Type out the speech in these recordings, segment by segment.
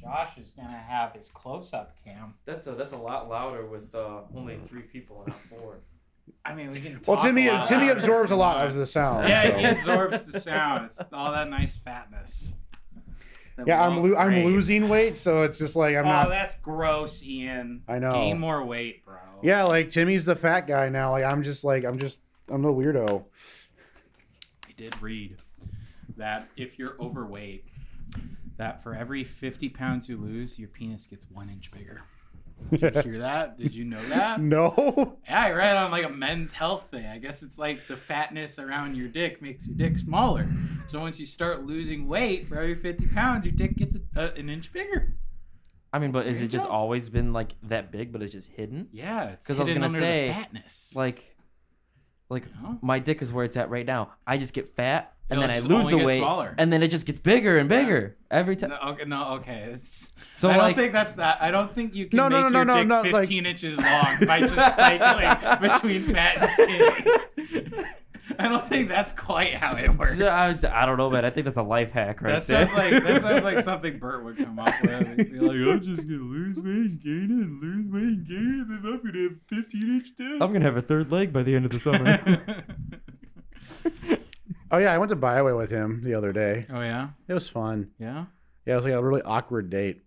Josh is gonna have his close-up cam. That's a that's a lot louder with uh, only three people, not four. I mean, we can. Well, Timmy a lot Timmy absorbs a lot of the sound. Yeah, so. he absorbs the sound. It's all that nice fatness. that Yeah, I'm lo- I'm losing weight, so it's just like I'm oh, not. that's gross, Ian. I know. Gain more weight, bro. Yeah, like Timmy's the fat guy now. Like I'm just like I'm just I'm the weirdo. I did read that if you're overweight, that for every 50 pounds you lose, your penis gets one inch bigger. Did you hear that? Did you know that? no. Yeah, I read on like a men's health thing. I guess it's like the fatness around your dick makes your dick smaller. So once you start losing weight, for every 50 pounds, your dick gets a, a, an inch bigger. I mean, but is it just go. always been like that big, but it's just hidden? Yeah, because I was gonna say, fatness. Like, like know? my dick is where it's at right now. I just get fat, and It'll then I lose the weight, smaller. and then it just gets bigger and bigger every time. No, okay, no, okay. It's So I don't like, think that's that. I don't think you can No, no, make no, your no, dick no, like- 15 inches long by just cycling between fat and skinny. I don't think that's quite how it works. I, I don't know, man. I think that's a life hack right that there. like that sounds like something Bert would come up with. He'd be like, "I'm just gonna lose weight, and gain it, and lose weight, and gain it, and then I'm gonna have 15 inch dick." I'm gonna have a third leg by the end of the summer. Oh yeah, I went to Byway with him the other day. oh yeah, It was fun. yeah. Yeah, it was like a really awkward date.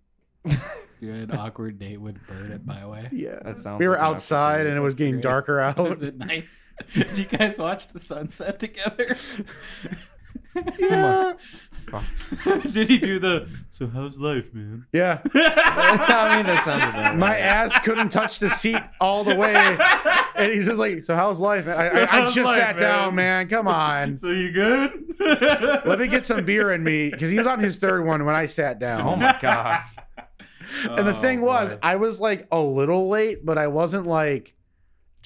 Good awkward date with Bert at Byway. Yeah. that sounds. We were like an outside date. and it was That's getting darker out. Was it nice? Did you guys watch the sunset together? Yeah. Did he do the? So how's life, man? Yeah. I mean, that sounds about My right. ass couldn't touch the seat all the way. And he's just like, So how's life? I, I, I How's just life, sat man? down, man. Come on. So you good? Let me get some beer in me. Because he was on his third one when I sat down. Oh my god. And the Oh, thing was, boy. I was like a little late, but I wasn't like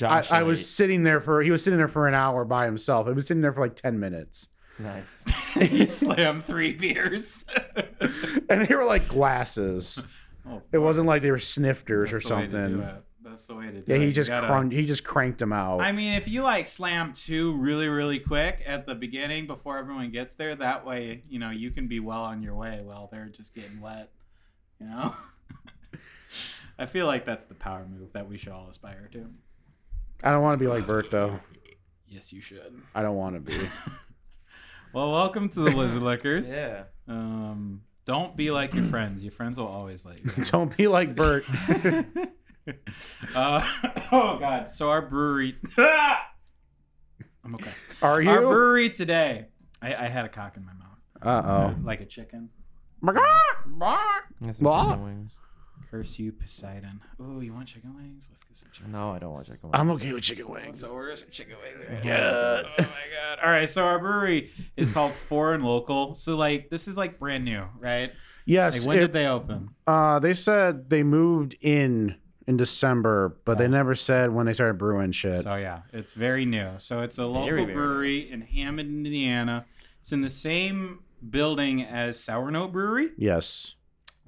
I, Josh, I was sitting there for he was sitting there for an hour by himself. I was sitting there for like ten minutes. Nice. you slammed three beers. And they were like glasses. Oh, It wasn't like they were snifters That's or the way to do something. That's the way to do Yeah, it. he just gotta- crun- he just cranked them out. I mean, if you like slam two really, really quick at the beginning before everyone gets there, that way, you know, you can be well on your way while they're just getting wet. You know? I feel like that's the power move that we should all aspire to. I don't want to be like Bert though. Yes, you should. I don't want to be. Well, welcome to the Lizard Lickers. Yeah. Um, don't be like your friends. Your friends will always let you. down. don't be like Bert. uh, oh God! So our brewery. I'm okay. Are you Our you? brewery today. I, I had a cock in my mouth, Uh oh. like a chicken. Get some Well, chicken wings. Curse you, Poseidon. Ooh, you want chicken wings? Let's get some chicken. No, I don't want chicken wings. I'm okay with chicken wings. So order some chicken wings. Yeah. Oh my god. All right. So our brewery is called Foreign Local. So like this is like brand new, right? Yes, Like when it- did they open? uh, they said they moved in in December, but they never said when they started brewing shit. So yeah, it's very new. So it's a local Very, very brewery in Hammond, Indiana. It's in the same building as Sour Note Brewery. Yes.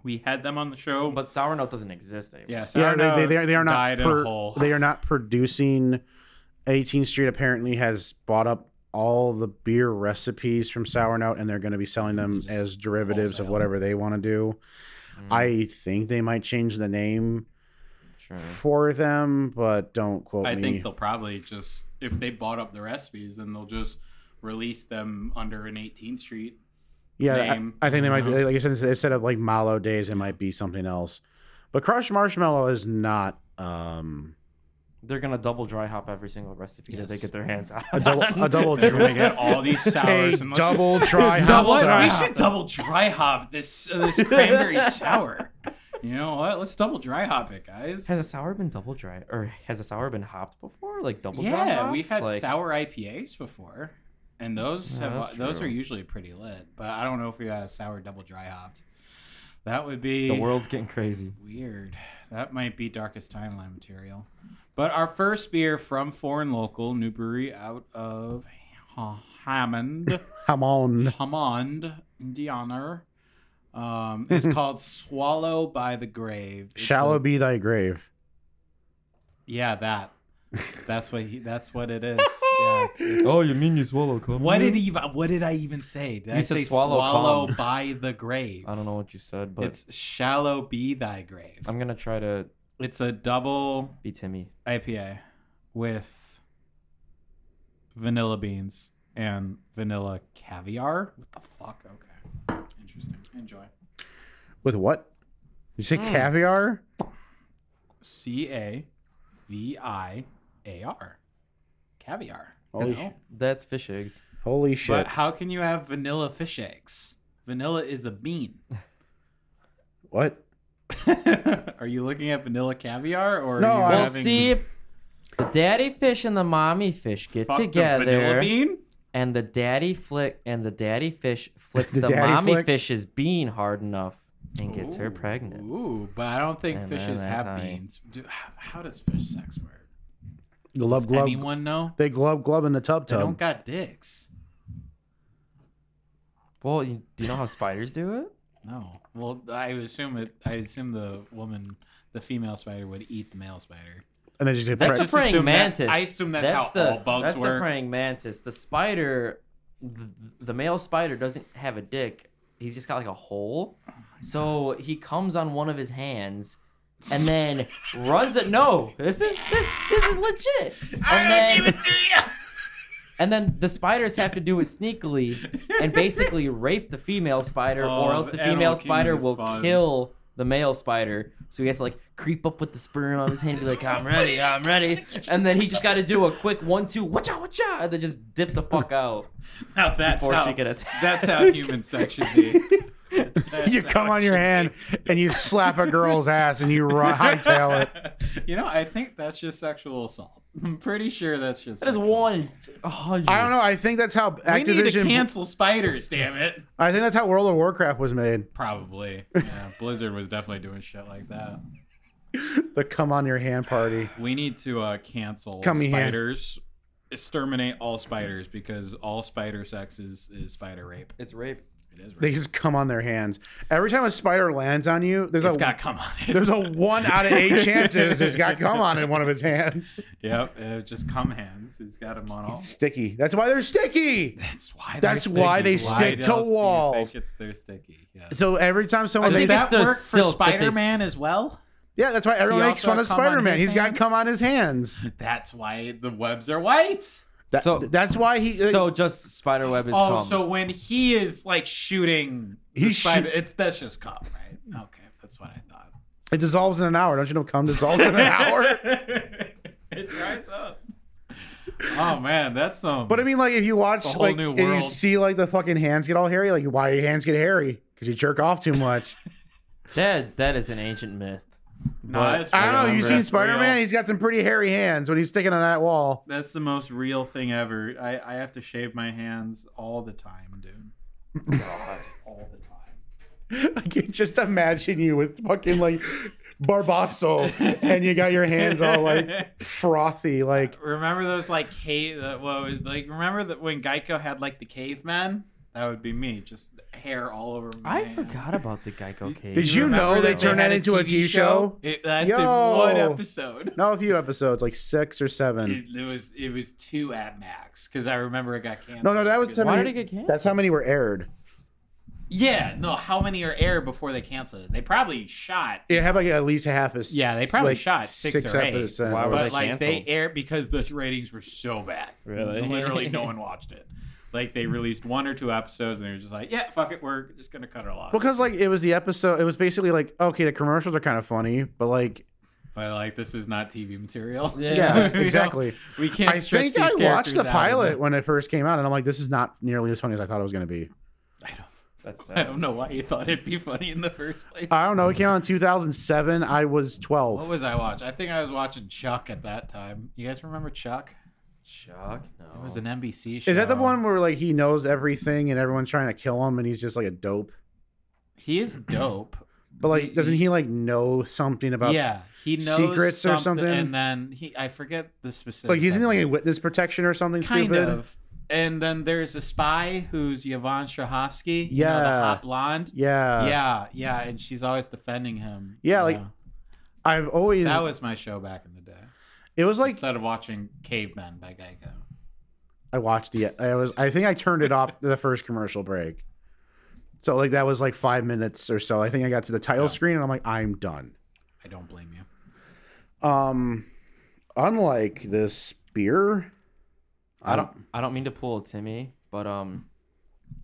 We had them on the show, But sour note doesn't exist anymore. yeah, Sour Yeah, they, Note they, they, are, they are not died in per- a hole. they are not producing 18th Street apparently has bought up all the beer recipes from Sour Note and they're going to be selling them Just as derivatives wholesale. of whatever they want to do. Mm, I think they might change the name sure. for them, but don't quote I me. I think they'll probably just if they bought up the recipes, then they'll just release them under an 18th Street. Yeah, name, I, I think they you might be like I said instead of like Mallow Days, it might be something else. But crushed marshmallow is not um They're gonna double dry hop every single recipe that they get their hands on. a double a double We're gonna dry, get all these a sours and double dry hop Double What? sour. We hop. should double dry hop this uh, this cranberry sour. You know what? Let's double dry hop it, guys. Has a sour been double dry, or has a sour been hopped before? Like double dry Yeah, hops? we've had like, sour IPAs before, and those Yeah, have those are usually pretty lit. But I don't know if we had a sour double dry hopped. That would be The world's getting crazy. weird. That might be darkest timeline material. But our first beer from Foreign Local, new brewery out of Hammond, Hammond, Hammond, Indiana, um, is called Swallow by the Grave. It's Shallow a- be thy grave. yeah, that. That's what he. That's what it is. Yeah, it's, it's, Oh, you mean you swallow cum? What did he? What did I even say? Did You I said say swallow swallow, by the grave? I don't know what you said, but It's shallow be thy grave. I'm gonna try to It's a double be Timmy. IPA with vanilla beans and vanilla caviar. What the fuck? Okay, interesting. Enjoy. With what? You say Hmm. caviar? C A V I A R. Caviar. Holy, No. That's fish eggs. holy shit! But how can you have vanilla fish eggs? Vanilla is a bean. what? are you looking at vanilla caviar or No, are you I- Well, having see, the daddy fish and the mommy fish get fuck the together, vanilla bean? and the daddy flick and the daddy fish flicks The the, mommy flick? fish's bean hard enough and gets her pregnant. Ooh, but I don't think And fishes have beans. Dude, how, how does fish sex work? Glub Does glub. anyone know? They glub glub in the tub tub. They don't got dicks. Well, you, do you know how spiders do it? No. Well, I would assume it. I assume the woman, the female spider, would eat the male spider. And then just get That's pregnant. the praying assume that- mantis. I assume that's how the, all bugs That's work. the praying mantis. The spider, the, the male spider doesn't have a dick. He's just got like a hole. So he comes on one of his hands, and then runs it. No, this is this, this is legit. And then, to you. and then the spiders have to do it sneakily and basically rape the female spider, oh, or Oh, else the the female spider will fun. kill the male spider. So he has to like creep up with the sperm on his hand and be like, I'm ready, I'm ready. And then he just got to do a quick one, two, watcha, watcha, and then just dip the fuck out Now that's before how. she can attack. That's how human sex should be. That's you come on your should hand and you slap a girl's ass and you run, hightail it. You know, I think that's just sexual assault. I'm pretty sure that's just. That is one. a hundred. I don't know. I think that's how assault. We need to Activision. cancel spiders. Damn it. I think that's how World of Warcraft was made. Probably. Yeah, Blizzard was definitely doing shit like that. The come on your hand party. We need to uh, cancel Come here. spiders. Exterminate all spiders because all spider sex is, is spider rape. It's rape. It is They just come on their hands. Every time a spider lands on you, there's It's a got come on it. there's a one out of eight chances it's got come on in one of its hands. Yep, uh, just come hands. It's got them on all. Sticky. That's why they're sticky. That's why. That's they're why they sticky. stick to else do you walls. think it's they're sticky. Yeah. So every time someone I think Does that the work for silk that they Spider Man as well? yeah, that's why everyone makes also fun of Spider Man. his He's got come on his hands. That's why the webs are white. That- So- that's why he. Uh, so just spider web is Oh, cum. so when he is like shooting, the He's spider, shoot- it's that's just cum, right? Okay, that's what I thought. it dissolves in an hour. Don't you know? Cum dissolves in an hour. it dries up. Oh man, that's some. But I mean, like, if you watch, whole like, new if you world. see, like, the fucking hands get all hairy, like, why do your hands get hairy? Because you jerk off too much. that that is an ancient myth. No, but- that's I don't know. You seen. Spider Man? He's got some pretty hairy hands when he's sticking on that wall. That's the most real thing ever. I, I have to shave my hands all the time, dude. God, all the time. I can just imagine you with fucking like Barbasol, and you got your hands all like frothy, like Remember those like cave? Uh, what was like? Remember that when Geico had like the caveman? That would be me, just hair all over my. I hand. forgot about the Geico case. Did you remember know they that turned that into a TV show? It lasted Yo. one episode. no, a few episodes, like six or seven. It, it was it was two at max because I remember it got canceled. No, no, that was because- Why did it get canceled? That's how many were aired. Yeah, no. How many are aired before they canceled it? They probably shot. It had like at least half as Yeah, they probably like, shot six or eight. episodes. Why were But they like they canceled? aired because the ratings were so bad. Really? Literally, no one watched it. Like they mm-hmm. released one or two episodes and they were just like, "Yeah, fuck it, we're just gonna cut our losses." Because like it was the episode, it was basically like okay, the commercials are kind of funny, but like but like this is not TV material. Yeah. yeah, We don't- exactly. We can't. I stretch think I watched the pilot when it first came out, and I'm like, this is not nearly as funny as I thought it was going to be. I don't. That's I don't know why you thought it'd be funny in the first place. I don't know. It came out in 2007. I was 12. What was I watching? I think I was watching Chuck at that time. You guys remember Chuck? Chuck. No. It was an NBC show. Is that the one where like he knows everything and everyone's trying to kill him and he's just like a dope? He is dope. But like, doesn't he like know something about? yeah, he knows secrets or something? and then he I forget the specific. Like he's in like a witness protection or something kind stupid. of. And then there's a spy who's Yvonne Strahovski. You know, the Yeah. hot blonde. Yeah. yeah, yeah, and she's always defending him. Yeah, like- I've always that was my show back in the day. It was like instead of watching Cavemen by Geico. I watched the. I was. I think I turned it off the first commercial break. So like that was like five minutes or so. I think I got to the title Yeah. screen and I'm like, I'm done. I don't blame you. Um, unlike this beer, I don't. I don't mean to pull a Timmy, but um,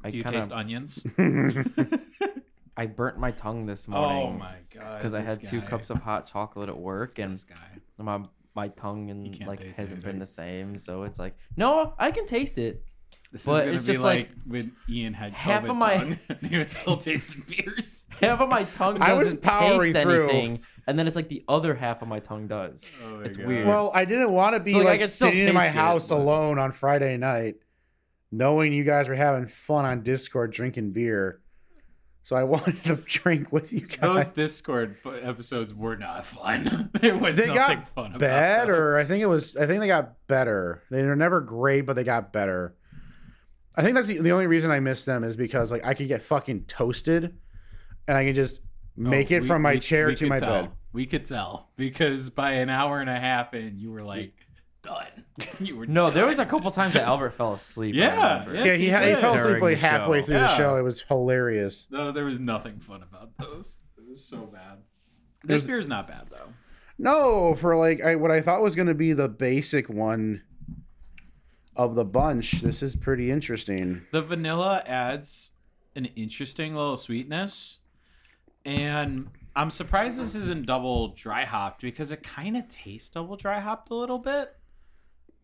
I Do you kind taste onions? I burnt my tongue this morning. oh my god! because I this had two cups of hot chocolate at work and This guy. my my tongue and can't like taste hasn't been anything. the same. So it's like no, I can taste it. This But is gonna it's be just like, like when Ian had half COVID of my- tongue and he was still tasting beers. Half of my tongue I was doesn't powering taste through. anything, and then it's like the other half of my tongue does. Oh my it's God. weird. Well, I didn't want to be So, like, I like, could still sitting in my taste it, house but- alone on Friday night, knowing you guys were having fun on Discord drinking beer. So I wanted to drink with you guys. Those. Discord episodes were not fun. there was They nothing got fun about I think it was. I think they got better. They were never great, but they got better. I think that's the, the only reason I miss them is because like I could get fucking toasted, and I can just oh, make Oh, it we- from my we- chair we to my tell. bed. We could tell because by an hour and a half in, you were like done. you were no, there was a couple times that Albert fell asleep. Yeah, remember. yeah. yeah, he, he ha- he fell asleep like halfway show. through the show. It was hilarious. No, there was nothing fun about those. It was so bad. This There's- beer's not bad though. No, for like I, what I thought was going to be the basic one of the bunch. This is pretty interesting. The vanilla adds an interesting little sweetness, and I'm surprised this isn't double dry hopped because it kind of tastes double dry hopped a little bit,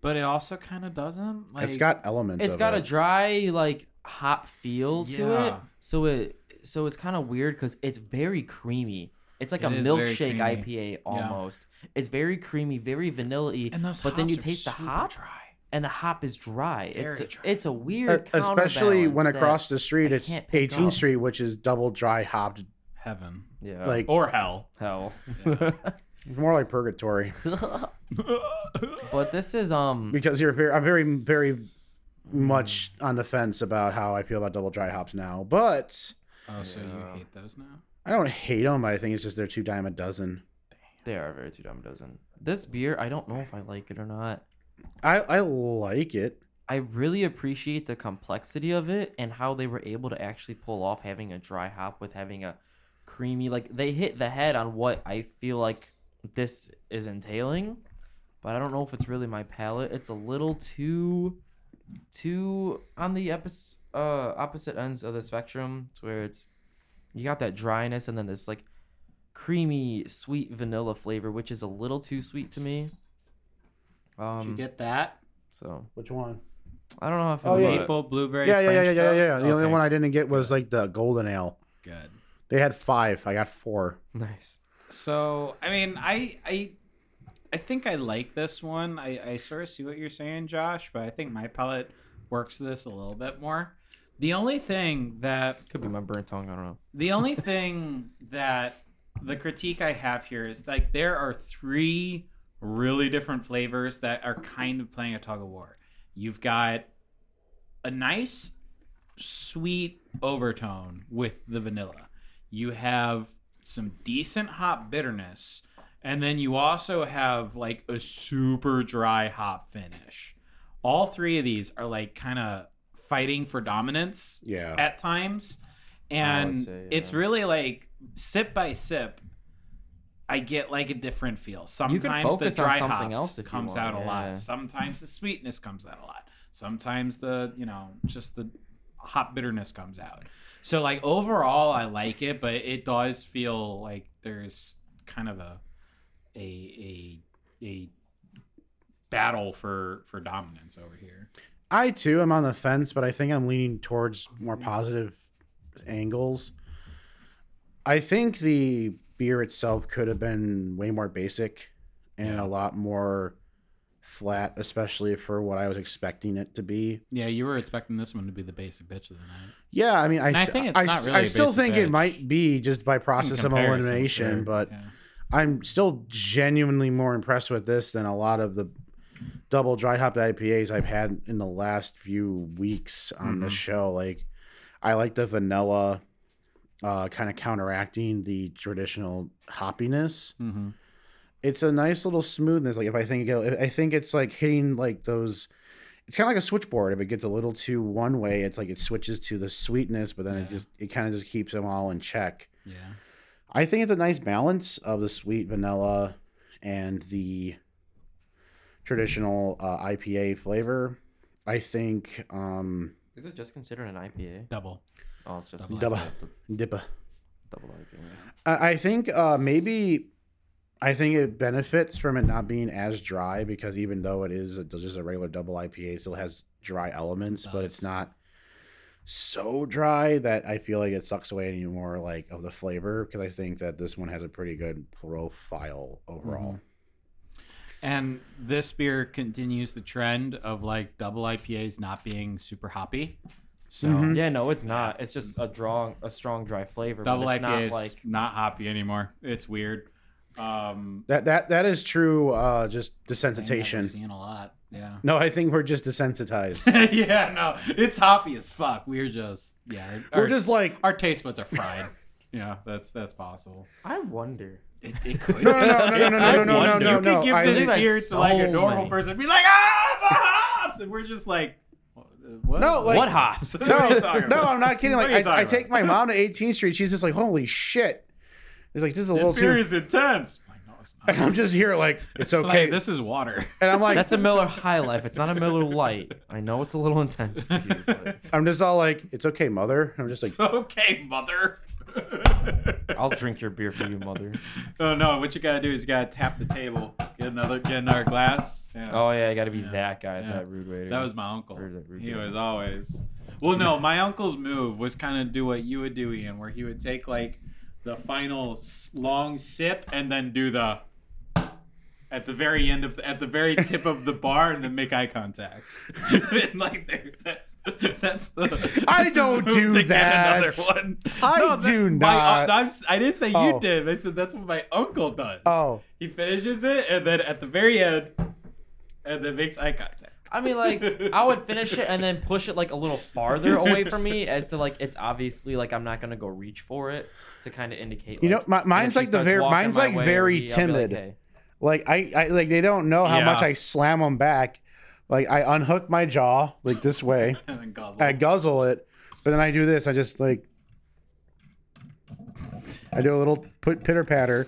but it also kind of doesn't. Like it's got elements. It's of got it. a dry like hop feel to it, Yeah. so it so it's kind of weird because it's very creamy. It's like It a milkshake. IPA almost. It's very creamy, very vanilla-y, and those but then you taste the super hop, dry. and the hop is dry. it's dry. it's a Uh, weird, especially when across the street I it's can't 18th up. Street, which is double dry hopped, Heaven yeah, like or hell. hell. more like purgatory. but this is um Because you're very, I'm very, very much on the fence about how I feel about double dry hops now. But Oh, so Yeah. you hate those now? I don't hate them. I think it's just they're two dime a dozen. they are very two dime a dozen. This beer, I don't know if I like it or not. I I like it. I really appreciate the complexity of it and how they were able to actually pull off having a dry hop with having a creamy like they hit the head on what I feel like this is entailing, but I don't know if it's really my palate. It's a little too too on the epis, uh, opposite ends of the spectrum to where it's you got that dryness and then this like creamy sweet vanilla flavor which is a little too sweet to me. Did Um you get that? so Which one? I don't know if Oh, it yeah. Maple, blueberry. Yeah, yeah, yeah, yeah, French yeah, yeah. toast? The only one I didn't get was like the golden ale. good. They had five. I got four. Nice. So I mean, I I I think I like this one. I I sort of see what you're saying, Josh, but I think my palate works this a little bit more. The only thing that Could be my burnt tongue. I don't know. the only thing that the critique I have here is like there are three really different flavors that are kind of playing a tug of war. You've got a nice sweet overtone with the vanilla. You have some decent hop bitterness, and then you also have like a super dry hop finish. All three of these are like kind of fighting for dominance Yeah. at times and say, it's really like sip by sip i get like a different feel. Sometimes the focus dry something hops else comes want, out a lot. sometimes the sweetness comes out a lot. Sometimes the you know just the hot bitterness comes out so like overall i like it but it does feel like there's kind of a a a, a battle for for dominance over here I too am on the fence, but I think I'm leaning towards more positive angles. I think the beer itself could have been way more basic and Yeah. a lot more flat, especially for what I was expecting it to be. yeah you were expecting this one to be the basic bitch of the night Yeah, I mean, I, I think it's I, not really I still think it might be just by process of elimination, sure. but Yeah. I'm still genuinely more impressed with this than a lot of the double dry hopped IPAs I've had in the last few weeks on the Mhm. show. Like, I like the vanilla, uh, kind of counteracting the traditional hoppiness. Mm-hmm. It's a nice little smoothness. Like if I think it, I think it's like hitting like those. It's kind of like a switchboard. If it gets a little too one way, it's like it switches to the sweetness, but then it just it kind of just keeps them all in check. Yeah. I think it's a nice balance of the sweet vanilla and the traditional uh, IPA flavor. I think um, Is it just considered an IPA? Double. Oh, it's just Double. Dipper. double IPA. I, I think uh, maybe I think it benefits from it not being as dry because even though it is a, just a regular double IPA, it still has dry elements, but it's not so dry that I feel like it sucks away any more like of the flavor because I think that this one has a pretty good profile overall. And this beer continues the trend of like double IPAs not being super hoppy. So Mhm. Yeah, no, it's not. It's just a strong, a strong dry flavor. double but it's IPA not like not hoppy anymore. It's weird. Um, That that that is true. Uh, just thing that we're desensitization. seeing a lot. Yeah. No, I think we're just desensitized. yeah. No, it's hoppy as fuck. We're just yeah. Our, we're just like our taste buds are fried. yeah, that's that's possible. I wonder. It, it could. No, no, no, no, no, no, I no, no, no, wonder. no, You could no. give I this think- think beer that's to like a normal many. person, and be like, ah, the hops, and we're just like, what? No, like- what hops? What are you talking No. I'm not kidding. Like I, I talking take my mom to 18th Street. She's just like, holy shit. It's like this is a little This beer too. is intense. I'm like, no, it's And not. I'm just here like it's Like, okay. this is water. and I'm like, That's a Miller High Life. It's not a Miller Lite. I know it's a little intense for you. But I'm just all like, it's okay, mother. I'm just like, okay, mother. I'll drink your beer for you, mother. oh no! What you gotta do is you gotta tap the table, get another, get another glass. Yeah. Oh yeah, I got to be Yeah. that guy, Yeah. that rude waiter. That was my uncle. Or that rude He guy. was always. Well, no, my uncle's move was kind of do what you would do, Ian, where he would take like the final long sip and then do the at the very end of at the very tip of the bar and then make eye contact. And, like that's the, that's the. I don't do that. Another one. I that- do my un- not. Uh, I'm s- I didn't say you Oh. did. I said that's what my uncle does. oh, He finishes it and then at the very end, and then makes eye contact. I mean, like, I would finish it and then push it like a little farther away from me, as to like it's obviously like I'm not gonna go reach for it to kind of indicate. You know, my- mine's like the very- mine's like very he, I'll like, timid. hey. like I, I like they don't know how Yeah. much I slam them back. Like I unhook my jaw like this way. and then guzzle. I guzzle it, but then I do this. I just like I do a little put pitter patter,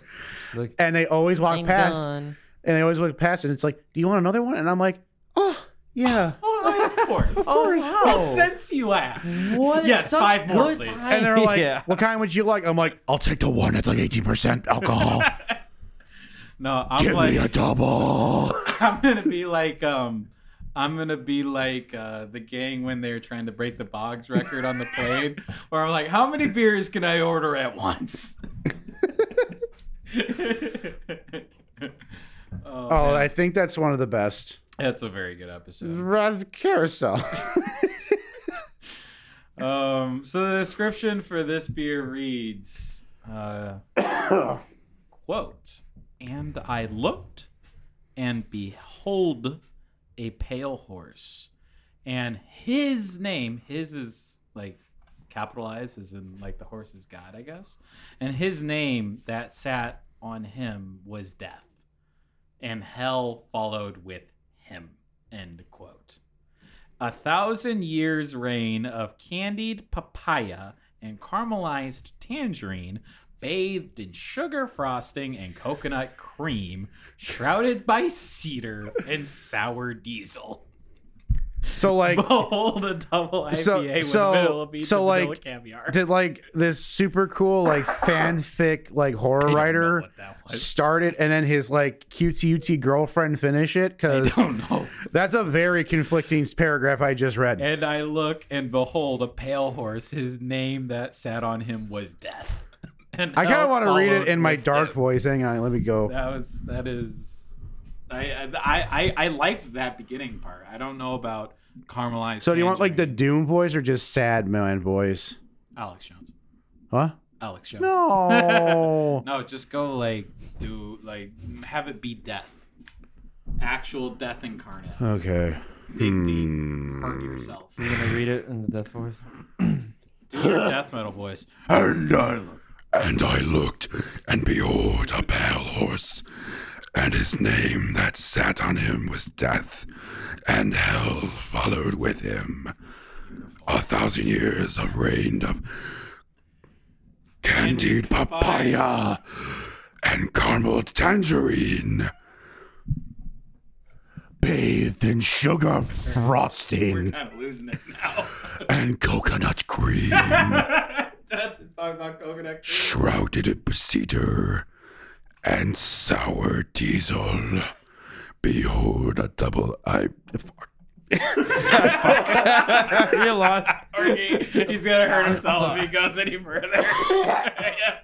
Like, and they always walk past, done. and they always walk past, and it's like, "Do you want another one?" And I'm like, "Oh, yeah." Oh, of course. Oh, What wow. sense you ask? What? Yes, Such five more, good please. time. And they're like, Yeah. "What kind would you like?" I'm like, "I'll take the one that's like 18% alcohol. No, I'm Give like me a double." I'm gonna be like um I'm gonna be like uh, the gang when they're trying to break the Boggs record on the plane, where I'm like, how many beers can I order at once? oh, Oh. I think that's one of the best. That's a very good episode. Raz- Carousel. Um, so the description for this beer reads, uh, quote, and I looked and behold a pale horse and his name, his is like capitalized as in like the horse's god, I guess. And his name that sat on him was death. And hell followed with him. End quote. A thousand years reign of candied papaya and caramelized tangerine, bathed in sugar frosting and coconut cream, shrouded by cedar and sour diesel. So like Behold a double IPA So- with so- vanilla beans so, like, caviar. did like this super cool like fanfic like horror I don't know writer what that was. start it and then his like cutesy girlfriend finish it because that's a very conflicting paragraph I just read. And I look and behold a pale horse. His name that sat on him was Death. And I kind of want to read it in my dark voice. Hang on, let me go. That was that is. I I I, I liked that beginning part. I don't know about caramelized. So do you want like the tangerine. doom voice or just sad man voice? Alex Jones? Huh? Alex Jones. No. no, just go like do like have it be death, actual death incarnate. okay. Dig deep, Hmm. hurt yourself. You gonna read it in the death voice? Do your death metal voice. And I, and I looked, and behold, a pale horse. And his name that sat on him was death, and hell followed with him. A thousand years of reign of candied papaya and caramel tangerine, Bathed in sugar We're frosting. kind of losing it now. and coconut cream, Death is talking about coconut cream. shrouded cedar, and sour diesel. Behold a double I. you lost. Okay, he's gonna hurt himself if he goes any further. Yeah.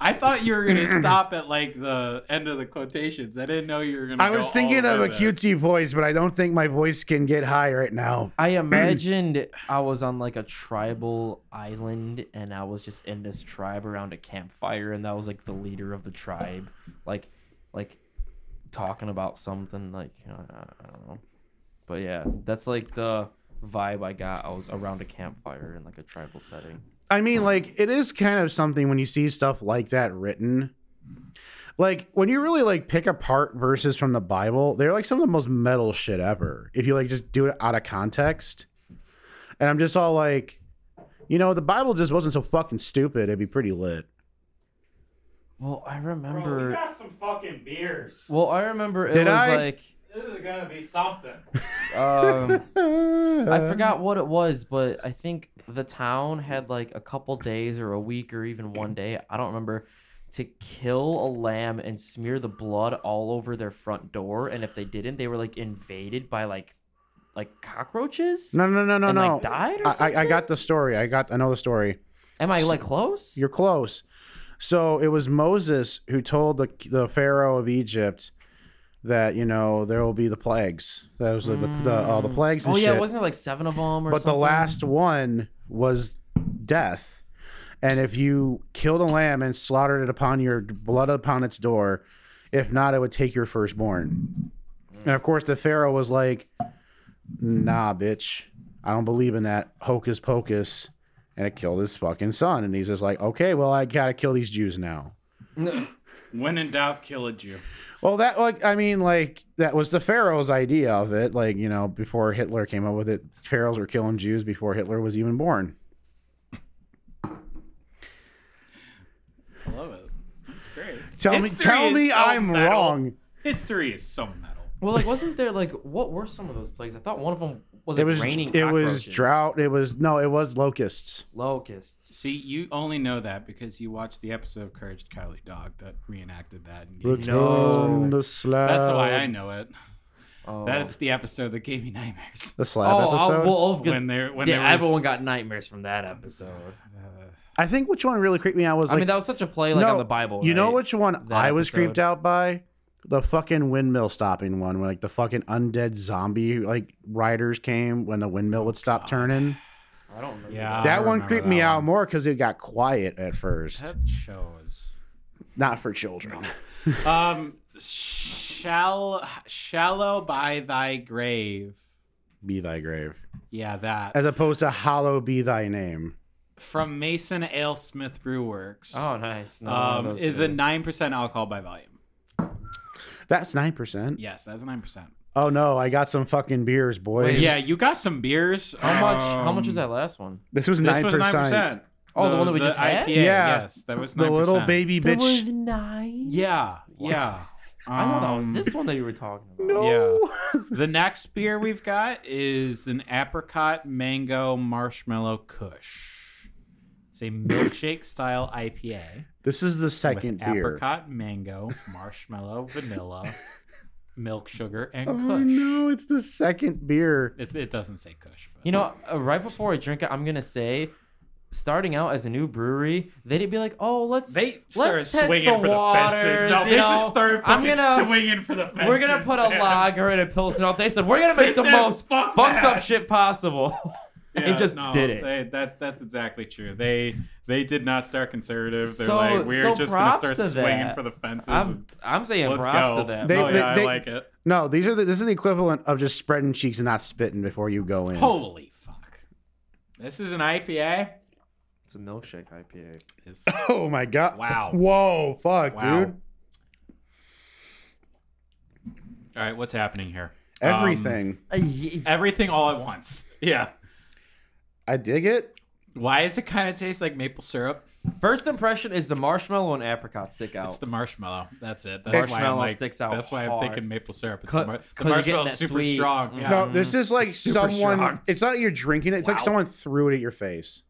I thought you were gonna stop at like the end of the quotations. I didn't know you were gonna. I go was all thinking of a that. cutesy voice, but I don't think my voice can get high right now. I imagined I was on like a tribal island and I was just in this tribe around a campfire and that was like the leader of the tribe, like, like talking about something like uh, I don't know, but yeah, that's like the vibe I got. I was around a campfire in like a tribal setting. I mean, like, it is kind of something when you see stuff like that written. Like, when you really like pick apart verses from the Bible, they're like some of the most metal shit ever. If you like just do it out of context. And I'm just all like, you know, the Bible just wasn't so fucking stupid. It'd be pretty lit. Well, I Bro, remember. we got some fucking beers. well, I remember it Did was I? like This is gonna be something. um. I forgot what it was, but I think the town had like a couple days or a week or even one day, I don't remember, to kill a lamb and smear the blood all over their front door. And if they didn't, they were like invaded by like like cockroaches. No, no, no, no, and, no. like, died or I, I, I got the story. I got. I know the story. Am I like close? You're close. So it was Moses who told the the Pharaoh of Egypt that you know there will be the plagues. That was like the the, uh, the plagues and oh yeah, shit. wasn't there like seven of them or but something? the last one was death. And if you killed a lamb and slaughtered it upon your blood upon its door, if not, it would take your firstborn. And of course, the Pharaoh was like, "Nah, bitch, I don't believe in that hocus pocus," and it killed his fucking son. And he's just like, "Okay, well, I gotta kill these Jews now." When in doubt, kill a Jew. Well, that like I mean, like that was the Pharaoh's idea of it. Like you know, before Hitler came up with it, pharaohs were killing Jews before Hitler was even born. I love it. It's great. Tell me, tell me so I'm metal. wrong. History is so metal. well, like wasn't there like what were some of those plagues? I thought one of them was It like was raining. it was drought. It was no, it was locusts. locusts. See, you only know that because you watched the episode of Courage the Cowardly Dog that reenacted that. And gave you- No. Return the slab. That's why I know it. Oh. That's the episode that gave me nightmares. the slab oh, oh episode. I'll, well, oh, When there, when yeah, there was, everyone got nightmares from that episode. I think which one really creeped me out was I mean, that was such a play like no, on the Bible. You know which one That I was episode. creeped out by? The fucking windmill stopping one, where like the fucking undead zombie like riders came when the windmill would stop turning. I don't remember. Yeah. that I one remember creeped that me out more because it got quiet at first. that show is Not for children. um shall shallow by thy grave. Be thy grave, Yeah, that as opposed to hollow be thy name. from Mason Ale Smith Brew Works. Oh, nice. No, um, is two. a nine percent alcohol by volume. That's nine percent. Yes, that's nine percent. Oh no, I got some fucking beers, boys. Yeah, you got some beers. How much? how much Um, was that last one? this was nine was nine percent. percent. Oh, the one that we just had? IPA, Yeah. Yes, that was 9%. The little baby bitch. nine. Yeah, yeah. I thought that was Um, this one that you were talking about. No. The next beer we've got is an apricot mango marshmallow Kush. It's a milkshake style IPA This is the second with beer. apricot, mango, marshmallow, vanilla, milk sugar, and Oh Kush. no, it's the second beer. It's, it doesn't say Kush, but You know, uh, right before I drink it, I'm gonna say, starting out as a new brewery, they'd be like, "Oh, let's they started let's test swinging the for waters." the fences. No, you they know? just started I'm fucking gonna- swinging for the fences. We're gonna put a lager and a pilsner out. They said we're gonna They make the said, most "Fuck fucked up shit possible. Yeah, and just no, did it. They, that that's exactly true. They they did not start conservative. They're So- like we're so just gonna start to swinging that. for the fences. I'm I'm saying let's props go. to them. They- oh yeah, they- I like it. No, these are the, this is the equivalent of just spreading cheeks and not spitting before you go in. Holy fuck! This is an IPA. It's a milkshake IPA. It's, Oh my god! Wow. Whoa! Fuck, wow. dude. All right, what's happening here? Everything. Uh, y- Everything all at once. Yeah. I dig it. Why does it kind of taste like maple syrup? First impression is the marshmallow and apricot stick out. It's the marshmallow. That's it. That's why I'm Marshmallow like, sticks out That's why I'm hard. thinking maple syrup. It's Cut- the, mar- the 'cause you're marshmallow's super sweet- strong. Yeah. No, this is like Super someone. strong. It's not you're drinking it. It's like someone threw it at your face.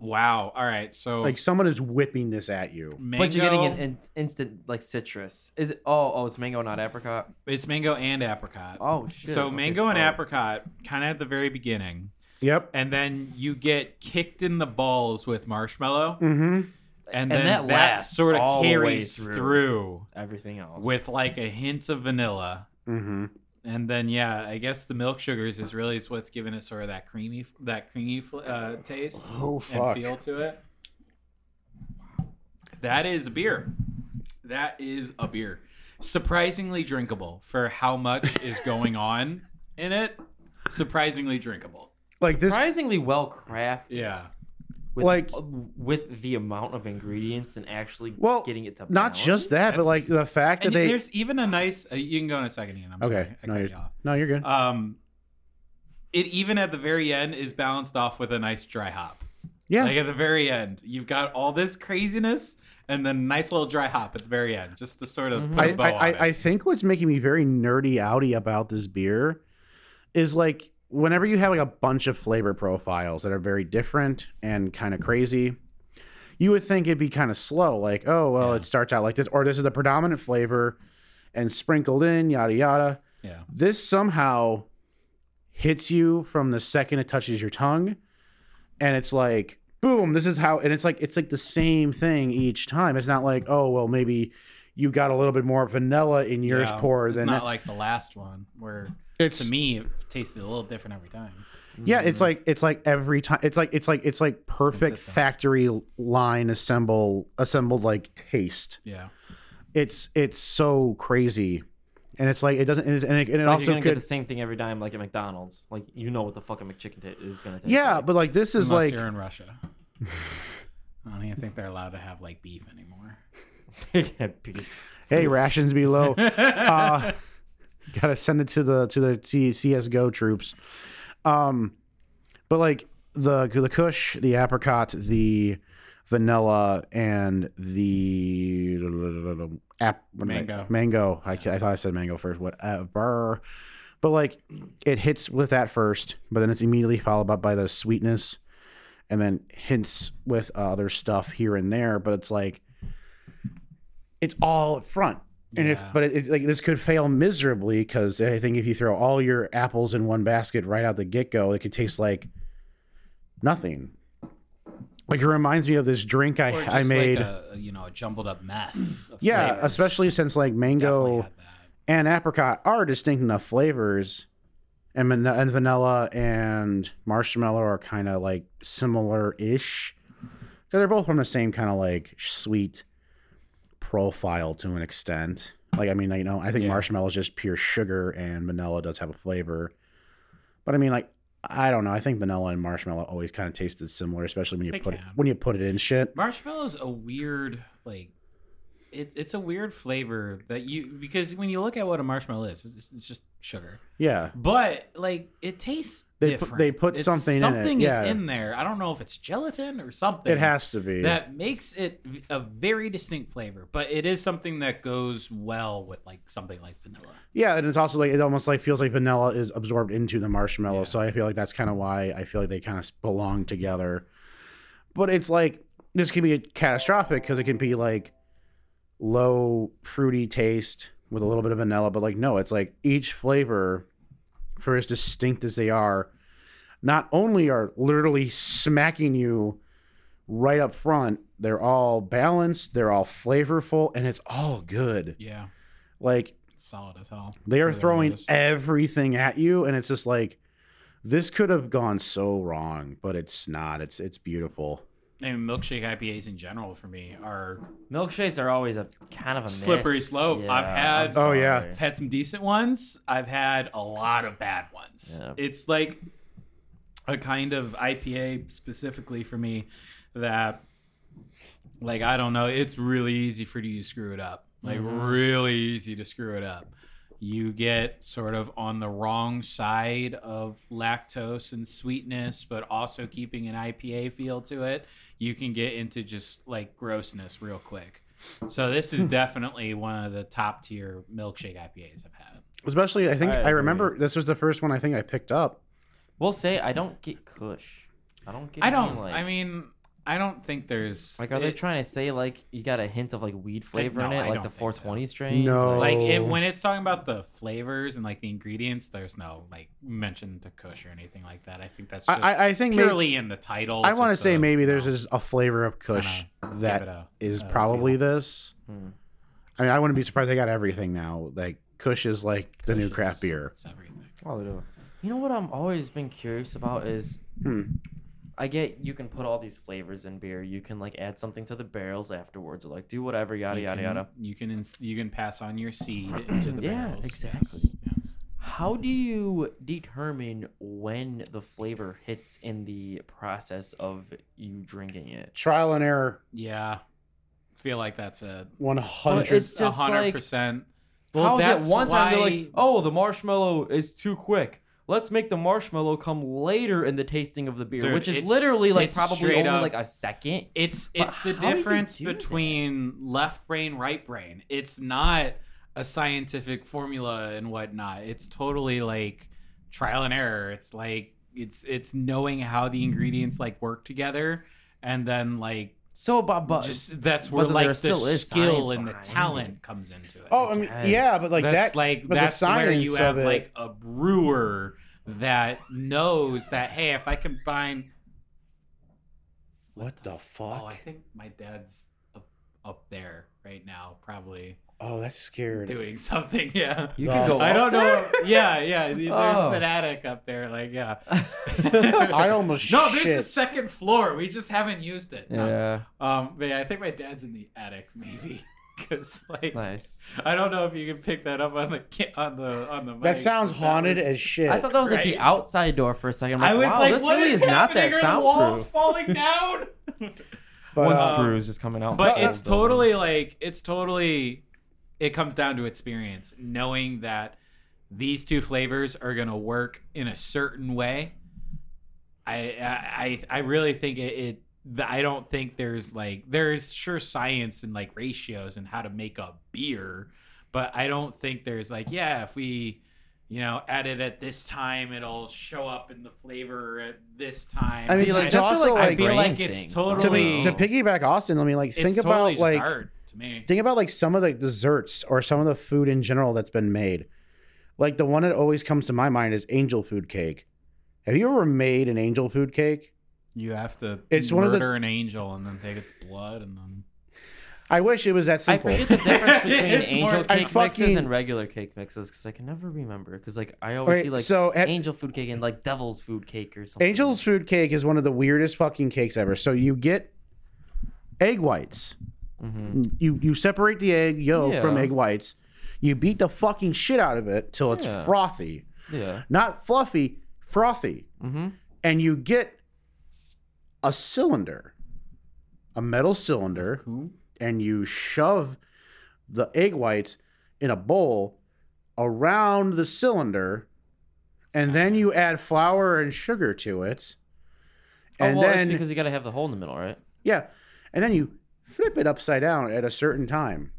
Wow. All right. So Like someone is whipping this at you. mango, but you're getting an in- instant like citrus. Is it? Oh, oh, it's mango, not apricot. it's mango and apricot. Oh shit. so Okay, mango and apricot kind of at the very beginning. Yep. And then you get kicked in the balls with marshmallow. Mm-hmm. And, And then that that, sort of all the way carries through. through Everything else with like a hint of vanilla. Mm-hmm. And then yeah, I guess the milk sugars is really what's giving it sort of that creamy that creamy uh, taste Oh and feel to it. That is a beer. That is a beer. Surprisingly drinkable for how much is going on in it. Surprisingly drinkable. Like this. surprisingly well crafted. Yeah. With, Like- with the amount of ingredients and actually Well, getting it to balance. Not just that, but like the fact that they. there's even a nice. Uh, you can go in a second, Ian. I'm Okay. sorry. I No, cut you're, off. no, you're good. Um, it even at the very end is balanced off with a nice dry hop. yeah. Like at the very end, you've got all this craziness and then nice little dry hop at the very end, just to sort of put I, a bow I, on I, it. I think what's making me very nerdy outy about this beer is like whenever you have like a bunch of flavor profiles that are very different and kind of mm-hmm. crazy, you would think it'd be kind of slow. Like, oh well, it starts out like this, or this is the predominant flavor, and sprinkled in, yada yada. yeah. This somehow hits you from the second it touches your tongue, and it's like boom. This is how, and it's like it's like the same thing each time. It's not like oh well maybe you got a little bit more vanilla in yours Yeah, pour it's than not like the last one where it's to me it tasted a little different every time. yeah it's like it's like every time it's like it's like it's like perfect consistent. factory line assemble assembled like taste Yeah. it's it's so crazy and it's like it doesn't and it, and it, and it Like also you're gonna could get the same thing every time, like at McDonald's. Like you know what the fucking McChicken t- is gonna taste. yeah like. but like this is Unless like you're in Russia. I don't even think they're allowed to have like beef anymore. hey rations be low uh gotta send it to the to the C- csgo troops. Um but like the the kush the apricot the vanilla and the am I- Mango. mango. I, I thought i said mango first whatever. But like it hits with that first but then it's immediately followed up by the sweetness and then hints with other stuff here and there but it's like it's all up front and if but it, it, like this could fail miserably because i think if you throw all your apples in one basket right out the get-go it could taste like nothing like it reminds me of this drink i, I made like a, you know, a jumbled up mess. Of yeah flavors. especially since like mango and apricot are distinct enough flavors and, van- and vanilla and marshmallow are kind of like similar-ish because they're both from the same kind of like sweet profile to an extent. Like i mean you know i think Yeah. marshmallow is just pure sugar and vanilla does have a flavor. But i mean like i don't know. I think vanilla and marshmallow always kind of tasted similar especially when you They put it when you put it in shit. Marshmallow's a weird like it, it's a weird flavor that you because when you look at what a marshmallow is, it's, it's just sugar. yeah But like it tastes They put- different. they put It's- something in it, Something yeah. is in there. I don't know if it's gelatin or something. it has to be that makes it a very distinct flavor, but it is something that goes well with like something like vanilla. Yeah, and it's also like it almost like feels like vanilla is absorbed into the marshmallow. Yeah. So I feel like that's kind of why I feel like they kind of belong together. But it's like this can be catastrophic because it can be like low fruity taste with a little bit of vanilla, but like no, it's like each flavor, for as distinct as they are, not only are literally smacking you right up front, they're all balanced, they're all flavorful, and it's all good. Yeah, Like it's solid as hell. they are throwing everything at you, and it's just like this could have gone so wrong, but it's not. It's it's beautiful. And milkshake IPAs in general for me are Milkshakes are always a kind of a Slippery miss. slope. I've had- I'm Oh, yeah. I've had some decent ones. I've had a lot of bad ones. Yeah. It's like a kind of IPA specifically for me that like I don't know, it's really easy for you to screw it up like Mm-hmm. really easy to screw it up. You get sort of on the wrong side of lactose and sweetness, but also keeping an IPA feel to it. You can get into just like grossness real quick. So this is definitely one of the top tier milkshake IPAs I've had. Especially, I think I I, remember this was the first one I think I picked up. We'll say I don't get Kush. I don't get. I don't. like, I mean, I don't think there's like, are they it- trying to say like you got a hint of like weed flavor in no, it, I like don't the think so. 420 strains? No. like it, when it's talking about the flavors and like the ingredients there's no like mention to kush or anything like that i think that's just I, I, I think maybe, purely in the title I want to just say maybe you there's know, just a flavor of Kush kinda that a- is a probably feel. this. Hmm. I mean, I wouldn't be surprised they got everything now. Like Kush is like the new Kush craft beer. it's everything Oh, they do. You know what I'm always been curious about is Hmm. I get you can put all these flavors in beer. You can like add something to the barrels afterwards or like do whatever yada you yada can, yada. you can ins- you can pass on your seed into the Yeah, barrels. exactly. Yes, yes. How do you determine when the flavor hits in the process of you drinking it? Trial and error, yeah feel like that's a one But one hundred a hundred percent. How is that's it one time they're like, oh, the marshmallow is too quick. Let's make the marshmallow come later in the tasting of the beer, Dude, which is literally like probably only up- like a second. It's But it's the do you difference do that? between left brain, right brain. It's not a scientific formula and whatnot. It's totally like trial and error. It's like it's it's knowing how the ingredients like work together, and then like So, but, but just that's but where like there the is skill and the talent it. comes into it. Oh, I mean, yeah, but like that's that. like that's where you have like a brewer that knows that hey, if I combine What the fuck? Oh, I think my dad's up, up there right now, probably Oh, that's scary. doing something. Yeah. you can go. I up don't there? know. Yeah, yeah. There's Oh. an attic up there. Like, yeah. I almost no. There's shit. a second floor. We just haven't used it. No. Yeah, Um. But yeah, I think my dad's in the attic, maybe. Because like, nice. I don't know if you can pick that up on the on the on the. That sounds but haunted was- as shit. I thought that was like the outside door for a second. I'm like, I was wow, like, this what really is is not that happening? Are the walls soundproof. falling down? but, One uh, screw is just coming out. but it's totally like it's totally it comes down to experience knowing that these two flavors are going to work in a certain way. I i i really think it, it i don't think there's like there's sure science and like ratios and how to make a beer but i don't think there's like yeah if we you know add it at this time it'll show up in the flavor at this time. I mean, See, like to that's also, what, like, like, I feel like it's things. totally- to, me, to piggyback Austin, I mean, like think totally about just like art to me think about like some of the desserts or some of the food in general that's been made. Like the one that always comes to my mind is angel food cake. Have you ever made an angel food cake? You have to It's one of the- murder an angel and then take its blood and then I wish it was that simple. I forget the difference between angel more- I cake mixes and regular cake mixes because I can never remember. Because like I always Wait, see like so have- angel food cake and like devil's food cake or something. Angel's food cake is one of the weirdest fucking cakes ever. So you get egg whites. Mhm. You you separate the egg yolk Yeah. from egg whites. You beat the fucking shit out of it till it's Yeah. frothy, Yeah. not fluffy, frothy. Mm-hmm. And you get a cylinder, a metal cylinder, and you shove the egg whites in a bowl around the cylinder, and then you add flour and sugar to it. And oh, well, then because you got to have the hole in the middle, right? yeah, and then you flip it upside down at a certain time.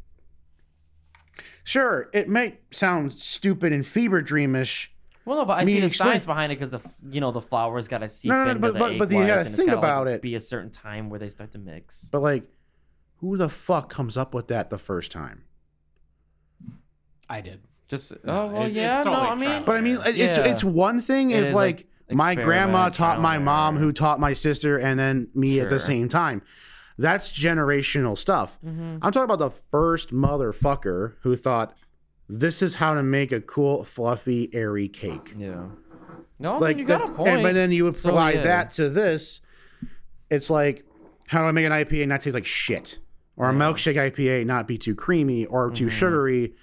Sure, it might sound stupid and fever dreamish. Well, no, but I Me see the explain- science behind it because the f- you know the flour's got to seep No, no, no, into but- the but- egg but you whites, gotta and it's think gotta, like, about it. Be a certain time where they start to mix. But like, who the fuck comes up with that the first time? I did. Just No, oh well, it- it's yeah, no, totally I mean. But I mean, it's Yeah. it's one thing It if like, like, my grandma taught my mom, who taught my sister, and then me at the same time. That's generational stuff. Mm-hmm. I'm talking about the first motherfucker who thought this is how to make a cool, fluffy, airy cake. yeah. No, I like mean, you got the- a point. And, but then you would So, apply yeah. that to this. It's like, how do I make an IPA not taste like shit? Or a milkshake IPA not be too creamy or too Mm-hmm. sugary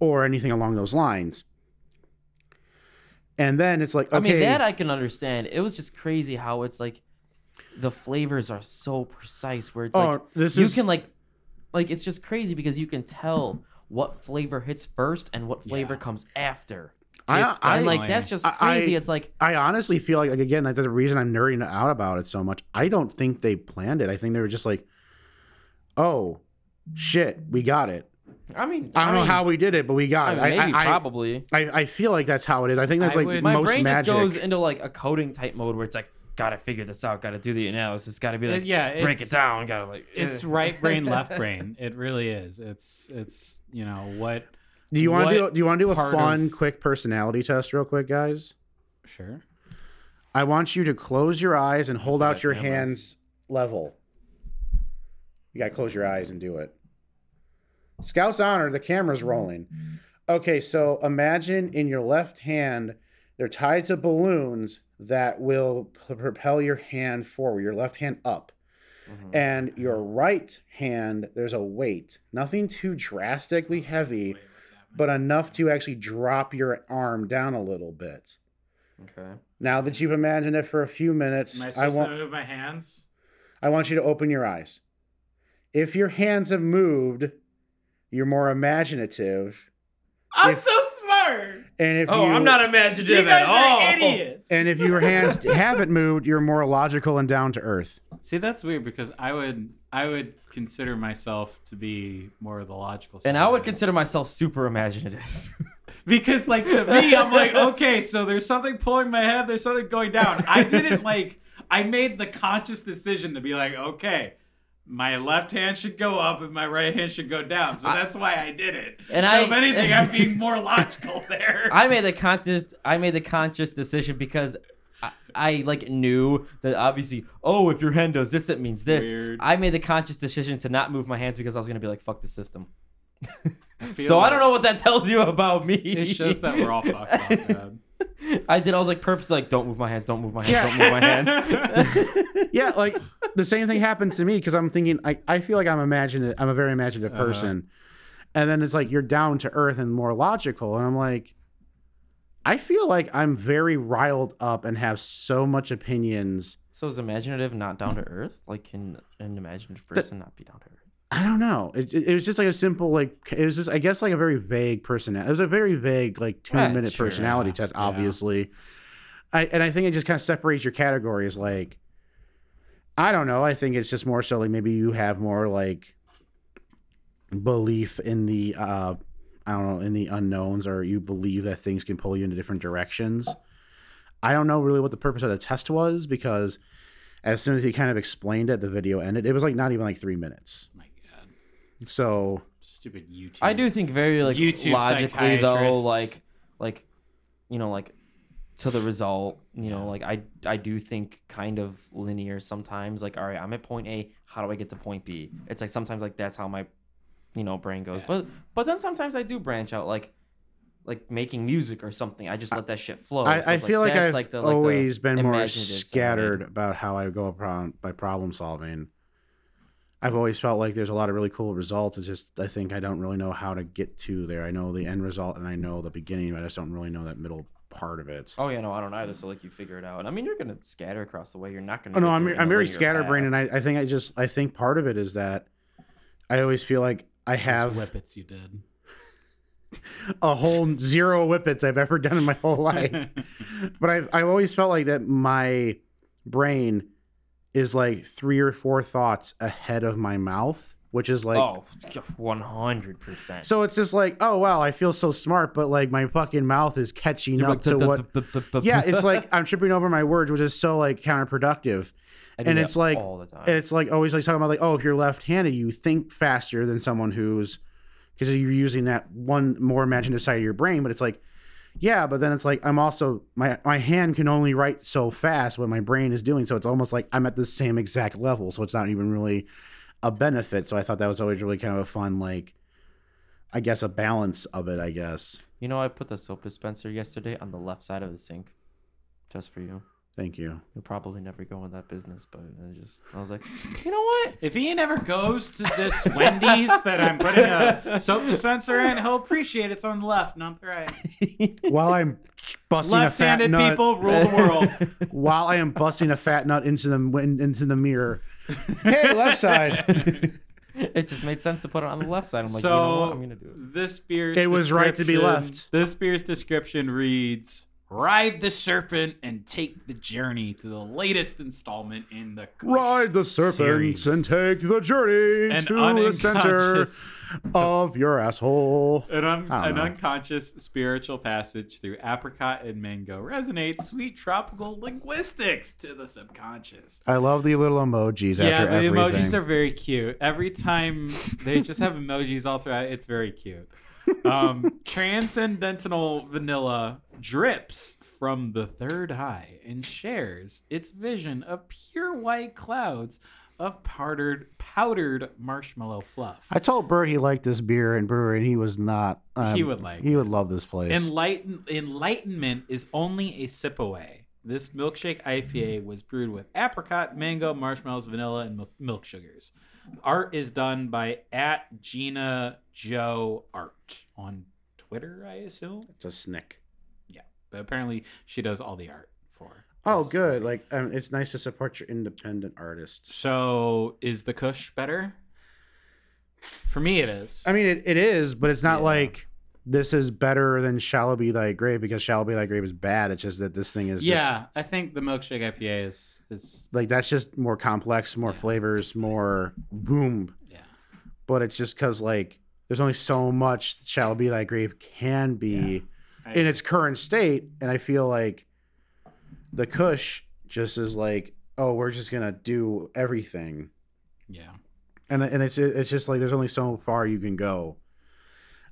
or anything along those lines. And then it's like, okay, I mean, that I can understand. It was just crazy how it's like the flavors are so precise where it's oh, like this you is can like like it's just crazy because you can tell what flavor hits first and what flavor Yeah. comes after. I, I, and like that's just crazy. I- it's like I honestly feel like, like again, like the reason I'm nerding out about it so much. I don't think they planned it. I think they were just like, "Oh, shit, we got it." I mean, I don't know mean, how we did it, but we got I mean, it. maybe I, I, probably. I, I feel like that's how it is. I think that's I like would- My most brain magic. just goes into like a coding type mode where it's like, gotta figure this out, gotta do the analysis, gotta be like, yeah, break it down, gotta like, It's eh. right brain, left brain. It really is. It's it's you know what. do you want to do? Do you want to do a fun, of- quick personality test, real quick, guys? Sure. I want you to close your eyes and hold what out your feel hands level. You gotta close your eyes and do it. Scout's honor, the camera's rolling. Okay, so imagine in your left hand, they're tied to balloons that will propel your hand forward, your left hand up. Mhm. And your right hand, there's a weight. Nothing too drastically heavy, Wait, but enough to actually drop your arm down a little bit. okay. Now that you've imagined it for a few minutes, Am I I want to move my hands? I want you to open your eyes. If your hands have moved, you're more imaginative. I'm If- so smart. And if Oh, you, I'm not You imaginative guys at all. are idiots. And if your hands haven't moved, you're more logical and down to earth. See, that's weird because I would I would consider myself to be more of the logical side. And I would consider myself super imaginative. because like to me, I'm like, okay, so there's something pulling my head, there's something going down. I didn't like I made the conscious decision to be like, okay, my left hand should go up and my right hand should go down. So I- that's why I did it. And so I- if anything, I'm being more logical there. I made the conscious I made the conscious decision because I, I like knew that obviously, oh, if your hand does this, it means this. Weird. I made the conscious decision to not move my hands because I was gonna be like, fuck the system. feel So I don't know what that tells you about me. It shows that we're all fucked up, man. I did. I was like purposely like, don't move my hands, don't move my hands, don't move my hands. Yeah, like the same thing happens to me because I'm thinking I, I feel like I'm imaginative I'm a very imaginative Uh-huh. person. And then it's like you're down to earth and more logical. And I'm like, I feel like I'm very riled up and have so much opinions. so is imaginative not down to earth? Like, can an imaginative person not be down to earth? I don't know. It, it, it was just like a simple, like, it was just, I guess, like a very vague personality. It was a very vague, like, two Right, minute sure, personality yeah, test, yeah. obviously. I, and I think it just kind of separates your categories. Like, I don't know. I think it's just more so like maybe you have more like belief in the, uh, I don't know, in the unknowns, or you believe that things can pull you into different directions. I don't know really what the purpose of the test was because as soon as he kind of explained it, the video ended. It was like not even like three minutes. My So stupid YouTube. I do think very like YouTube logically though, like like you know, like to the result, you know, like I I do think kind of linear sometimes. Like, all right, I'm at point A, how do I get to point B? It's like sometimes like that's how my you know brain goes. Yeah. But but then sometimes I do branch out like like making music or something. I just let that shit flow. I, So I feel like, that's I've like the, like the always been more imaginative side. scattered about how I go about by problem solving. I've always felt like there's a lot of really cool results. It's just I think I don't really know how to get to there. I know the end result and I know the beginning, but I just don't really know that middle part of it. Oh yeah, no, I don't either. So like you figure it out. And I mean, you're gonna scatter across the way. You're not gonna. Oh, no, I'm I'm very scatterbrained, path. and I, I think I just I think part of it is that I always feel like I have whippets you did. a whole zero whippets I've ever done in my whole life. but I've I've always felt like that my brain is like three or four thoughts ahead of my mouth, which is like oh, one hundred percent. so it's just like, oh wow, I feel so smart, but like my fucking mouth is catching up to what Yeah, it's like I'm tripping over my words, which is so like counterproductive. And it's like- all the time. And it's like always like talking about like, oh, if you're left-handed, you think faster than someone who's because you're using that one more imaginative side of your brain. But it's like, yeah, but then it's like I'm also my my hand can only write so fast what my brain is doing. So it's almost like I'm at the same exact level. So it's not even really a benefit. So I thought that was always really kind of a fun like, I guess a balance of it. I guess. you know, I put the soap dispenser yesterday on the left side of the sink, just for you. Thank you. You'll probably never go in that business, but I just I was like, you know what? If he ever goes to this Wendy's that I'm putting a soap dispenser in, he'll appreciate it's on the left, not the right. While I'm busting a fat nut. people rule the world. while I am busting a fat nut into the into the mirror. Hey, left side. it just made sense to put it on the left side. I'm like, so you know what? I'm gonna do it. this beer's It was right to be left. This beer's description reads: "Ride the serpent and take the journey to the latest installment in the Kush Ride the serpent series. and take the journey An to the center of your asshole. an, un- an know. unconscious spiritual passage through apricot and mango resonates sweet tropical linguistics to the subconscious. I love the little emojis yeah, the everything. emojis are very cute. Every time they just have emojis all throughout, it's very cute. Um, transcendental vanilla drips from the third eye and shares its vision of pure white clouds of powdered powdered marshmallow fluff. I told Bert he liked this beer and brewery, and he was not. um, He would like He would love this place. Enlighten- enlightenment is only a sip away. This milkshake IPA was brewed with apricot, mango, marshmallows, vanilla, and milk, milk sugars. Art is done by at Gina Joe Art on Twitter, I assume. it's a snick. Yeah, but apparently, she does all the art for. Oh, good. Like, um, it's nice to support your independent artists. So, is the Kush better? For me, it is. I mean, it, it is, but it's not Yeah. like this is better than Shallow Be Thy Grave because Shallow Be Thy Grave is bad. It's just that this thing is just yeah, I think the milkshake IPA is is like that's just more complex, more Yeah. flavors, more boom. yeah. But it's just because like there's only so much shall Be Thy Grave can be I- in its current state, and I feel like the Kush just is like, oh, we're just gonna do everything, yeah. and and it's it's just like there's only so far you can go.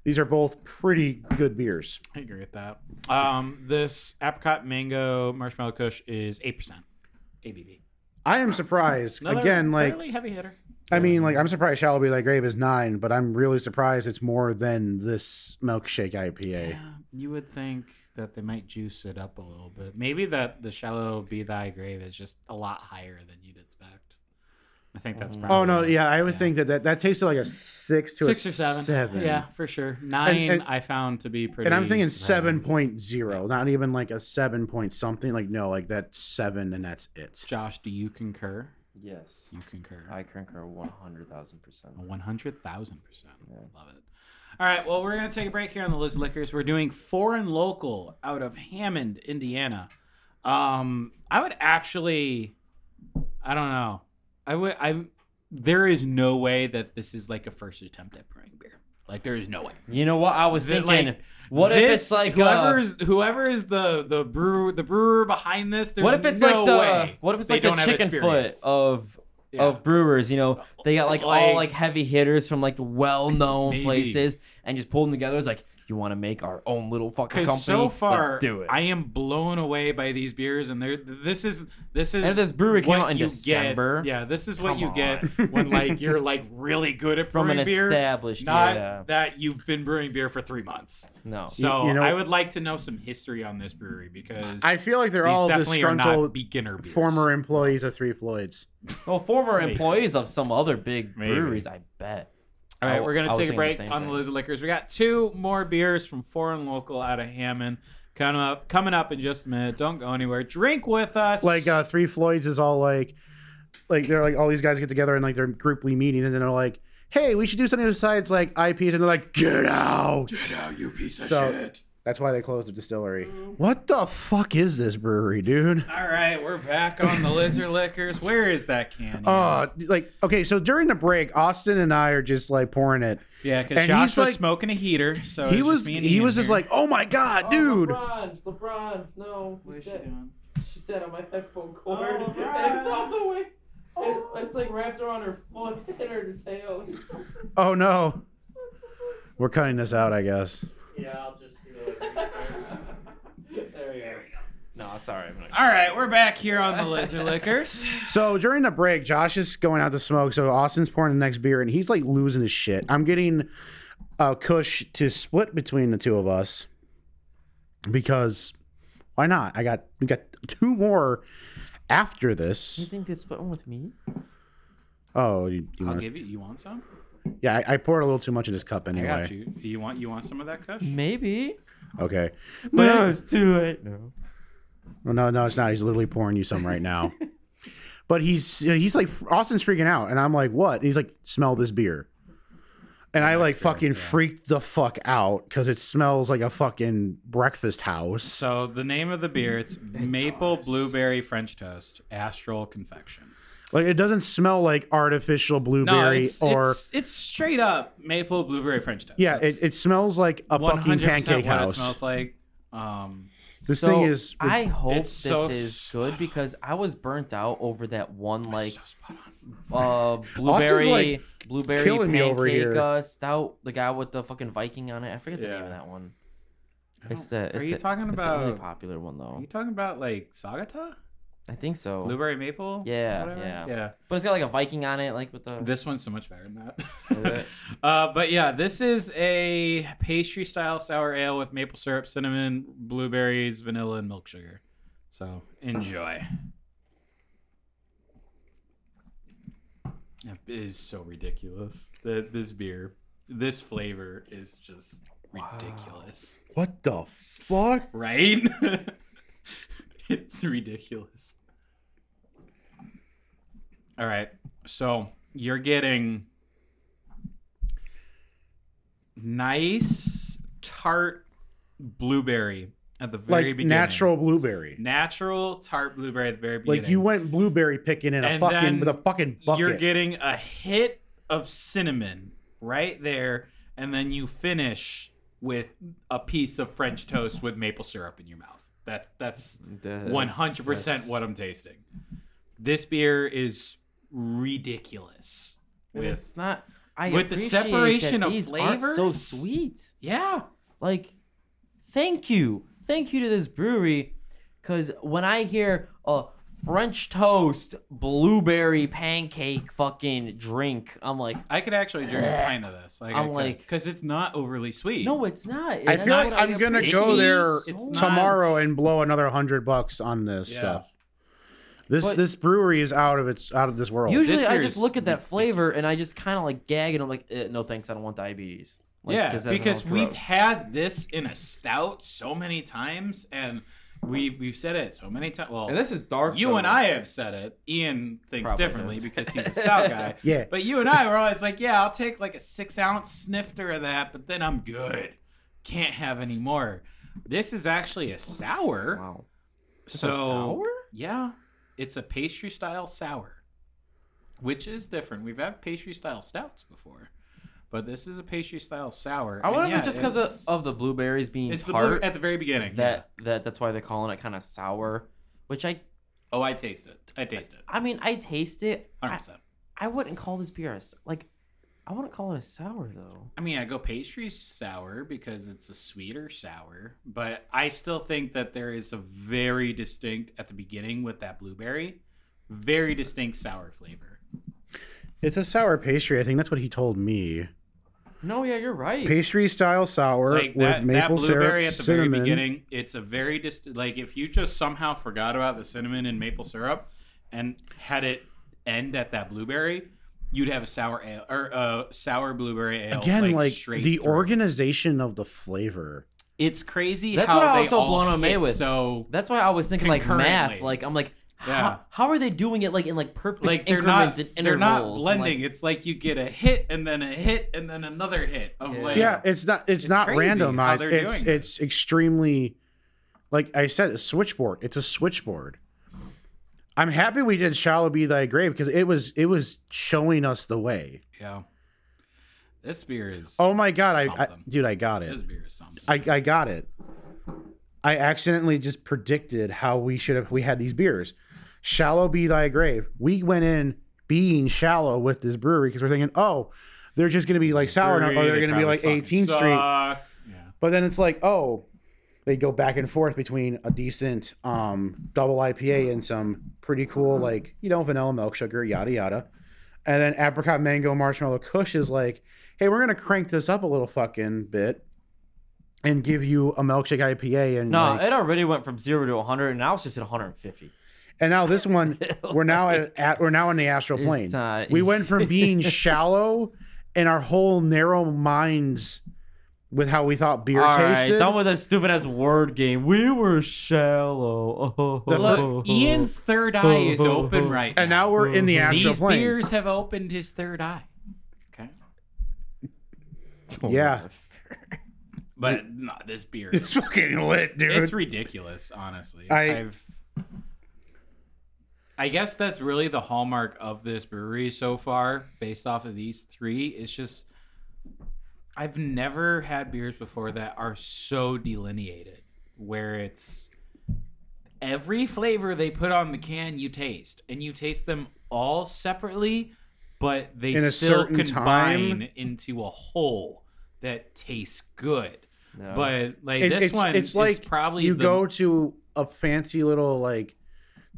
These are both pretty good beers. I agree with that. Um, this apricot mango marshmallow kush is eight percent ABV. I am surprised Another again. Like heavy hitter. I mean, like I'm surprised Shallow Be Thy Grave is nine, but I'm really surprised it's more than this milkshake IPA. Yeah, you would think that they might juice it up a little bit. Maybe that the shallow be thy grave is just a lot higher than you'd expect. I think that's oh. probably Oh no, yeah, I would yeah. think that, that that tasted like a six to six a or seven. seven. Yeah, for sure. Nine and- I found to be pretty. and I'm thinking seven point zero, not even like a seven point something. Like no, like that's seven, and that's it. Josh, do you concur? Yes, You concur. I concur one hundred thousand percent. One hundred thousand percent. Yeah. Love it. All right. Well, we're gonna take a break here on the Liz Liquors. We're doing foreign local out of Hammond, Indiana. Um, I would actually, I don't know. I would. I. There is no way that this is like a first attempt at brewing beer. Like there is no way. You know what? I was Is it thinking, like what if it's like whoever's uh, whoever is the the brewer the brewer behind this? There's what if it's no like the way what if it's like the chicken foot of Yeah. of brewers? You know, they got like, Like- all like heavy hitters from like the well known places, and just pulled them together. It's like you want to make our own little fucking company. so far, Let's do it. I am blown away by these beers, and they're this is this is And this brewery came out in December. Get, yeah, this is what Come you get when like you're like really good at from brewing an beer, established not yeah. that you've been brewing beer for three months. No, So you know- I would like to know some history on this brewery because I feel like they're all definitely are not disgruntled beginner beers. former employees of Three Floyds. well, former employees of some other big Maybe. breweries, I bet. All right, I- we're gonna was take a thinking the break same on the thing. Lizard Liquors. We got two more beers from foreign local out of Hammond coming up coming up in just a minute. Don't go anywhere. Drink with us. Like uh, Three Floyds is all like, like they're like all these guys get together and like their grouply meeting, and then they're like, "Hey, we should do something besides like IPs," and they're like, "Get out!" get out, you piece of So- shit. That's why they closed the distillery. What the fuck is this brewery, dude? All right, we're back on the Lizard Liquors. Where is that can? Uh, like okay, so during the break, Austin and I are just like pouring it. yeah, because and Josh he's was like- smoking a heater, so he was just he was just here. like, "Oh my god, dude!" LeBron, LeBron, no. What is she doing? She said on my headphone cord. Oh, LeBron. it's on the way. It, it's like wrapped around her foot and her tail. Oh no, we're cutting this out, I guess. yeah, I'll just do it. There we go. No, it's all right. All right, we're back here on the Lizard Liquors. So during the break, Josh is going out to smoke. So Austin's pouring the next beer, and he's like losing his shit. I'm getting a Kush to split between the two of us because why not? I got we got two more after this. You think they split one with me? Oh, you, you I'll want give you. You want some? yeah? I, I poured a little too much in this cup I anyway. got you. You want? You want some of that Kush? Maybe. Okay, But No, it's too late. No. well, no, no, it's not. He's literally pouring you some right now. But he's he's like Austin's freaking out, and I'm like, what? And he's like, smell this beer. And I like fucking freaked the fuck out because it smells like a fucking breakfast house. So the name of the beer, it's maple does. blueberry French toast, Astral Confection. Like it doesn't smell like artificial No, blueberry it's, or it's it's straight up maple blueberry French toast. yeah, it, it smells like a fucking hundred percent pancake what house. it smells like. Um, This So, thing is I hope this so is good because I was burnt out over that one like so uh blueberry like, blueberry pancake over here. uh, stout. The guy with the fucking Viking on it. I forget the name of that one. I It's the. It's are you the, talking it's the really about? popular one though. Are you talking about like Saugatuck? I think so. Blueberry maple? Yeah, Whatever? yeah. yeah. But it's got like a Viking on it, like with the. This one's so much better than that. uh, but yeah, this is a pastry style sour ale with maple syrup, cinnamon, blueberries, vanilla, and milk sugar. So enjoy. It is so ridiculous. That this beer, this flavor is just ridiculous. what the fuck? Right? it's ridiculous. All right. So you're getting nice tart blueberry at the very Like beginning. natural blueberry. natural tart blueberry at the very beginning. Like you went blueberry picking in a And fucking with a fucking bucket. You're getting a hit of cinnamon right there, and then you finish with a piece of French toast with maple syrup in your mouth. That that's That's- one hundred percent what I'm tasting. This beer is ridiculous. With It's not. I with the appreciate separation that of these aren't so sweet. yeah, Like, thank you, thank you to this brewery, because when I hear a French toast blueberry pancake fucking drink, I'm like, I could actually drink a pint of this. Like, I'm like- because it's not overly sweet. no, it's not. I It's feel not like what I I'm gonna go there It's so not- tomorrow and blow another hundred bucks on this Yeah. stuff. This But- this brewery is out of its out of this world. Usually, This I beer just is look at that flavor and. I just kind of like gag and I'm like, eh, no thanks, I don't want diabetes. Like, yeah, 'cause that because sounds we've gross. had this in a stout so many times, and we we've said it so many times. Well, And this is dark. you though. and I have said it. Ian thinks Probably differently does. because he's a stout guy. Yeah. But you and I were always like, yeah, I'll take like a six ounce snifter of that, but then I'm good. Can't have any more. This is actually a sour. Wow. so a sour? Yeah, it's a pastry style sour, which is different. We've had pastry style stouts before, but this is a pastry style sour. I and wonder if yeah, it's just because of, it's- of the blueberries being it's the tart blue, at the very beginning. that that that's why they're calling it kind of sour. Which I, oh, I taste it. I taste it. I mean, I taste it. Hundred I, percent. I wouldn't call this beer a s- like. I wouldn't call it a sour though. I mean, I go pastry sour because it's a sweeter sour, but I still think that there is a very distinct at the beginning with that blueberry, very distinct sour flavor. It's a sour pastry. I think that's what he told me. No, yeah, you're right. Pastry style sour Like with that, that maple blueberry syrup, at the cinnamon. very beginning, it's a very distinct. like if you just somehow forgot about the cinnamon and maple syrup and had it end at that blueberry, you'd have a sour ale or a sour blueberry ale. Again, like, straight the through. organization of the flavor. It's crazy. That's how what I they was so blown away with. So That's why I was thinking like math. Like I'm like, Yeah. how, how are they doing it like in like perfect like they're increments not and they're not intervals? blending. Like, it's like you get a hit and then a hit and then another hit of Yeah. like Yeah, it's not. It's, It's not randomized. It's it's this. extremely, like I said, a switchboard. It's a switchboard. I'm happy we did "Shallow Be Thy Grave" because it was it was showing us the way. yeah. This beer is Oh my god, I, I dude, I got it. this beer is something. I, I got it. I accidentally just predicted how we should have we had these beers. Shallow be thy grave. We went in being shallow with this brewery because we're thinking, oh, they're just gonna be like sour now, or they're They gonna be like fucking 18th Street. Yeah. But then it's like, oh, they go back and forth between a decent um double IPA and some pretty cool like you know vanilla milk sugar yada yada, and then apricot mango marshmallow kush is like, hey, we're gonna crank this up a little fucking bit, and give you a milkshake IPA and no, like- it already went from zero to 100, and now it's just at 150. and now this one we're now at, at we're now in the astral plane. Uh, we went from being shallow and our whole narrow minds with how we thought beer All right, tasted. done with that stupid ass word game. We were shallow. Oh, The Look, Ian's third eye is open right now. and now we're in the astral These plane. beers have opened his third eye. Okay. Yeah. But no, this beer It's is fucking lit, dude. it's ridiculous, honestly. I- I've I guess that's really the hallmark of this brewery so far, based off of these three. It's just I've never had beers before that are so delineated, where it's every flavor they put on the can you taste, and you taste them all separately, but they In a still combine time. into a whole that tastes good. No. But like It- this it's, one, it's is like probably you the, go to a fancy little like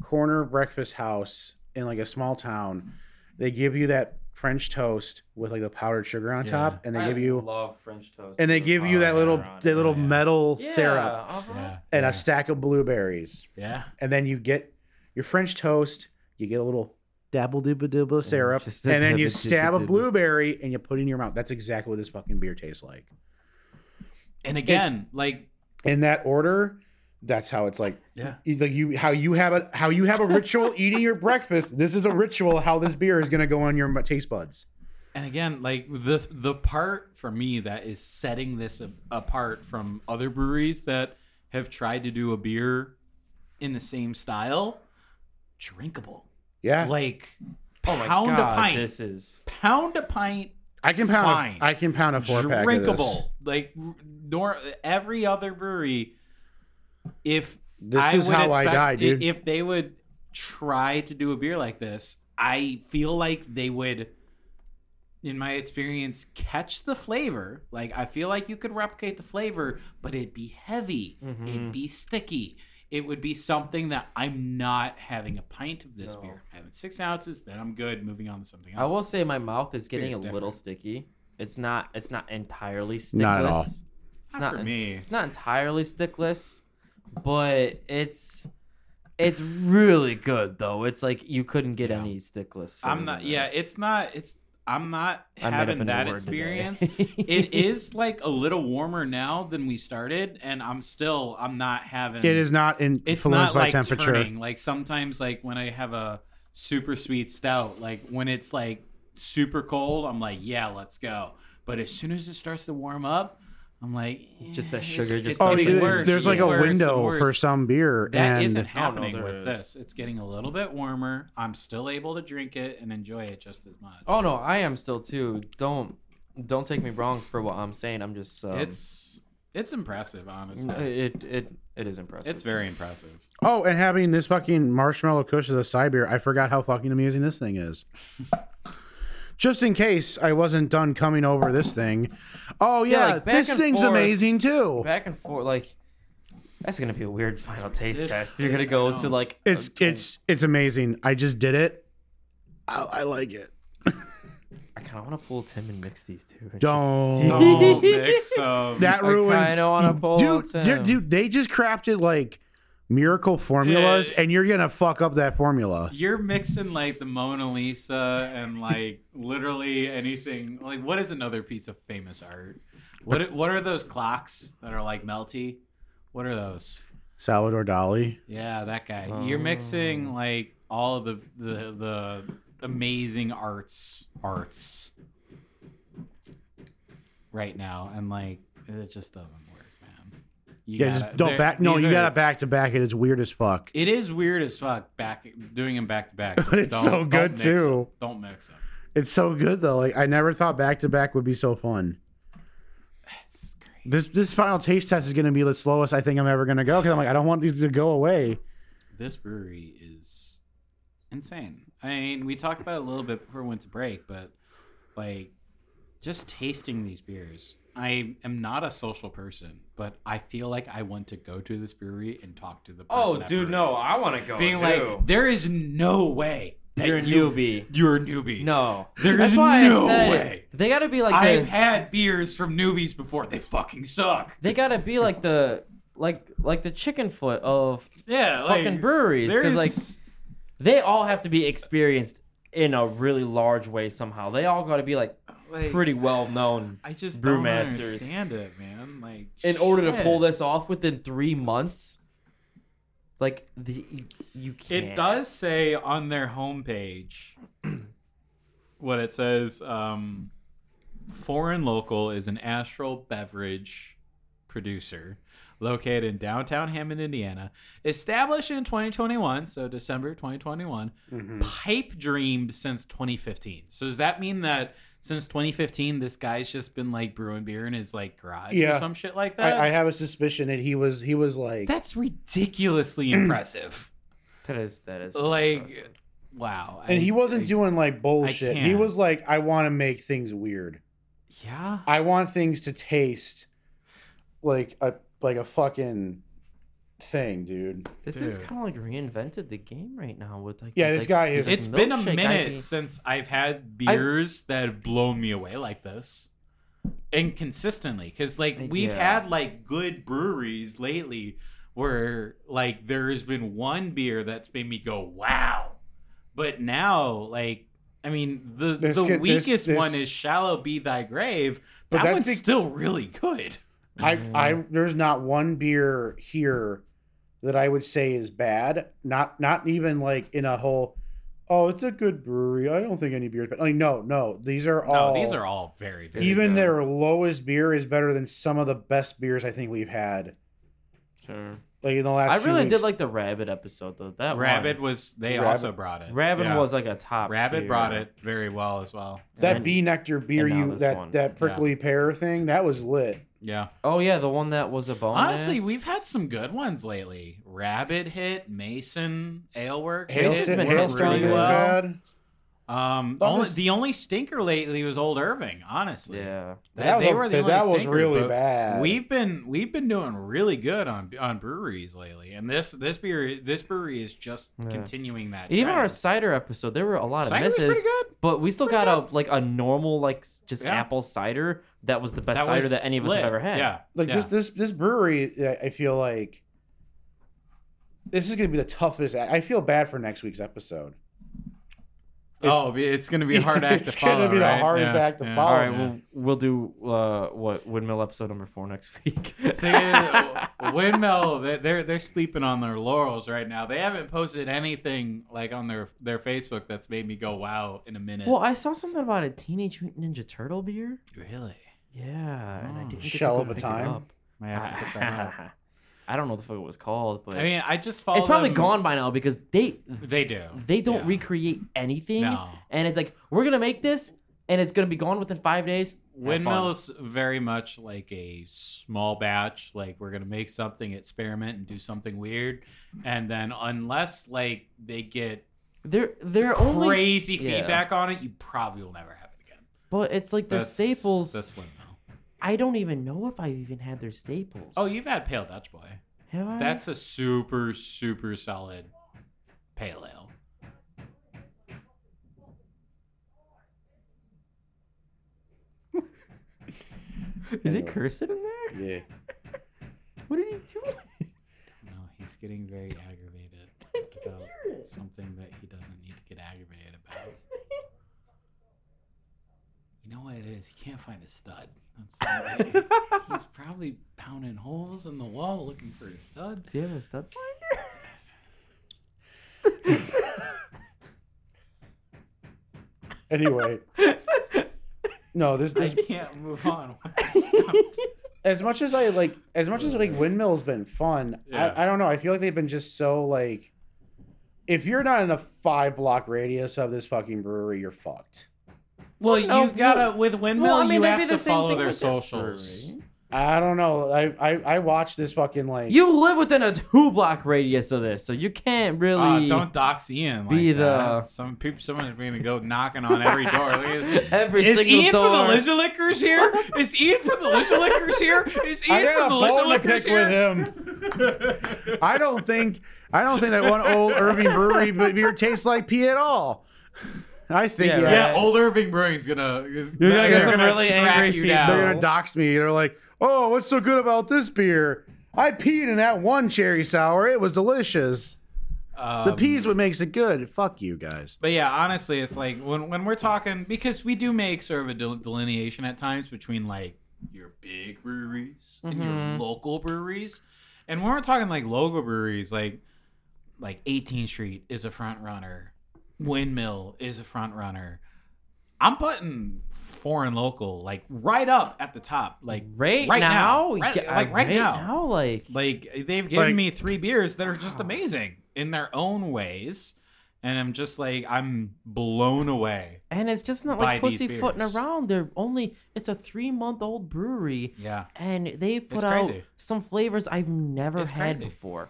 corner breakfast house in like a small town. They give you that French toast with like the powdered sugar on Yeah. top, and they I give you love French toast. and they with give you that little sugar on it. that little yeah. metal Yeah, syrup uh-huh. yeah, and yeah, a stack of blueberries, yeah. and then you get your French toast. You get a little dabble dibba dibba syrup, just a and then you dabba stab a dibba dibba. blueberry and you put it in your mouth. That's exactly what this fucking beer tastes like. And again, like In that order, that's how it's like yeah, like you how you have a how you have a ritual eating your breakfast. This is a ritual how this beer is gonna go on your taste buds. and again, like the the part for me that is setting this a- apart from other breweries that have tried to do a beer in the same style, drinkable. Yeah, Like Oh my pound god, a pint, this is pound a pint, I can pound. fine. A, I can pound a four pack of this. drinkable. Like nor every other brewery, if This I is would how I die, dude. If they would try to do a beer like this, I feel like they would, in my experience, catch the flavor. Like I feel like you could replicate the flavor, but it'd be heavy. Mm-hmm. It'd be sticky. It would be something that I'm not having a pint of this No. beer. I'm having six ounces, then I'm good. Moving on to something else. I will say my mouth is getting a beer's little sticky. It's not it's not entirely stickless. Not at all. It's Not not for me. It's not entirely stickless, but it's it's really good though. It's like you couldn't get Yeah. any stickless. I'm not. Yeah, it's not. It's. I'm not I made having that experience. it is like a little warmer now than we started, and I'm still. I'm not having. It is not in- It's influenced not by like temperature. turning. Like sometimes, like when I have a super sweet stout, like when it's like super cold, I'm like, yeah, let's go. But as soon as it starts to warm up, I'm like, Just that eh, sugar it's- just it's Oh, starts getting dude, worse, there's like a worse, window worse. for some beer, That and not happening there with is. this. It's getting a little bit warmer. I'm still able to drink it and enjoy it just as much. Oh no, I am still too. Don't don't take me wrong for what I'm saying. I'm just um, it's it's impressive, honestly. it it it is impressive. It's very impressive. oh, and having this fucking marshmallow kush as a side beer, I forgot how fucking amazing this thing is. Just in case I wasn't done coming over this thing. Oh yeah, like, this thing's forth. amazing too. back and forth like. That's gonna be a weird final taste This- test. You're gonna go to like It's a- it's it's amazing. I just did it. I, I like it. I kind of want to pull Tim and mix these two. just Don't. see. Don't mix them. That I ruins. kinda wanna pull dude, Tim. dude, dude, they just crafted like miracle formulas, Yeah. and you're gonna fuck up that formula. You're mixing like the Mona Lisa and like literally anything. Like, what is another piece of famous art? What what are those clocks that are like melty? What are those? Salvador Dali. Yeah, that guy. You're oh. mixing like all of the the the amazing arts arts right now, and like it just doesn't work, man. You Yeah, gotta- just don't back. No, you gotta back to back it. It's weird as fuck. It is weird as fuck back doing them back to back. Just It's don't- so don't good, mix too. Don't mix them. It's so good though. Like I never thought back to back would be so fun. It's great. This this final taste test is gonna be the slowest I think I'm ever gonna go because I'm like I don't want these to go away. This brewery is insane. I mean, we talked about it a little bit before we went to break, but like just tasting these beers. I am not a social person, but I feel like I want to go to this brewery and talk to the person. Oh, dude, brewery. no, I want to go. Being too. like, there is no way that you're a you- newbie. You're a newbie. No, There that's is why no I said way. they got to be like I've the, had beers from newbies before. They fucking suck. they got to be like the like like the chicken foot of Yeah, fucking breweries because like they all have to be experienced in a really large way somehow. They all got to be like Like, pretty well known. I just brewmasters. don't understand it, man. Like, In order to pull this off within three months, like the you, you can't. It does say on their homepage what it says um, Foreign Local is an astral beverage producer located in downtown Hammond, Indiana. Established in 2021, so December 2021. Pipe dreamed since 2015. So does that mean that since 2015 this guy's just been like brewing beer in his like garage or some shit like that? I, I have a suspicion that he was he was like That's ridiculously impressive. That is that is Like impressive. wow. and I- he wasn't I- doing like bullshit. He was like, I want to make things weird. Yeah. I want things to taste like a like a fucking thing, dude. This is kind of like reinvented the game right now with like Yeah, these, this like, guy is- these It's been a minute IPA. since I've had beers that have blown me away like this. And consistently cuz like we've Yeah. had like good breweries lately where like there's been one beer that's made me go wow. But now like I mean the This the kid- weakest this- one is Shallow Be Thy Grave. But That that's one's be- still really good. I. I mm-hmm. there's not one beer here that I would say is bad. Not not even like in a whole. Oh, it's a good brewery. I don't think any beers, but bad. Like no, no. These are all. No, these are all very very even good. their lowest beer is better than some of the best beers I think we've had. Sure. Like in the last. I few really weeks. did like the rabbit episode though. That Rabbit one, was they Rabbit- also brought it. Rabbit Yeah. was like a top. Rabbit tier. brought it very well as well. that And- bee nectar beer. You that one. that prickly pear thing that was lit. Yeah. Oh yeah, the one that was a bonus. Honestly, we've had some good ones lately. Rabbit hit, Mason, Aleworks Hail, Mason's hit been hailstorm really really really well. Um, only, the only stinker lately was Old Irving. Honestly, Yeah. That- That was they a- were the that only was stinker, really bad. We've been we've been doing really good on on breweries lately, and this this beer this brewery is just Yeah. continuing that. Even our cider episode, there were a lot of Cider was misses, pretty good. but we still got a like a normal like just Yeah. apple cider that was the best That cider was that any of us lit. have ever had. Yeah, like yeah. this this this brewery I- I feel like this is gonna be the toughest I feel bad for next week's episode. oh, it's going to be a hard act to It's follow. gonna be the right? hardest Yeah, act to yeah. follow. All right, we'll we'll do uh what windmill episode number four next week. Thing is, Windmill, they- they're they're sleeping on their laurels right now. They haven't posted anything like on their their Facebook that's made me go wow in a minute. well, I saw something about a Teenage Mutant Ninja Turtle beer. really? Yeah, and I mm, didn't get Shell to of go a pick it time? up. I have to put that up. I don't know what the fuck it was called, but I mean, I just follow. it's probably them- gone by now because they They do. they don't Yeah. recreate anything, No. and it's like we're gonna make this, and it's gonna be gone within five days. Have fun. Windmill's very much like a small batch. Like we're gonna make something, experiment, and do something weird, and then unless like they get They're they're only crazy yeah. feedback on it, you probably will never have it again. but it's like their That's- staples. That's Windmill. I don't even know if I've even had their staples. Oh, you've had Pale Dutch Boy. have I? That's a super super solid pale ale. is it Anyway. cursing in there? Yeah. What are you doing? No, he's getting very aggravated about something that he doesn't need to get aggravated about. You know what it is? He can't find his stud. That's, he's probably pounding holes in the wall looking for his stud. Do you have a stud finder? Anyway. No, this I this can't move on. as much as I like as much as like windmill's been fun, Yeah. I, I don't know. I feel like they've been just so like if you're not in a five block radius of this fucking brewery, you're fucked. Well, no, you gotta with windmill. Well, I mean, you that'd have be the to same follow thing their with this socials. I don't know. I I, I watched this fucking like You live within a two block radius of this, so you can't Uh, really. don't dox Ian. be like the- that. some people. Someone's going to go knocking on every door. Look at- Every Is single Ian door. from the Lizard Lickers here? Is Ian from the Lizard Lickers here? Is I Ian got from a the Lizard bone to Lickers pick here? with him. I don't think I don't think that one old Irving Brewery beer tastes like pee at all. I think Yeah, yeah, Yeah, Old Irving Brewing's gonna. You're gonna get some really angry you people. down. they're gonna dox me. They're like, "Oh, what's so good about this beer? I peed in that one cherry sour. It was delicious." the Um, peas what makes it good. Fuck you guys. But yeah, honestly, it's like when when we're talking because we do make sort of a delineation at times between like your big breweries and your Mhm. local breweries, and when we're talking like local breweries, like like 18th Street is a front runner, Windmill is a front runner. I'm putting foreign local like right up at the top, like Right, right now, Right- yeah, like right now. like Like they've given Like- me three beers that are just amazing in their own ways, and I'm just like I'm blown away. and it's just not like these pussyfooting around. They're only it's a three month old brewery, Yeah, and they've put It's out crazy. some flavors I've never It's had crazy. before.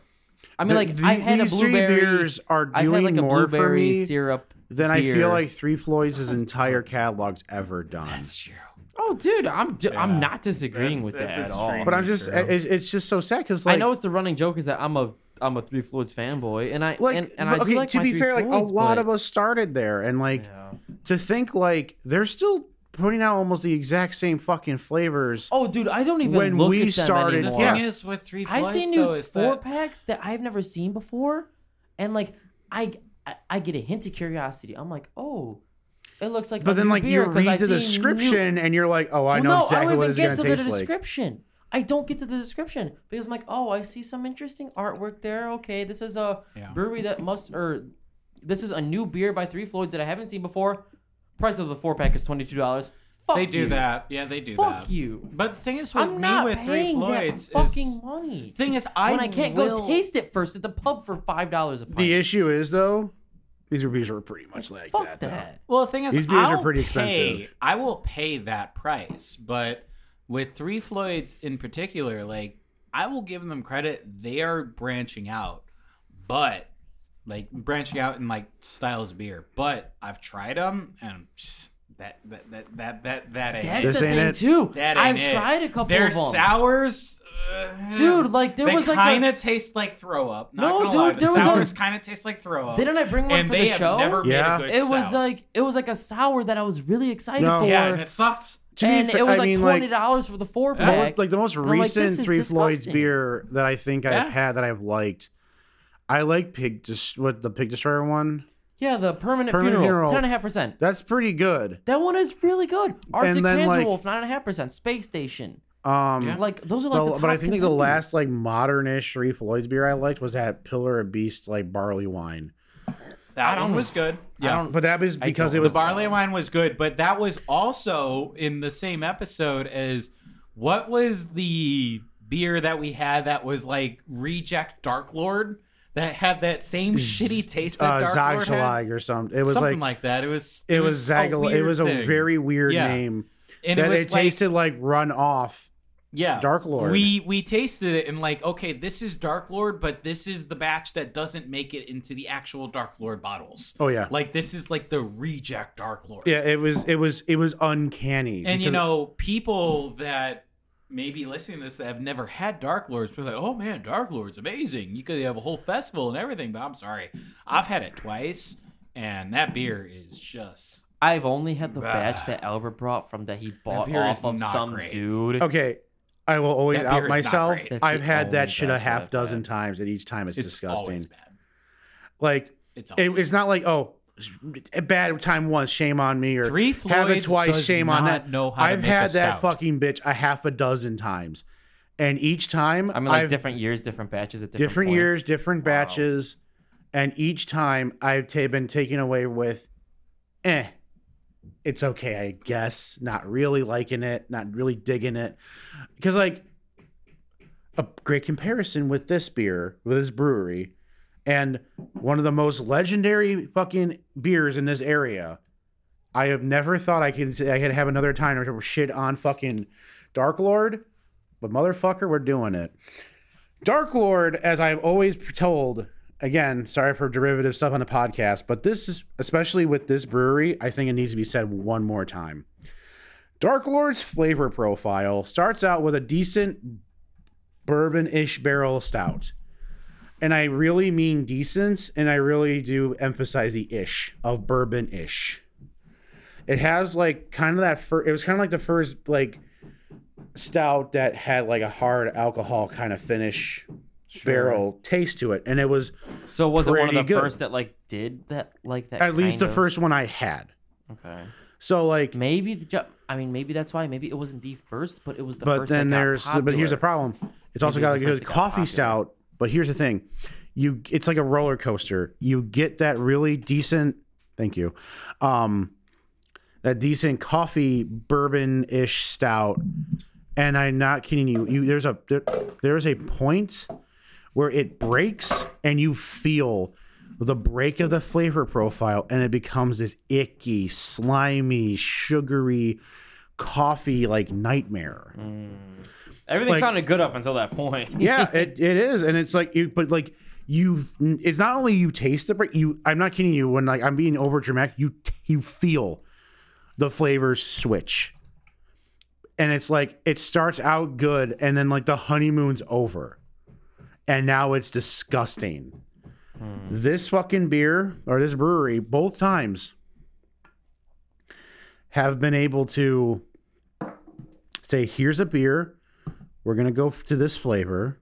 I mean, The- like the- I had a these three blueberry. beers are I've doing had like a more for me syrup. than I beer. feel like Three Floyds' entire catalog's ever done. that's true. Oh, dude, I'm d Yeah. I'm not disagreeing That's- with that's that at all. extreme. But I'm just, True. it's, it's just so sad because like, I know it's the running joke is that I'm a I'm a Three Floyds fanboy, and I like, and, and but I do okay, like to my be Three fair, like Floyds, a lot but- of us started there, and like Yeah. to think like they're still putting out almost the exact same fucking flavors. Oh, dude, I don't even When look we at them started- The anymore. Yeah. thing is with three I Floyds, see though, new is four that packs that I've never seen before, and like I, I I get a hint of curiosity. I'm like, oh, it looks like. But a then new like beer you 'cause read the see new- description and you're like, oh, I Well, know no, I exactly don't what even it's get gonna to the taste like. description. I don't get to the description because I'm like, oh, I see some interesting artwork there. Okay, this is a Yeah. brewery that must or this is a new beer by Three Floyds that I haven't seen before. Price of the four pack is twenty two dollars. Fuck they do you. that. Yeah, they do Fuck that. you. But the thing is with I'm me not with three paying Floyds that fucking is money. thing is I when I can't will, go taste it first at the pub for five dollars a pint. The issue is though, these beers are pretty much like Fuck that. though. that. Well, the thing is, These beers are I'll pretty pay- expensive. I will pay that price, but with Three Floyds in particular, like I will give them credit. They are branching out, but like branching out in like styles of beer. But I've tried them, and that that that that that that ain't That's it. The thing it. too. That I've it. tried a couple Their of them. sours. uh, Dude, like, there they was, like, kind of taste like throw up. Not No, gonna dude, lie. The there was a- sours kind of taste like throw up. Didn't I bring one and for they the have show? never Yeah. made a good it was stout. like it was like a sour that I was really excited No. for. yeah, and it sucked. To be and fa- it was I like mean, twenty dollars for the four The most- pack. like the most I'm like, recent this is Three Floyds disgusting. beer that I think Yeah. I've had that I've liked. I like Pig Dis- what the Pig Destroyer one. yeah, the permanent, Permanent funeral, Funeral. ten and a half percent. That's pretty good. That one is really good. Arctic then, Panzer like- Wolf, nine and a half percent. Space Station. Um, Yeah. Like those are like the- the, but I think like the last like modernish Three Floyds beer I liked was that Pillar of Beast like barley wine. That one was good. I Yeah. don't- But that was because don't- it the was barley wine was good, but that was also in the same episode as what was the beer that we had that was like reject Dark Lord that had that same shitty taste that uh, Dark Lord had? Or something. It was Something like, like, that. It was. it was a Zagal. It was a thing. very weird Yeah. name and that it, it, like, tasted like run off. yeah Dark Lord. We we tasted it and like okay, this is Dark Lord, but this is the batch that doesn't make it into the actual Dark Lord bottles. Oh yeah, Like this is like the reject Dark Lord. yeah. It was it was it was uncanny. And you know, people that maybe listening to this that have never had Dark Lords, be like, "Oh man, Dark Lord's amazing! You could have a whole festival and everything." But I'm sorry, I've had it twice, and that beer is just I've only had the batch that Albert brought from that he bought beer is off of not some great. dude. okay. I will always That beer out is not myself. great. That's I've the had only that shit a batch that half I've dozen times, and each time it's, it's disgusting. always bad. Like It's it, always it's not like oh, a bad time once, shame on me, or Three have it twice, does shame on not that. know how I've make had that stout. fucking bitch a half a dozen times, and each time I mean, like I've- different years, different batches at different, different points. years, different Wow. batches, and each time I've ta- been taken away with, eh, it's okay, I guess. Not really liking it, not really digging it, because like a great comparison with this beer, with this brewery, and one of the most legendary fucking beers in this area. I have never thought I could I could have another time to shit on fucking Dark Lord, but motherfucker, we're doing it. Dark Lord, as I've always told, again, sorry for derivative stuff on the podcast, but this is especially with this brewery, I think it needs to be said one more time. Dark Lord's flavor profile starts out with a decent bourbon-ish barrel stout. And I really mean decent, and I really do emphasize the ish of bourbon-ish. It has like kind of that first. It was kind of like the first like stout that had like a hard alcohol kind of finish, barrel taste to it, and it was So was it one of the good. first that like did that like that? at least the of- first one I had. Okay. So like, Maybe the I mean maybe that's why maybe it wasn't the first, but it was the but first. then that got there's but here's the problem. It's also Maybe got it's a good first that got coffee stout. But here's the thing, you it's like a roller coaster. You get that really decent. Thank you. Um, that decent coffee bourbon ish stout, and I'm not kidding you. You there's a there, there's a point where it breaks and you feel the break of the flavor profile and it becomes this icky, slimy, sugary coffee like nightmare. Mm. Everything like- sounded good up until that point. yeah, it, it is, and it's like you, but like you, it's not only you taste the break. You, I'm not kidding you. When like I'm being over dramatic, you you feel the flavors switch, and it's like it starts out good, and then like the honeymoon's over, and now it's disgusting. Hmm. This fucking beer or this brewery, both times, have been able to say, "Here's a beer." We're gonna go to this flavor.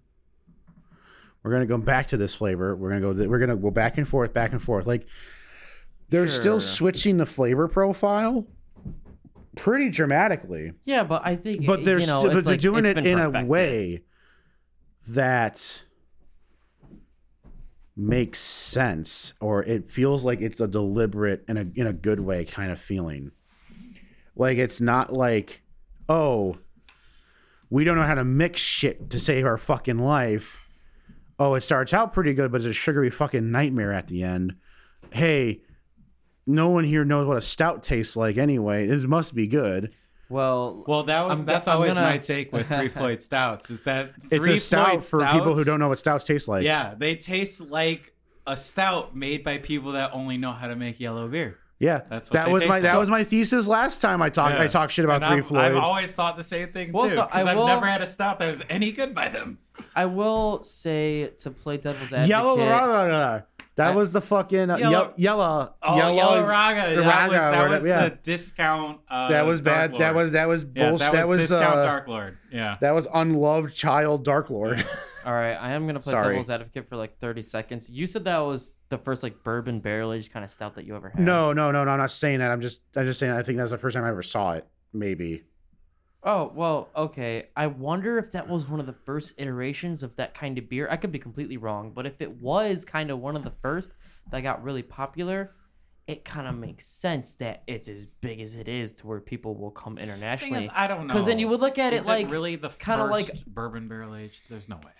We're gonna go back to this flavor. We're gonna go. th- We're gonna go back and forth, back and forth. Like they're still switching the flavor profile pretty dramatically, Yeah, but I think but they're you know, still, but they're like- doing it in a way that makes sense, or it feels like it's a deliberate in a in a good way kind of feeling. Like it's not like, oh, we don't know how to mix shit to save our fucking life. Oh, it starts out pretty good, but it's a sugary fucking nightmare at the end. Hey, no one here knows what a stout tastes like anyway. This must be good. Well, Well, that was I'm that's I'm always gonna- my take with Three Floyd Stouts is that It's Three a stout Floyd for people who don't know what stouts taste like. Yeah, they taste like a stout made by people that only know how to make yellow beer. Yeah, That's what that was my that like. was my thesis last time I talked I Yeah. talked shit about And Three I've, Floyd. I've always thought the same thing Well, too. Because I I've will- never had a stop that was any good by them. I will say to play devil's advocate. Yellow Raga. That I- was the fucking uh, Yellow- yellow yellow Oh, Yellow, Raga. That Raga, was, that was yeah. the discount. Uh, That was bad. That was that was yeah, bullshit. That was, discount uh, Dark Lord. Yeah. that was unloved child Dark Lord. All right, I am gonna play Sorry. devil's advocate for like 30 seconds. You said that was the first like bourbon barrel aged kind of stout that you ever had. no, no, no, no. I'm not saying that. I'm just I'm just saying I think that was the first time I ever saw it. Maybe. Oh well, okay. I wonder if that was one of the first iterations of that kind of beer. I could be completely wrong, but if it was kind of one of the first that got really popular, it kind of makes sense that it's as big as it is to where people will come Thing internationally. is, I don't know because then you would look at Is it like really the kinda like- bourbon barrel aged. There's no way.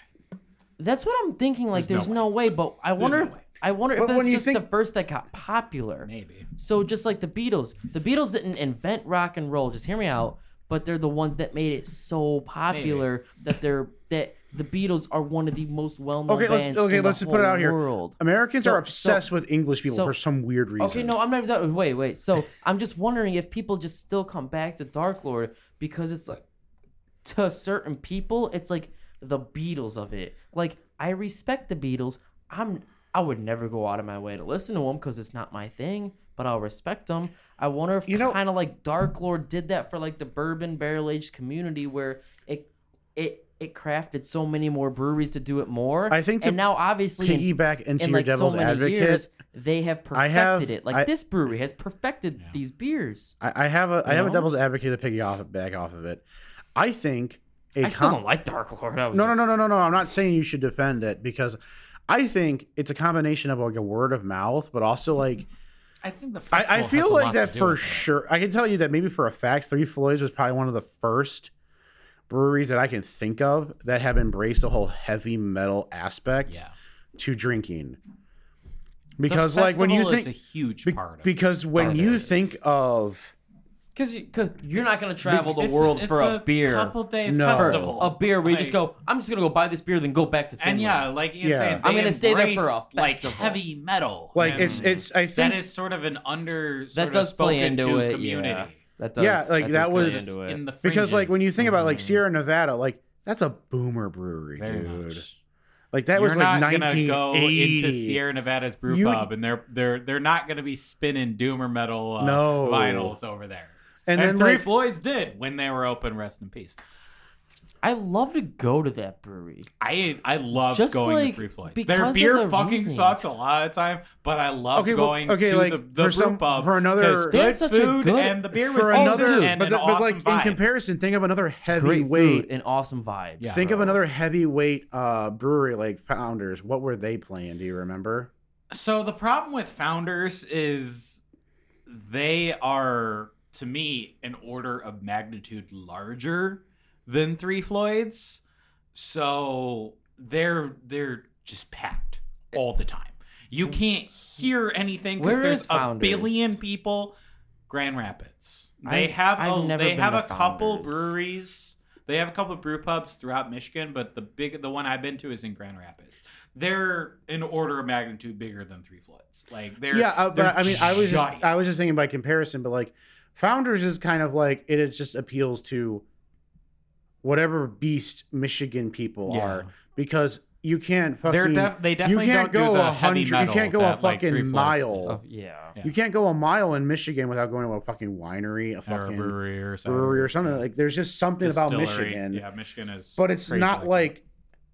That's what I'm thinking. Like, There's there's, no no, way. but I wonder. no if, way. I wonder if But that's when you just think- the first that got popular. Maybe. So just like the Beatles, the Beatles didn't invent rock and roll. Just hear me out. But they're the ones that made it so popular that they're that the Beatles are one of the most well-known Okay, let's- bands okay, in let's the just put it whole out here. World. Americans So- are obsessed with English people so- for some weird reason. Okay, no, I'm not done. Wait, wait. So I'm just wondering if people just still come back to Dark Lord because it's like to certain people, it's like the Beatles of it. Like I respect the Beatles. I'm I would never go out of my way to listen to them because it's not my thing, but I'll respect them. I wonder if You know- kind of like Dark Lord did that for like the bourbon barrel aged community where it it it crafted so many more breweries to do it more. I think to and now obviously Piggyback into in your like devil's so many advocate. years they have perfected have- it like I- this brewery has perfected these beers I, I have a I have a devil's advocate to piggy off back off of it. I think a i still com- don't like dark lord I was No, no, just- no, no, no, no. I'm not saying you should defend it because I think it's a combination of like a word of mouth, but also like I think the. I, I festival has feel like that for with it. sure. I can tell you that maybe for a fact, Three Floyds was probably one of the first breweries that I can think of that have embraced the whole heavy metal aspect Yeah. to drinking. The Because like when you festival is think a huge part of because when you Lord. think of because you, cause you're not going to travel the It's- world it's for a, beer couple day No. festival. a beer where you just go i'm just going to go buy this beer then go back to Finland. And yeah, like Ian's Yeah. saying, I'm gonna stay there for a embraced, like festival. heavy metal. like and it's it's I think is sort of an under that does of play spoken into to it community. yeah that does Yeah, like, does that play was- into it. in the because like when you think about like Sierra Nevada, like that's a boomer brewery, Very dude. much. Like that You're was like not gonna go 1980. into Sierra Nevada's brew You- pub, and they're they're they're not gonna be spinning doomer metal uh, No. vinyls over there. And And, then, Three like- Floyds did when they were open. Rest in peace. I love to go to that brewery. I I love Just going like to Three Floyds. Their beer the fucking reasons. sucks a lot of the time, but I love Okay, well, going okay, to like, the, the brew some- pub for another- because They have good such a food good- and the beer was for decent another, and but, an the, but awesome like in comparison, think of another Great heavyweight. and awesome vibes. Yeah. think of another heavyweight uh, brewery like Founders. What were they playing? Do you remember? So the problem with founders is they are to me an order of magnitude larger than Three Floyds. So they're they're just packed all the time. You can't hear anything because there's a billion people. Grand Rapids. They I've- have I've a, never they have to a couple Founders. breweries. They have a couple of brew pubs throughout Michigan, but the big the one I've been to is in Grand Rapids. They're an order of magnitude bigger than Three Floyds. Like they're yeah, uh, they're but I mean, I was giant. just I was just thinking by comparison, but like Founders is kind of like it. It just appeals to whatever beast Michigan people Yeah. are because you can't fucking They're def- they definitely you can't don't go a hundred. You can't go a that, like, fucking Three mile. Of, yeah. Yeah. You can't go a mile in Michigan without going to a fucking winery, a or a fucking brewery or something. brewery or something. Like there's just something about Michigan, Yeah, Michigan is. but it's crazy not that. like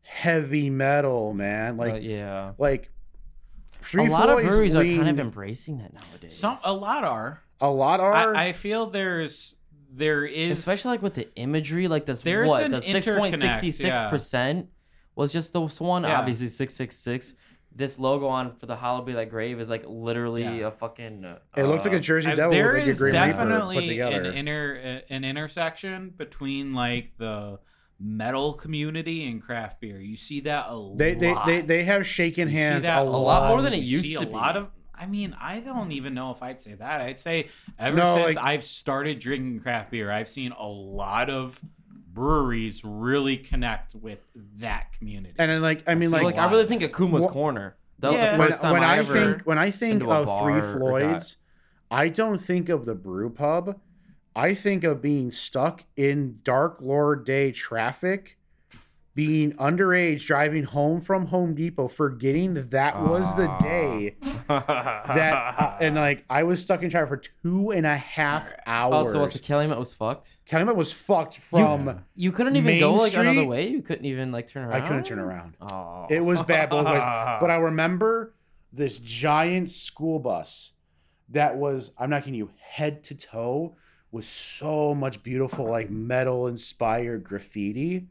heavy metal, man. Like Uh, yeah. like Three a lot of Floyds breweries are kind of embracing that nowadays. some a lot are. A lot are. I, I feel there's there is especially like with the imagery, like this There's what an the six point sixty six percent was just this one. Yeah. Obviously six six six. This logo on for the Hollow Be Like Grave is like literally Yeah. a fucking. Uh, it looked like a Jersey Uh, Devil there with like a is Grim Reaper put definitely an together. inner uh, an intersection between like the metal community and craft beer. You see that a lot. They, they they they have shaken hands a a lot. lot more than it You used see to a be. lot of. I mean, I don't even know if I'd say that. I'd say ever No, since like- I've started drinking craft beer, I've seen a lot of breweries really connect with that community. And then like I mean So, like, like I really think Akuma's Wha- Corner. That was Yeah. the when, first time when I, I ever. think when I think of Three bar Floyds, I don't think of the brew pub. I think of being stuck in Dark Lord Day traffic, being underage, driving home from Home Depot, forgetting that that was the day that, uh, and like I was stuck in traffic for two and a half hours. oh, so what's the Calumet was fucked. Calumet was fucked from. You couldn't even Main go like another way. You couldn't even like turn around. I couldn't turn around. Oh, It was bad, but, like, but I remember this giant school bus that was, I'm not kidding you, head to toe with so much beautiful, like metal inspired graffiti.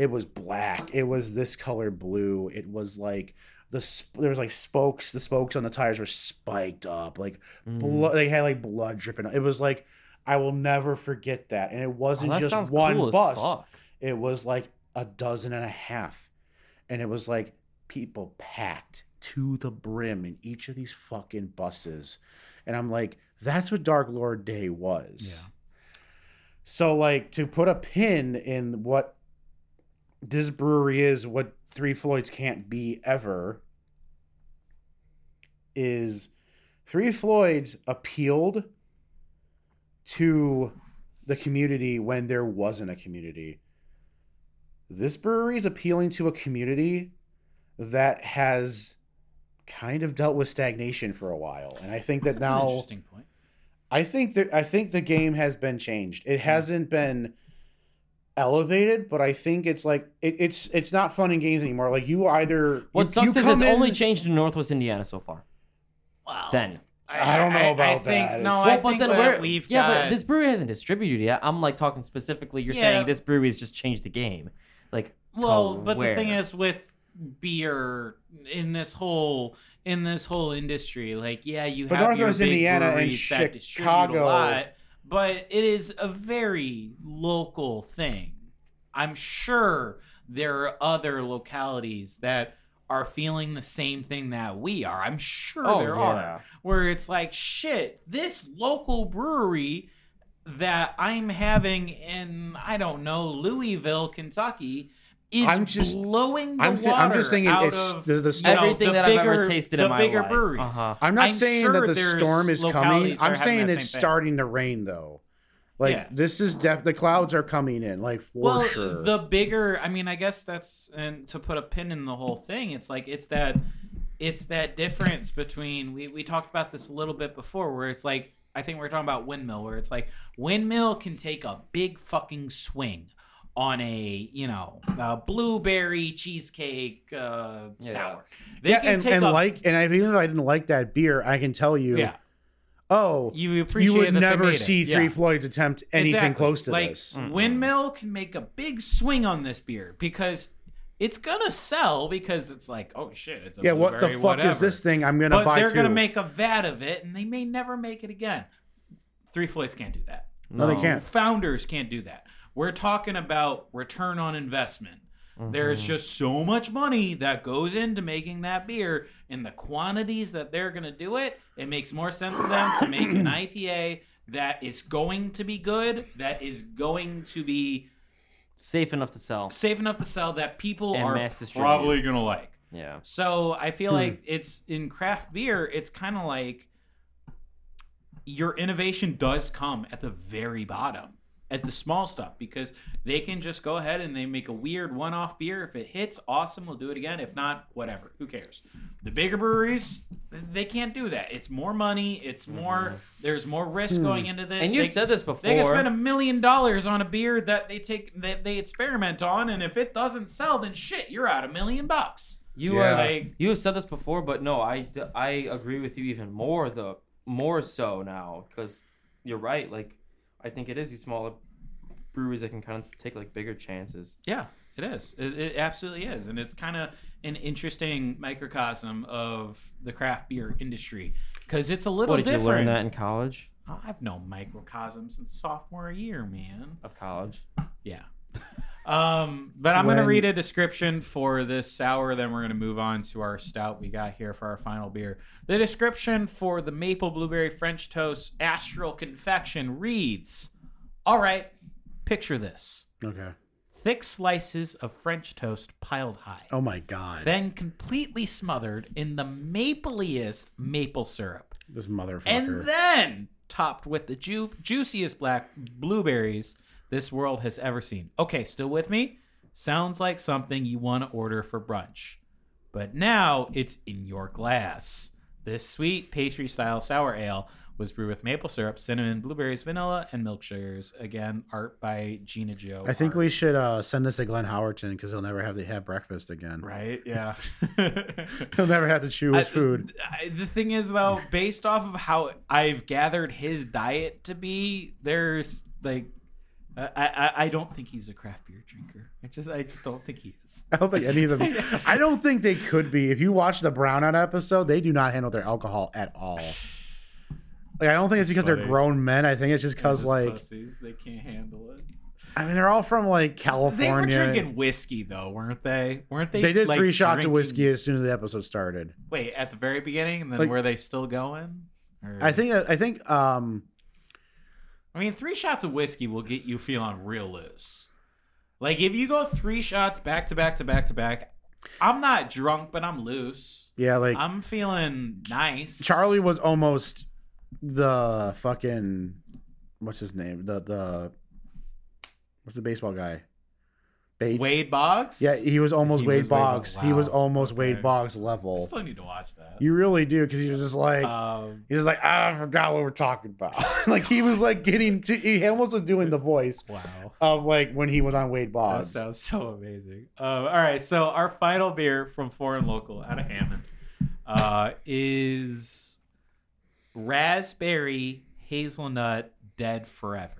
It was black. It was this color blue. It was like the sp- there was like spokes. The spokes on the tires were spiked up. Like Mm. blood. They had like blood dripping. It was like I will never forget that. And it Oh, wasn't that just one cool bus it was like a dozen and a half and it was like people packed to the brim in each of these fucking buses and i'm like that's what dark lord day was Yeah. so like to put a pin in what this brewery is what three floyds can't be ever is three floyds appealed to the community when there wasn't a community. This brewery is appealing to a community that has kind of dealt with stagnation for a while, and I think that That's an now interesting point. I think that I think the game has been changed. It hasn't been elevated, but I think it's like it, it's it's not fun and games anymore. Like you either What you, sucks you is it's in- only changed in Northwest Indiana so far. Wow. Then. I don't know about think, that. No, Well, I Well, but think then that where? we've yeah, got, but this brewery hasn't distributed yet. I'm like talking specifically. You're Yeah. saying this brewery has just changed the game. Like, well but where? the thing is with beer in this whole in this whole industry like yeah you But have your Northwest big Indiana and that Chicago- a lot but it is a very local thing i'm sure there are other localities that are feeling the same thing that we are i'm sure Oh, there yeah. are where it's like shit this local brewery that i'm having in i don't know louisville kentucky is I'm just- blowing the I'm, water thi- I'm just saying out it's of the, the you storm. know, everything the that I've ever bigger- tasted the in my bigger life. breweries. Uh-huh. I'm not I'm saying sure that the storm is coming. I'm saying it's thing. starting to rain though. Like Yeah. this is def the clouds are coming in, like for well, sure. the bigger, I mean, I guess that's and to put a pin in the whole thing, it's like it's that it's that difference between we we talked about this a little bit before, where it's like I think we are talking about windmill, where it's like windmill can take a big fucking swing on a you know uh, blueberry cheesecake uh, Yeah. sour. They yeah, can and, take and a, like, and I, even if I didn't like that beer, I can tell you, yeah. oh, You appreciate you would never made it. see Yeah. Three Floyds attempt anything Exactly. close to like, this. Windmill can make a big swing on this beer because it's gonna sell because it's like, oh shit, it's a Yeah, what the fuck whatever. is this thing? I'm gonna But buy they're two. gonna make a vat of it, and they may never make it again. Three Floyds can't do that. No, they can't. Founders can't do that. We're talking about return on investment. There's just so much money that goes into making that beer, and the quantities that they're gonna do it, it makes more sense to them to make an IPA that is going to be good, that is going to be Safe enough to sell. safe enough to sell, that people And are probably gonna like. Yeah. So I Hmm. feel like it's in craft beer, it's kind of like your innovation does come at the very bottom, at the small stuff, because they can just go ahead and they make a weird one off beer. If it hits, awesome, we'll do it again. If not, whatever. Who cares? The bigger breweries, they can't do that. It's more money, it's more, there's more risk going into this. Mm-hmm. And you They- said this before. they can spend a million dollars on a beer that they take that they experiment on, and if it doesn't sell, then shit, you're out a million bucks. You Yeah. are Like- you have said this before, but no, I I agree with you even more the more so now because you're right. Like I think it is these smaller breweries that can kind of take like bigger chances. Yeah, it is. It, it absolutely is, and it's kind of an interesting microcosm of the craft beer industry because it's a little different. What did different. you learn that in college? I've known microcosm since sophomore year, man. Of college. Yeah. Um, but I'm gonna read a description for this sour, then we're gonna move on to our stout we got here for our final beer. The description for the maple blueberry French toast astral confection reads: All right, picture this: okay. thick slices of French toast piled high, Oh my god. then completely smothered in the mapliest maple syrup, this motherfucker. and then topped with the ju- juiciest black blueberries this world has ever seen. Okay, still with me? Sounds like something you want to order for brunch. But now it's in your glass. This sweet pastry style sour ale was brewed with maple syrup, cinnamon, blueberries, vanilla, and milk sugars. Again, art by Gina Joe. I think Art. we should uh, send this to Glenn Howerton because he'll never have to have breakfast again. Right? Yeah. He'll never have to chew his I- food. I- the thing is, though, based off of how I've gathered his diet to be, there's like, I, I I don't think he's a craft beer drinker. I just I just don't think he is. I don't think any of them. I don't think they could be. If you watch the Brownout episode, they do not handle their alcohol at all. Like I don't think it's because they're grown men. I think it's just because like pussies, they can't handle it. I mean they're all from like California. They were drinking whiskey though, weren't they? Weren't they? They did like, three shots of drinking- whiskey as soon as the episode started. Wait, at the very beginning, and then Like- were they still going? Or- I think I think um I mean, three shots of whiskey will get you feeling real loose. Like if you go three shots back to back to back to back, I'm not drunk, but I'm loose. yeah like I'm feeling nice. Charlie was almost the fucking what's his name the the what's the baseball guy Bates Wade Boggs. yeah he was almost He Wade was Wade Boggs Boggs. he was Wow. almost Okay. Wade Boggs I level still need to watch that. you really do because he was just like um, He's just like, ah, I forgot what we're talking about. like he was like getting to, he almost was doing the voice wow. of like when he was on Wade Boggs. That Boggs. sounds so amazing. Um, all right, so our final beer from Foreign Local out of Hammond uh, is raspberry hazelnut dead forever.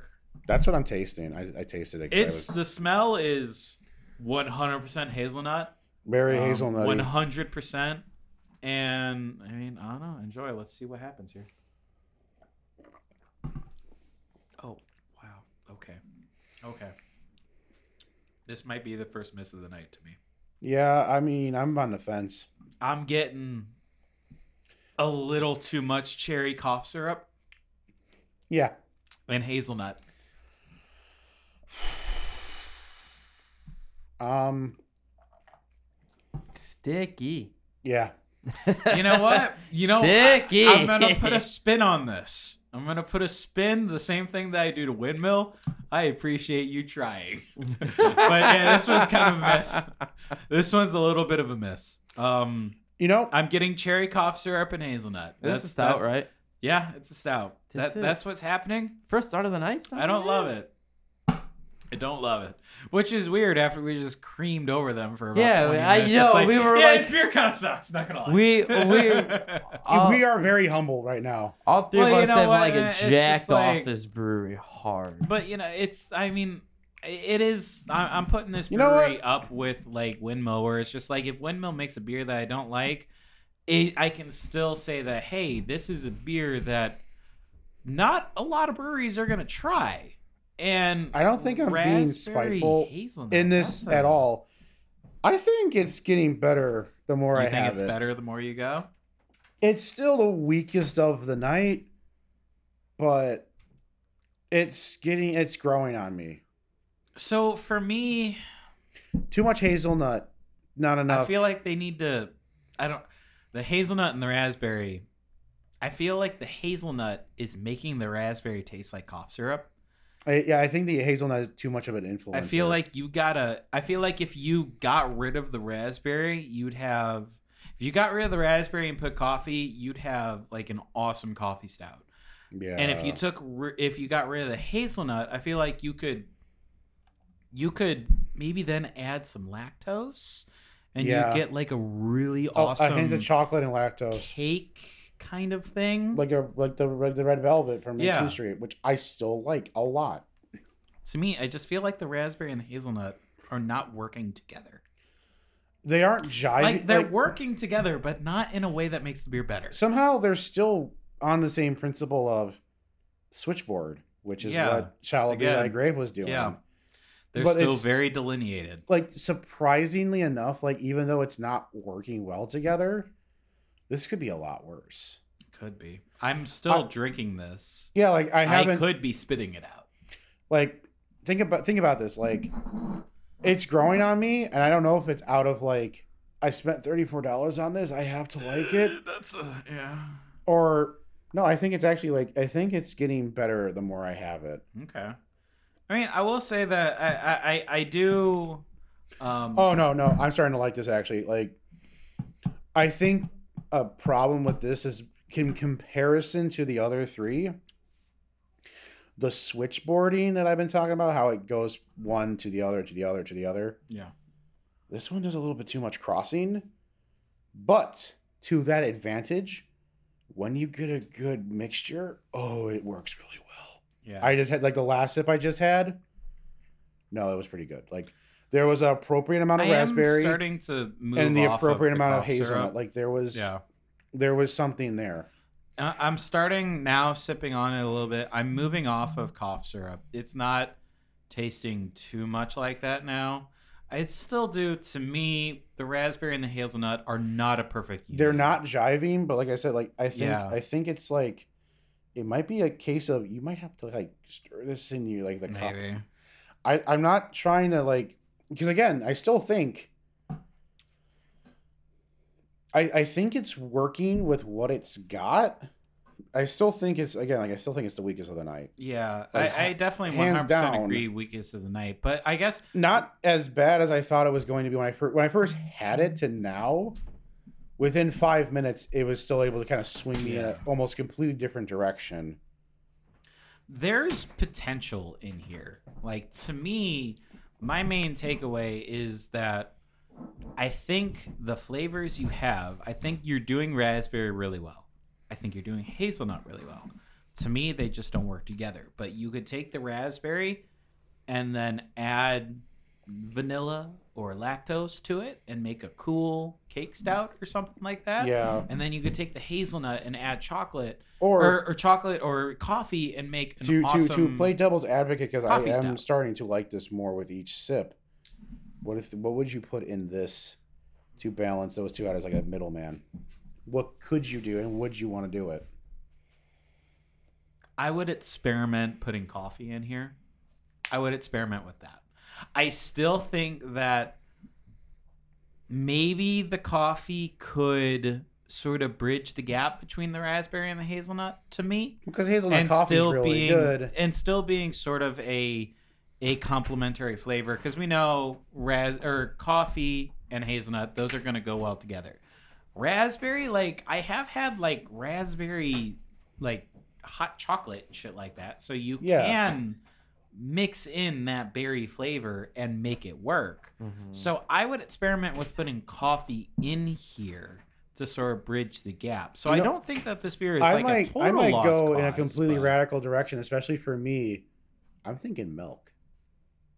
That's what I'm tasting. I, I tasted it. 'cause I It's was the smell is 100% hazelnut. very um, hazelnutty. 100%. And I mean, I don't know. Enjoy. Let's see what happens here. Oh, wow. Okay. Okay. This might be the first miss of the night to me. yeah, I mean, I'm on the fence. I'm getting a little too much cherry cough syrup Yeah, and hazelnut. Um, Sticky. yeah. You know what? You know, Sticky. I, am gonna put a spin on this. I'm gonna put a spin, the same thing that I do to windmill. I appreciate you trying, but yeah, this was kind of a miss. This one's a little bit of a miss. Um, You know, I'm getting cherry cough syrup and hazelnut. This is stout, that- right? Yeah, it's a stout. This That, is- that's what's happening. First start of the night. I don't love it. I don't love it, which is weird after we just creamed over them for about Yeah, 20 I minutes, just know, like, we were yeah, like- this beer kind of sucks. Not gonna lie. We we all, we are very humble right now. all three Well, of us know have what, like it's just jacked like- off this brewery hard. But you know, it's. I mean, it is. I- I'm putting this You know brewery up with like Windmill, where it's just like if Windmill makes a beer that I don't like, it, I can still say that hey, this is a beer that not a lot of breweries are gonna try. And I don't think I'm being spiteful hazelnut, in this that's a- at all. I think it's getting better the more You I think have it's it. better the more you go? It's still the weakest of the night, but it's getting it's growing on me. So for me, Too much hazelnut, not enough. I feel like they need to. I don't. The hazelnut and the raspberry. I feel like the hazelnut is making the raspberry taste like cough syrup. I, yeah, I think the hazelnut is too much of an influence. I feel like you gotta. I feel like if you got rid of the raspberry, you'd have. If you got rid of the raspberry and put coffee, you'd have like an awesome coffee stout. yeah. And if you took, if you got rid of the hazelnut, I feel like you could. You could maybe then add some lactose, and Yeah. you get like a really oh, awesome a hint of chocolate and lactose, cake kind of thing. like a like the red- the red velvet from Yeah. yeah. Street, which I still like a lot. to me, I just feel like the raspberry and the hazelnut are not working together. They aren't jiving. Like they're like, working together, but not in a way that makes the beer better. somehow they're still on the same principle of switchboard, which is Yeah. what Shall Be. Thy Grave was doing. Yeah. They're But still very delineated. Like surprisingly enough, like even though it's not working well together, this could be a lot worse. Could be. I'm still I- drinking this. Yeah, like I haven't I could be spitting it out. like think about think about this. Like it's growing on me, and I don't know if it's out of like I spent thirty four dollars on this, I have to like it, That's uh, yeah. or no, I think it's actually like I think it's getting better the more I have it. Okay. I mean, I will say that I I, I, I do. Um, Oh no, no, I'm starting to like this actually. Like, I think a problem with this is in comparison to the other three, the switchboarding that I've been talking about, how it goes one to the other to the other to the other. yeah. This one does a little bit too much crossing, but to that advantage, when you get a good mixture, oh, it works really well. Yeah. I just had like the last sip I just had. No, it was pretty good. Like there was an appropriate amount I of raspberry am starting to move and the appropriate of the amount of hazelnut. syrup. Like there was, yeah. there was something there. I- I'm starting now, sipping on it a little bit. I'm moving off of cough syrup. It's not tasting too much like that now. It's still do to me. The raspberry and the hazelnut are not a perfect. Union. They're not jiving, but like I said, like I think Yeah. I think it's like it might be a case of you might have to like stir this in you like the cup. Maybe. I I'm not trying to like because again I still think I I think it's working with what it's got. I still think it's again like I still think it's the weakest of the night. Yeah, Like, I, I definitely hands 100% down. agree. Weakest of the night, but I guess Not as bad as I thought it was going to be when I first when I first had it to now. Within five minutes, it was still able to kind of swing me in Yeah. a almost completely different direction. there's potential in here. Like to me, my main takeaway is that I think the flavors you have, I think you're doing raspberry really well. I think you're doing hazelnut really well. To me, they just don't work together. But you could take the raspberry and then add vanilla or lactose to it and make a cool cake stout or something like that. Yeah. And then you could take the hazelnut and add chocolate Or, or, or chocolate or coffee and make an to awesome... to to play devil's advocate because I coffee am stout. starting to like this more with each sip. What if what would you put in this to balance those two out as like a middleman? What could you do and would you want to do it? I would experiment putting coffee in here. I would experiment with that. I still think that maybe the coffee could sort of bridge the gap between the raspberry and the hazelnut to me. Because hazelnut and coffee is still really being good. and still being sort of a a complementary flavor because we know ras or coffee and hazelnut those are going to go well together raspberry like i have had like raspberry like hot chocolate and shit like that so you Yeah. can mix in that berry flavor and make it work. Mm-hmm. So I would experiment with putting coffee in here to sort of bridge the gap. So You I know, don't think that this beer is I like a total I might lost go in a completely but radical direction, especially for me. I'm thinking milk.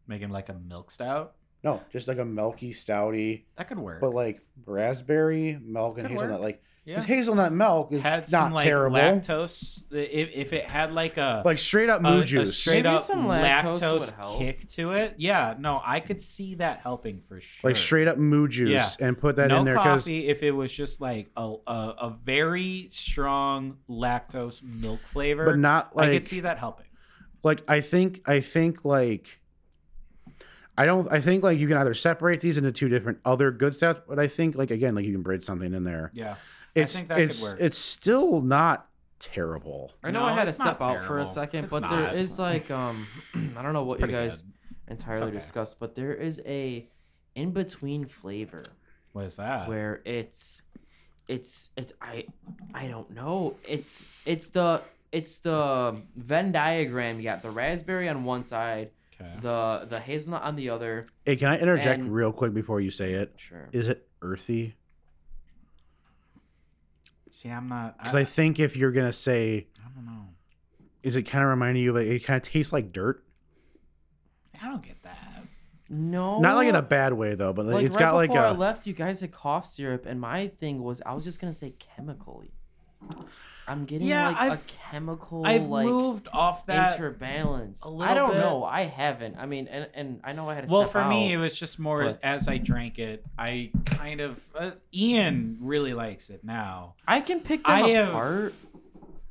making like a milk stout. No, just like a milky stouty, That could work. but like raspberry milk and Could hazelnut. work. Like yeah. because hazelnut milk is had not some like terrible. lactose. If, if it had like a like straight up moo a juice. straight Maybe up some lactose lactose, would kick to it, yeah, no, I could see that helping for sure. like straight up moo juice Yeah. and put that no in there because coffee if it was just like a, a a very strong lactose milk flavor. but not like I could see that helping. like I think I think like I don't I think like you can either separate these into two different other good stouts, but I think like again like you can bridge something in there. Yeah, It's think that could it's work. it's still not terrible. I know No, I had to step out for a second, It's but not. there is like um I don't know what you guys good. entirely okay. discussed, but there is a in between flavor What is that? where it's it's it's I I don't know. It's it's the it's the Venn diagram. You got the raspberry on one side, okay. the the hazelnut on the other. Hey, can I interject And- real quick before you say it? Sure. Is it earthy? See, I'm not. Because I, I think if you're gonna say, I don't know. is it kind of reminding you of it kind of tastes like dirt? I don't get that. No. Not like in a bad way though, but like it's right got like before I a left, you guys had cough syrup, and my thing was I was just gonna say chemically. I'm getting Yeah, like I've- a chemical I've like moved off that. interbalance. a I don't bit. know. I haven't. I mean, and and I know I had to. well, step for me, it was just more but- as I drank it. I kind of uh, Ian really likes it now. I can pick them I apart,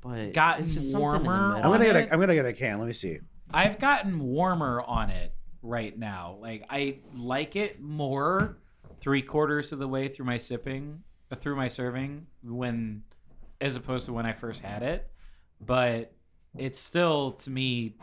but gotten it's just warmer. I'm gonna get it. a I'm gonna get a can. Let me see. I've gotten warmer on it right now. Like I like it more three quarters of the way through my sipping, uh, through my serving, when as opposed to when I first had it. But it's still to me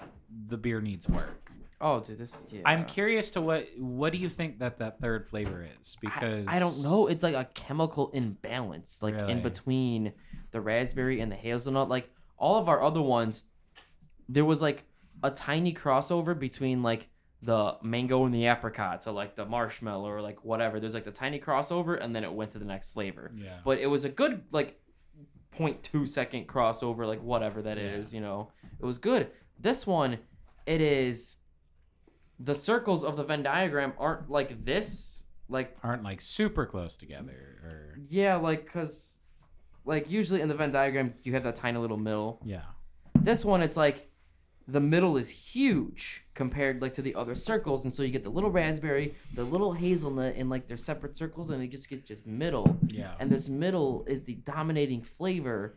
the beer needs work. Oh, dude, this. Yeah. I'm curious to what what do you think that that third flavor is? Because I, I don't know. It's like a chemical imbalance, like Really? in between the raspberry and the hazelnut. Like all of our other ones, there was like a tiny crossover between like the mango and the apricot, so like the marshmallow or like whatever. There's like the tiny crossover, and then it went to the next flavor. Yeah. But it was a good like 0.2 second crossover, like whatever that is. Yeah. You know, it was good. This one, it is. The circles of the Venn diagram aren't like this. Like aren't like super close together or yeah, like because like usually in the Venn diagram you have that tiny little mill. yeah. This one it's like the middle is huge compared like to the other circles, and so you get the little raspberry, the little hazelnut in like their separate circles, and it just gets just middle. Yeah. And this middle is the dominating flavor,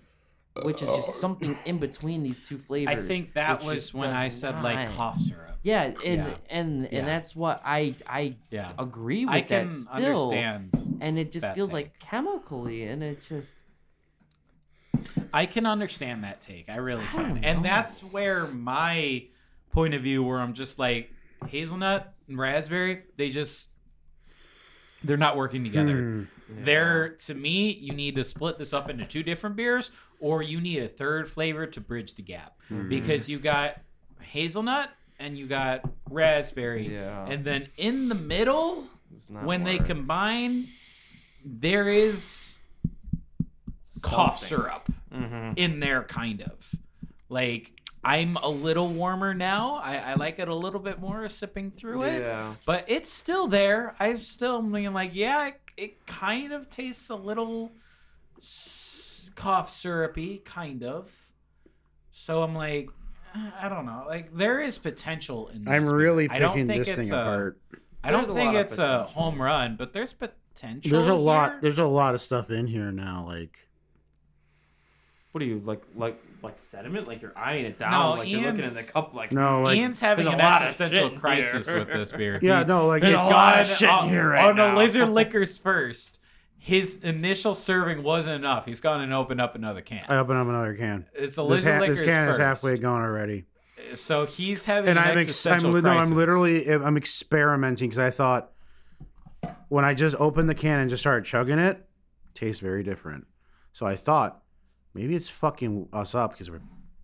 which is just something in between these two flavors. I think that was when I said like not- cough syrup. Yeah, and Yeah. and and Yeah. that's what I I Yeah. agree with I can that still. understand. And it just feels take. like chemically, and it just I can understand that take. I really can. don't And that's where my point of view where I'm just like hazelnut and raspberry, they just they're not working together. Hmm. They're to me, you need to split this up into two different beers or you need a third flavor to bridge the gap. Mm-hmm. Because you got hazelnut and you got raspberry. Yeah. And then in the middle, when they combine, there is cough Something. syrup Mhm. in there, kind of. Like I'm a little warmer now. I, I like it a little bit more sipping through it, Yeah. but it's still there. I'm still being like, yeah, it, it kind of tastes a little s- cough syrupy, kind of. So I'm like, I don't know. Like there is potential in. This I'm beer. really I don't picking think this thing a- apart. I don't There's a think lot of it's a home run, but there's potential. There's a lot. here. There's a lot of stuff in here now. Like What are you like like like sediment? Like you're eyeing it down, No, like you're looking in the Ian's- cup, like no, like Ian's having there's an lot existential shit crisis here. with this beer. yeah, He's- no, like There's it's a lot of shit in on- here right oh, on now. the lizard liquors first. His initial serving wasn't enough. He's gone and opened up another can. I opened up another can. it's the This, lizard ha- liquors this can first. is halfway gone already, So he's having and an I'm ex- I'm existential no. I'm literally I'm experimenting because I thought when I just opened the can and just started chugging it, tastes very different. So I thought maybe it's fucking us up because we're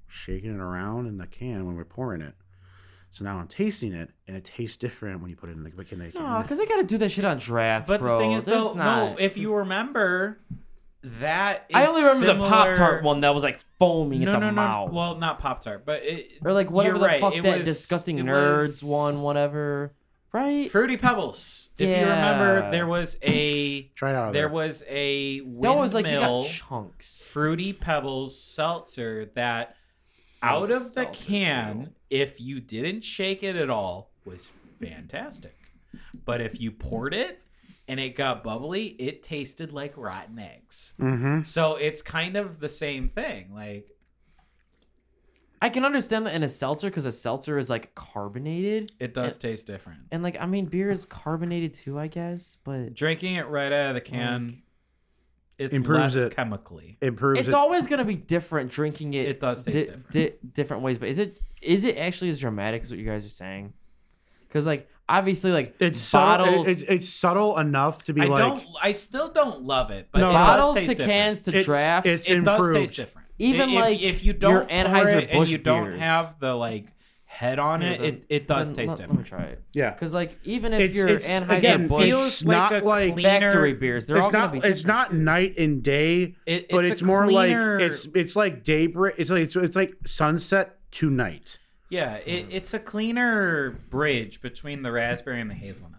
shaking it around in the can when we're pouring it. So now I'm tasting it, and it tastes different when you put it in the in the No, because they gotta do that shit on draft, But bro. the thing is, There's though, not... no. If you remember, that is I only remember the similar- Pop Tart one that was like foaming No, at the no, no. mouth. Well, not Pop Tart, but it, or like whatever you're the right, fuck it that was- disgusting it nerds was one, whatever. Right? Fruity Pebbles. If you remember, there was a Try it out. There there. was a that was like you got chunks. Fruity Pebbles seltzer that That out of the can, too. if you didn't shake it at all, was fantastic. But if you poured it and it got bubbly, it tasted like rotten eggs. Mm-hmm. So it's kind of the same thing. Like I can understand that in a seltzer because a seltzer is like carbonated. it does taste different. And like I mean beer is carbonated too, I guess, but Drinking it right out of the can, it's Improves less it. chemically. Improves it's it. always gonna be different drinking it. It does taste di- different. di- different ways. But is it is it actually as dramatic as what you guys are saying? Because like obviously like it's subtle. bottles, it- it's it's subtle enough to be I like don't. I still don't love it, but No, it no. does bottles taste to different. cans to It's- drafts. it's- it does taste different. Even if, like if you don't pour Anheuser-Busch it and you don't beers. have the like head on Yeah, it, then- it, it does then taste let, different. let me try it. yeah. Because like even if It's- you're it's- Anheuser again, Busch feels like not like cleaner, factory beers, they're all It's gonna not. be It's not night and day, It, but it's, more like it's it's like daybreak. It's like it's, it's like sunset to night. yeah, it, it's a cleaner bridge between the raspberry and the hazelnut.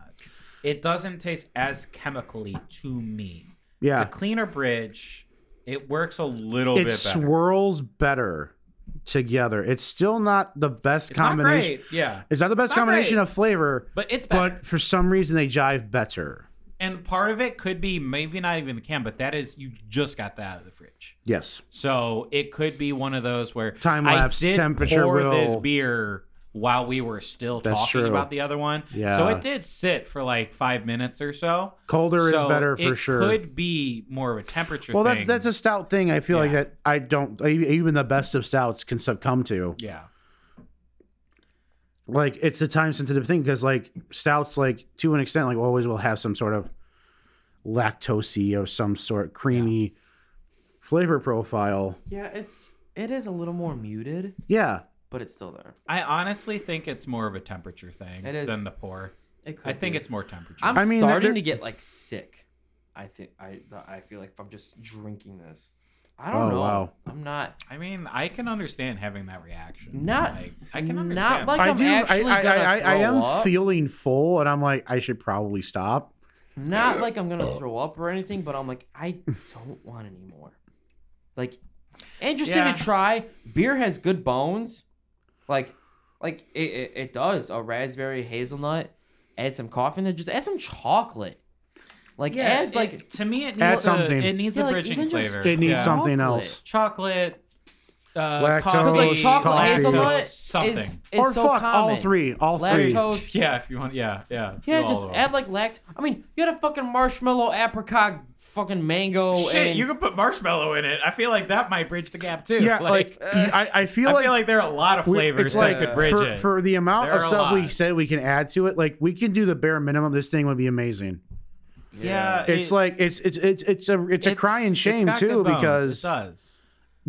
It doesn't taste as chemically to me. Yeah, It's a cleaner bridge. It works a little it bit better. It swirls better together. It's still not the best It's combination. yeah, It's not the best not combination great. of flavor, but it's better. but for some reason they jive better. and part of it could be maybe not even the can, but that is you just got that out of the fridge. Yes. So it could be one of those where Time lapse, temperature pour this will- beer while we were still That's talking true. about the other one. Yeah. So it did sit for like five minutes or so. Colder is better for sure. it. Could be more of a temperature. well, that's thing. that's a stout thing. I feel like that I don't even the best of stouts can succumb to. yeah. Like it's a time sensitive thing because like stouts, like to an extent, like always will have some sort of lactosey or some sort creamy flavor profile. Yeah, it's it is a little more muted, Yeah, but it's still there. I honestly think it's more of a temperature thing It is. than the pour. It could I think be. it's more temperature. I'm I mean, starting there- to get like sick. I think I I feel like if I'm just drinking this, I Oh, don't know. wow. I'm not I mean, I can understand having that reaction. Not- Like, I can understand. not like I I'm do. I actually I, gonna I, I, I throw am up. feeling full, and I'm like, I should probably stop. not like I'm gonna throw up or anything, but I'm like I don't want any more. Like interesting Yeah. to try. Beer has good bones. Like like it, it, it does. A raspberry hazelnut. Add some coffee in there. Just add some chocolate. Like yeah, add like to me, it needs Add a, something. It needs Yeah, a like, bridging even flavor. It needs Yeah. something else. chocolate, uh, Lactose, coffee, Because like chocolate coffee. hazelnut something. is, is or so fuck common. all three, all three. Lactose. yeah, if you want, yeah, yeah. Yeah, just add like lact. I mean, you got a fucking marshmallow, apricot, fucking mango. Shit, and you could put marshmallow in it. I feel like that might bridge the gap too. Yeah, like, I, I feel I like feel like there are a lot of flavors it's that like could bridge for, it. for the amount There of stuff we lot. said we can add to it. Like we can do the bare minimum. This thing would be amazing. yeah, It's it- like it's it's it's it's a it's a crying it's shame got too good bones. because it does.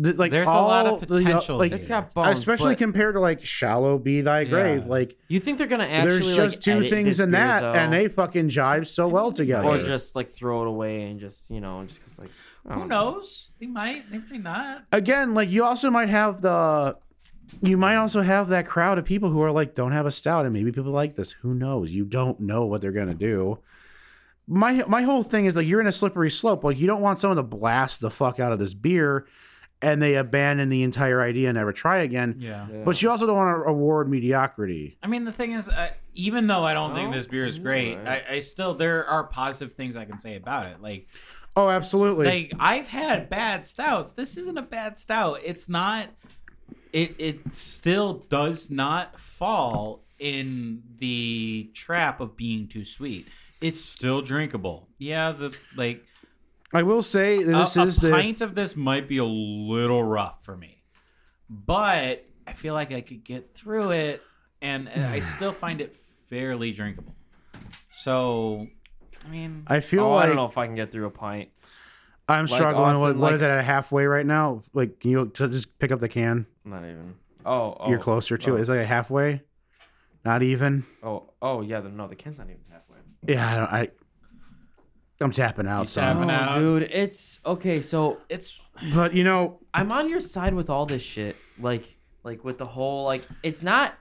The, like There's a lot of the, potential like it's here. got bones. especially compared to like shallow be thy grave. Yeah. Like you think they're gonna actually there's just like, two things in that, though? and they fucking jive so well together. or just like throw it away and just you know just cause like Who don't know. knows? They might. They might not. again, like you also might have the you might also have that crowd of people who are like don't have a stout and maybe people like this. Who knows? You don't know what they're gonna do. My my whole thing is like you're in a slippery slope. Like you don't want someone to blast the fuck out of this beer and they abandon the entire idea and never try again. Yeah. But you also don't want to award mediocrity. I mean, the thing is, uh, even though I don't think this beer is great, right. I, I still there are positive things I can say about it. Like, Oh, absolutely. like I've had bad stouts. This isn't a bad stout. It's not. It it still does not fall in the trap of being too sweet. It's still drinkable. Yeah, the like I will say that this a, is a the pint of this might be a little rough for me, but I feel like I could get through it, and I still find it fairly drinkable. So, I mean, I feel Oh, like I don't know if I can get through a pint. I'm Like struggling. Austin, what, what like- is it at halfway right now? Like, can you just pick up the can? Not even. Oh, oh You're closer to oh. it. It's like a halfway. Not even. Oh, oh yeah. The, no, the can's not even halfway. Yeah, I don't. I, I'm tapping out. So. tapping Oh, out. dude, it's okay. So It's But you know, I'm on your side with all this shit. Like, like with the whole like, it's not,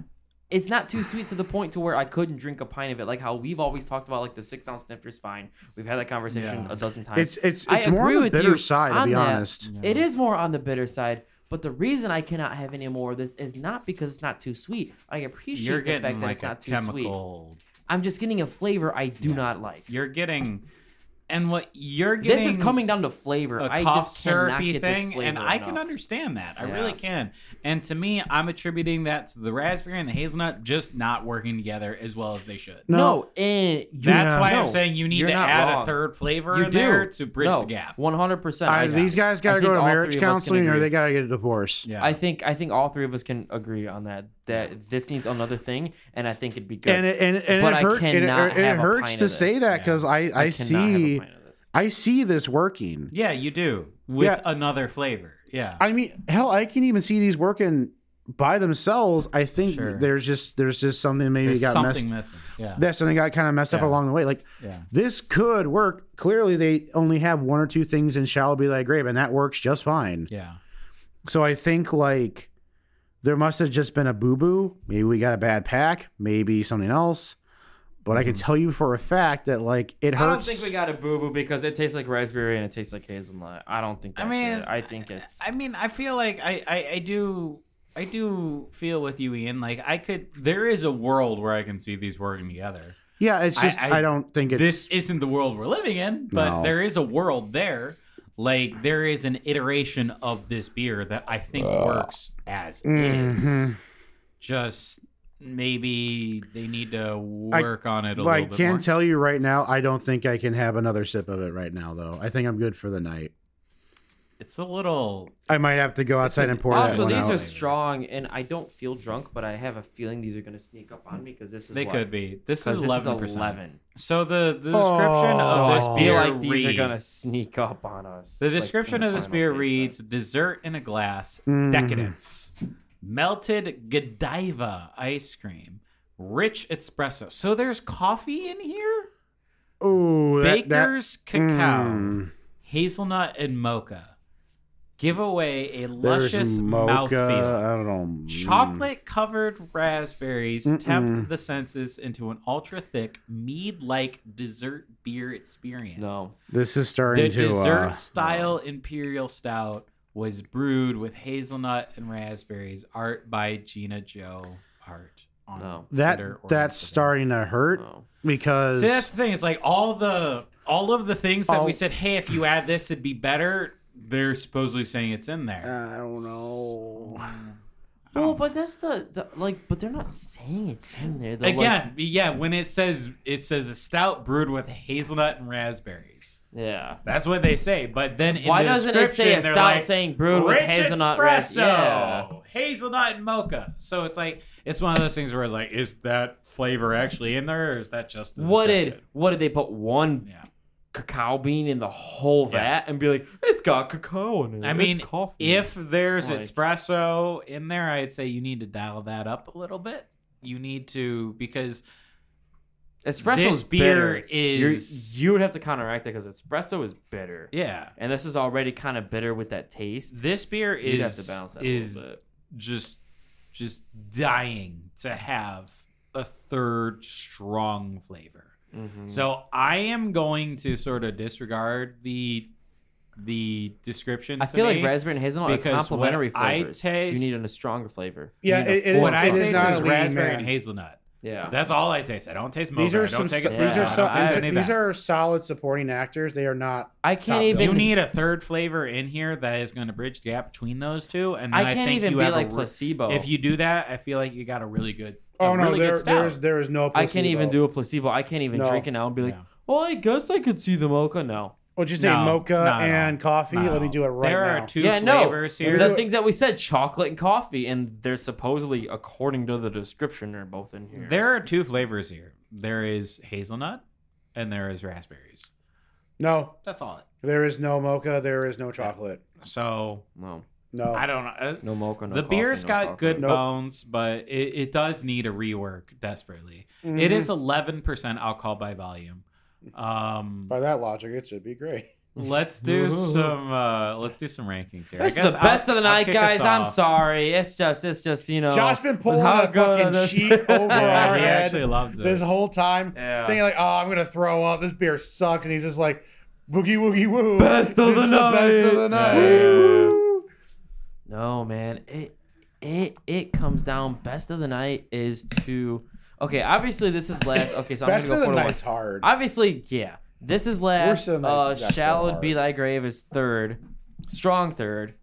it's not too sweet to the point to where I couldn't drink a pint of it. Like how we've always talked about, like the six ounce snifter is fine. We've had that conversation Yeah. a dozen times. it's it's I it's more agree on the with bitter you side, to on be that. honest. It is more on the bitter side. But the reason I cannot have any more of this is not because it's not too sweet. I appreciate you're the getting fact that like it's a not too sweet. chemical. I'm just getting a flavor I do not like. You're getting, and what you're getting. This is coming down to flavor. a I cough just cannot get thing, this flavor and I can understand that. I Yeah. really can. And to me, I'm attributing that to the raspberry and the hazelnut just not working together as well as they should. No, No, and you, That's why I'm no, saying you need you're to not add wrong. a third flavor You in do. there to bridge no, the gap. One hundred percent. I, these guys got to I go to all marriage three of us can counseling or agree. they got to get a divorce. Yeah. I think I think all three of us can agree on that. That this needs another thing, and I think it'd be good. And it, and, and But it, I hurt, and it, cannot it have a hurts pint to of say this. that because I, I, cannot have a see pint of this. I see this working. yeah, you do with Yeah. another flavor. Yeah. I mean, hell, I can even see these working by themselves. I think Sure. there's just there's just something maybe There's got something messed. missing. Yeah. That something got kind of messed up along the way. Like yeah. this could work. Clearly, they only have one or two things in "Shall Be Thy Grave," and that works just fine. Yeah. So I think like there must have just been a boo boo. Maybe we got a bad pack. Maybe something else. But I can tell you for a fact that like it hurts. I don't think we got a boo boo because it tastes like raspberry and it tastes like hazelnut. I don't think I mean, it. I think it's. I mean, I feel like I, I, I do I do feel with you, Ian. Like I could there is a world where I can see these working together. yeah, it's just I, I- don't think it's this isn't the world we're living in, but No. there is a world there. Like there is an iteration of this beer that I think works as Mhm. is. Just maybe they need to I- work on it a I little bit I can more. tell you right now, I don't think I can have another sip of it right now, though. I think I'm good for the night. it's a little. I might have to go outside an- and pour that also, one these out. are strong, and I don't feel drunk, but I have a feeling these are going to sneak up on me because this is They what? could be. This is 'cause this is eleven percent. So the, the description Oh. So of I this feel beer like these are gonna sneak up on us. The like, in description the of this beer reads test. dessert in a glass, Mm. decadence, melted Godiva ice cream, rich espresso. So there's coffee in here? Ooh, that, that, Baker's cacao, mm, hazelnut, and mocha. Give away a luscious mocha. mouthfeel. I don't know. mm. Chocolate covered raspberries Mm-mm. tempt the senses into an ultra thick, mead like dessert beer experience. no. This is starting The to. dessert uh, style imperial stout was brewed with hazelnut and raspberries. Art by Gina Joe Art. On No. that or that's Instagram. starting to hurt No. because See, that's the thing. It's like all the all of the things that we Oh. said. Hey, if you add this, it'd be better. They're supposedly saying it's in there. I don't know. Mm. Well, oh. but that's the, the like, but they're not saying it's in there. They're Again, yeah. When it says it says a stout brewed with hazelnut and raspberries. Yeah. That's what they say. But then in Why the doesn't it say a stout like, saying brewed with rich hazelnut espresso, Yeah. hazelnut and mocha. So it's like it's one of those things where it's like, is that flavor actually in there, or is that just the What did what did they put one Yeah, cacao bean in the whole vat Yeah. and be like, it's got cacao in it. I mean, if there's Like- espresso in there, I'd say you need to dial that up a little bit. You need to because espresso's this beer bitter, You're- is you would have to counteract it because espresso is bitter, yeah. and this is already kind of bitter with that taste. This beer is You'd have to balance that a is little bit. just just dying to have a third strong flavor. Mhm. So I am going to sort of disregard the the description. I to feel like raspberry and hazelnut are because what complementary I taste- you need a stronger flavor. Yeah, You need a it- it full what I it is taste not is raspberry man. and hazelnut. Yeah. That's all I taste. I don't taste mocha. These I are don't some. take These are, espresso. so, I don't taste these, are, these are solid supporting actors. They are not. I can't Top even. You need a third flavor in here that is going to bridge the gap between those two, and then I I, can't think even you be have like a placebo. If you do that, I feel like you got a really good. Oh no, really there, good there is there is no. I can't even placebo. do a placebo. I can't even No. drink it now and be like, Yeah. well, I guess I could see the mocha. No. What'd you say? No, mocha not at all. and coffee. Not Let me do it right now. there now. are two yeah, no. flavors here. The things that we said, chocolate and coffee, and they're supposedly, according to the description, they're both in here. There are two flavors here. There is hazelnut, and there is raspberries. No, That's all. there is no mocha. There is no chocolate. So no. No, I don't know. Uh, No mocha, no the coffee, beer's no got chocolate. good Nope. bones, but it, it does need a rework desperately. Mm-hmm. It is 11% alcohol by volume. Um, By that logic, it should be great. let's do some uh, let's do some rankings here. I This is the best I'll- of the night, guys. I'm sorry. It's just, it's just, you know. Josh been pulling how a good fucking this- sheet over Yeah, our he head actually loves it. this whole time, Yeah. thinking like, "Oh, I'm gonna throw up. This beer sucks," and he's just like, "Boogie woogie woo, Best of This the is best of the night." night." Yeah. No, man. It it it comes down. Best of the night is to. Okay, obviously this is last. Okay, so I'm Best gonna of go the for the night's hard. Obviously, yeah. This is last. of the Uh, night's got so Shallowed be thy grave is third, strong third,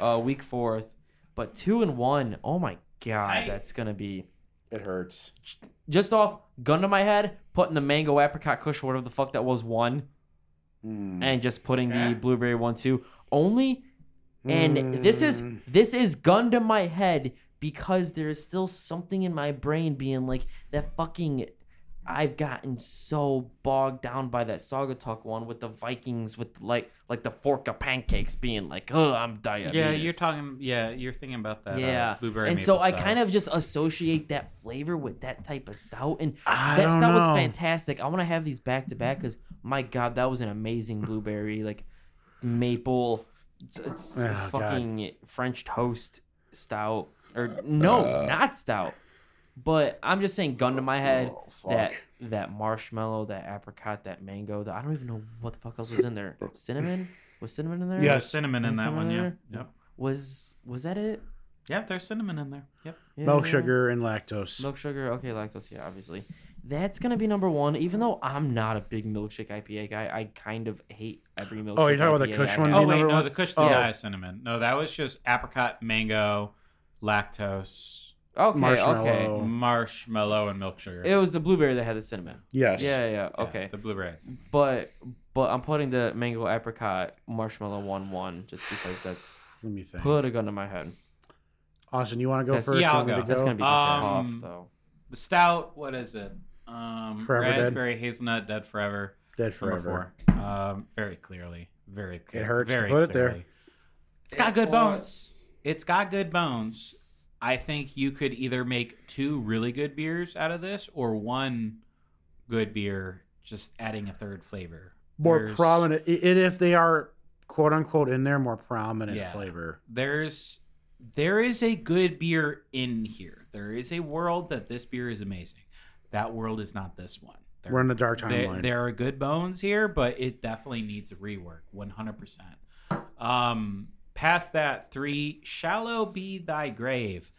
uh, week fourth, but two and one. Oh my god, Tight. that's gonna be It hurts. just off gun to my head, putting the mango apricot kush, whatever the fuck that was, one, Mm. and just putting Okay. the blueberry one two only. And this is Mm. this is gun to my head because there is still something in my brain being like that fucking. I've gotten so bogged down by that Saugatuck one with the Vikings with like like the fork of pancakes being like, oh, I'm diabetes. Yeah, you're talking. Yeah, you're thinking about that. Yeah, uh, blueberry. and so maple I kind of just associate that flavor with that type of stout, and I that stout was fantastic. I want to have these back to back because my god, that was an amazing blueberry like maple, Oh, God. fucking French toast stout or no, Uh. not stout. But I'm just saying, gun to my head, Oh, that that marshmallow, that apricot, that mango, that I don't even know what the fuck else was in there. Cinnamon was cinnamon in there? Yeah, cinnamon in that cinnamon one. in Yeah. Yep. Was was that it? Yep. There's cinnamon in there. Yep. Milk Yeah. sugar and lactose. Milk sugar, okay, lactose, yeah, obviously. That's gonna be number one. Even though I'm not a big milkshake IPA guy, I kind of hate every milkshake. Oh, you're talking about the Kush I one have. Oh wait, no, one? the Kush Oh. did not have cinnamon. No, that was just apricot, mango, lactose, Okay, Marshmallow. okay. Marshmallow, and milk sugar. It was the blueberry that had the cinnamon. Yes. Yeah, yeah, Yeah, okay. the blueberry. had cinnamon. But but I'm putting the mango apricot marshmallow one one just because that's Let me think. put a gun to my head. Austin, you want to go That's- first? Yeah, I'll want me go. to That's gonna be Um, tough though. The stout. What is it? Um, Forever Dead. raspberry hazelnut, dead forever. Dead Number forever. four. Um, very clearly, very. Clear, It hurts to Very put it there. clearly. It's got good bones. It's got good bones. I think you could either make two really good beers out of this, or one good beer, just adding a third flavor. More There's- prominent. And if they are quote unquote in there, more prominent Yeah. flavor. There's there is a good beer in here. There is a world that this beer is amazing. That world is not this one. There, We're in the dark there, timeline. there are good bones here, but it definitely needs a rework, 100%. Um, past that, three, Shallow Be Thy Grave.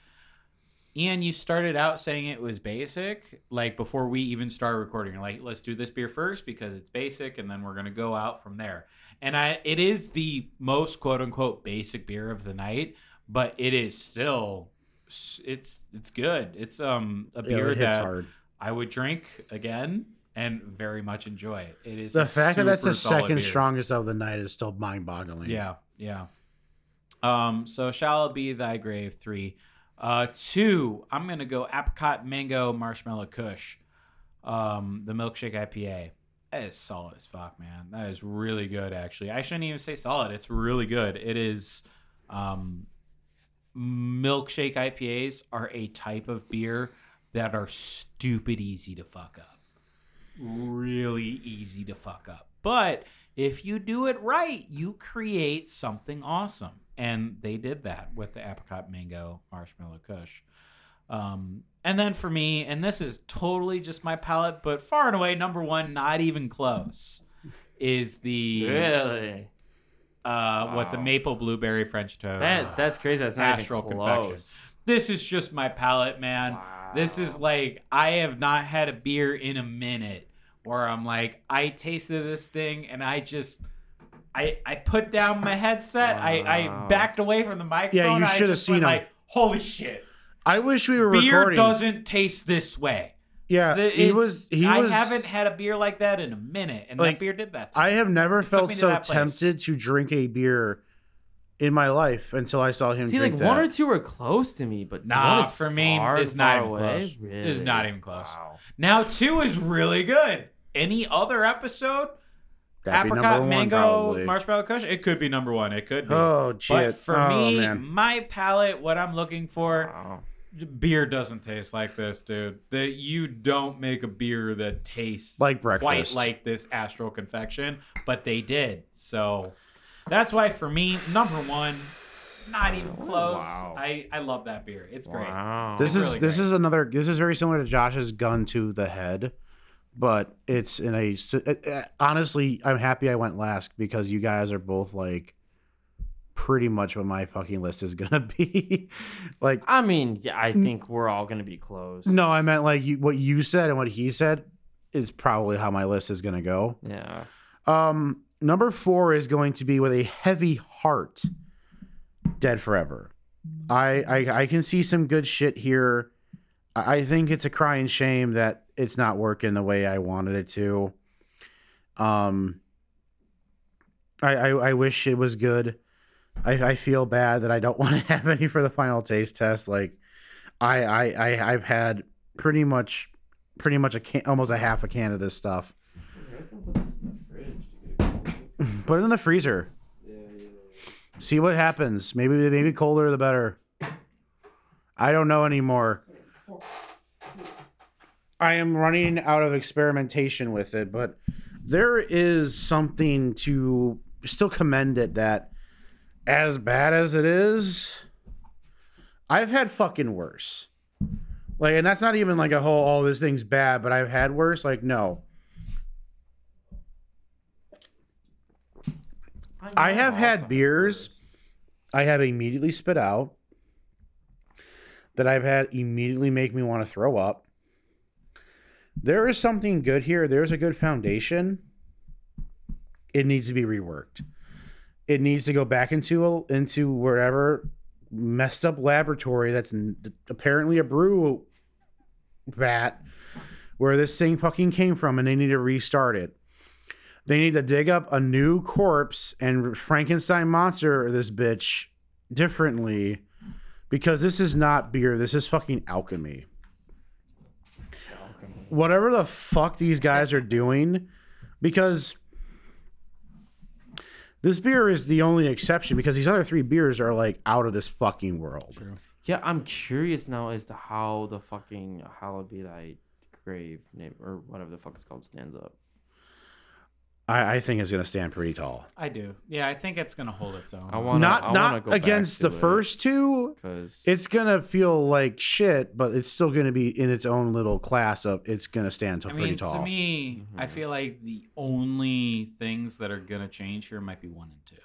Ian, you started out saying it was basic, like before we even start recording. You're like, let's do this beer first because it's basic, and then we're gonna go out from there. And I, it is the most quote unquote basic beer of the night, but it is still, it's it's good. It's um a beer hits that hard. I would drink again and very much enjoy it. It is The fact that that's the second beer. strongest of the night is still mind boggling. Yeah, yeah. Um, so shall it be thy grave three. Uh two, I'm gonna go apricot mango marshmallow kush. Um, the milkshake IPA. That is solid as fuck, man. That is really good actually. I shouldn't even say solid, it's really good. It is um milkshake IPAs are a type of beer that are stupid easy to fuck up. Really easy to fuck up. But if you do it right, you create something awesome. And they did that with the apricot mango marshmallow kush. Um, and then for me, and this is totally just my palate, but far and away number one, not even close, is the Really? uh, what the maple blueberry French toast. That that's crazy. That's not even Astral close. this is just my palate, man. This is like I have not had a beer in a minute where I'm like I tasted this thing and I just I I put down my headset. I I backed away from the microphone. Yeah, you I should have seen went seen 'em. like holy shit. I wish we were recording. Beer recording. doesn't taste this way. yeah, The- he was. He I was. haven't had a beer like that in a minute, and Like, that beer did that. To I me. have never took felt me to so place. tempted to drink a beer in my life until I saw him See, drink like that. one or two are close to me, but Nah, for me, far, it's not even away. close. Really? It's not even close. Wow. Now two is really good. Any other episode, That'd apricot mango probably. marshmallow kush. It could be number one. It could be. Oh shit. but for oh, me, man. my palate, what I'm looking for, Wow. beer doesn't taste like this, dude. That you don't make a beer that tastes Like breakfast. quite like this Astral Confection, but they did. So that's why for me, number one, not even close. Wow. I I love that beer. It's great. Wow. This It's is really this great. is another. This is very similar to Josh's gun to the head, but it's in a. uh, uh, Honestly, I'm happy I went last because you guys are both like pretty much what my fucking list is gonna be. like, I mean, yeah, I think we're all gonna be close. no, I meant like you, what you said and what he said is probably how my list is gonna go. Yeah. Um, number four is going to be with a heavy heart. Dead forever. I I, I can see some good shit here. I, I think it's a crying shame that it's not working the way I wanted it to. Um, I I, I wish it was good. I, I feel bad that I don't want to have any for the final taste test. Like, I I, I I've had pretty much pretty much a can, almost a half a can of this stuff. Put it in the freezer. See what happens. Maybe maybe colder the better. I don't know anymore. I am running out of experimentation with it, but there is something to still commend it that as bad as it is, I've had fucking worse. Like, and that's not even like a whole, oh, this thing's bad, but I've had worse. Like, no. I have had beers I have immediately spit out that I've had immediately make me want to throw up. There is something good here. There's a good foundation. It needs to be reworked. It needs to go back into a, into wherever messed up laboratory that's apparently a brew vat where this thing fucking came from and they need to restart it. They need to dig up a new corpse and Frankenstein monster this bitch differently because this is not beer. This is fucking alchemy. Whatever the fuck these guys are doing, because this beer is the only exception because these other three beers are like out of this fucking world. Yeah, I'm curious now as to how the fucking hallowed be grave name or whatever the fuck it's called stands up. I, I think it's gonna stand pretty tall. I do. Yeah, I think it's gonna hold its own. I want not I not go back against to the it, first two. because It's gonna feel like shit, but it's still gonna be in its own little class of. It's gonna stand t- I pretty mean, tall. to me, Mm-hmm. I feel like the only things that are gonna change here might be one and two.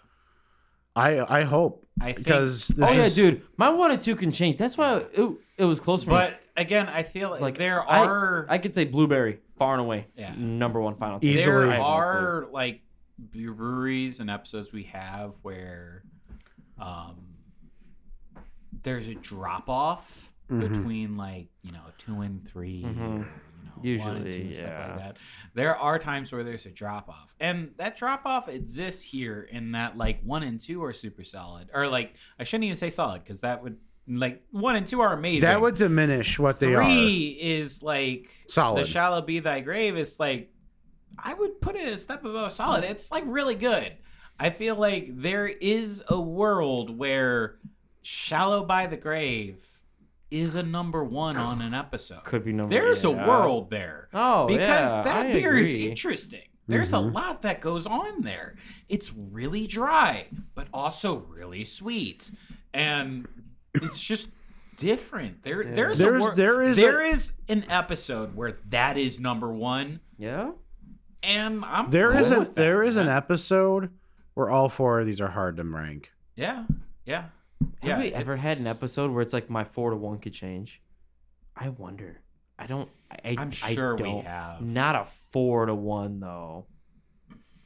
I I hope I think, because this oh yeah, is- dude, my one and two can change. That's why it, it was close for me. But again, I feel like, Like there I- are I could say blueberry far and away. Yeah. number one final. taste. Easily. there I have no clue. are like breweries and episodes we have where um there's a drop off Mm-hmm. between like you know two and 3 or, you know, one and Mm-hmm. Usually, two, stuff yeah. like that. There are times where there's a drop off, and that drop off exists here in that like one and two are super solid, or like I shouldn't even say solid because that would like one and two are amazing. that would diminish what they are. Three is like Solid. The shallow be thy grave is like I would put it a step above solid. It's like really good. I feel like there is a world where shallow by the grave is a number one on an episode. Could be number. There's yeah. a world there. Oh, because yeah, that I beer is interesting. There's a mm-hmm. lot that goes on there. It's really dry, but also really sweet, and it's just different. There, there's There's- a wor- there is there a- is an episode where that is number one, Yeah. and I'm There cool is a with that, there is an episode where all four of these are hard to rank. yeah, yeah. Have yeah, we ever had an episode where it's like my four to one could change? I wonder. I don't. I, I'm sure we don't. have. Not a four to one though.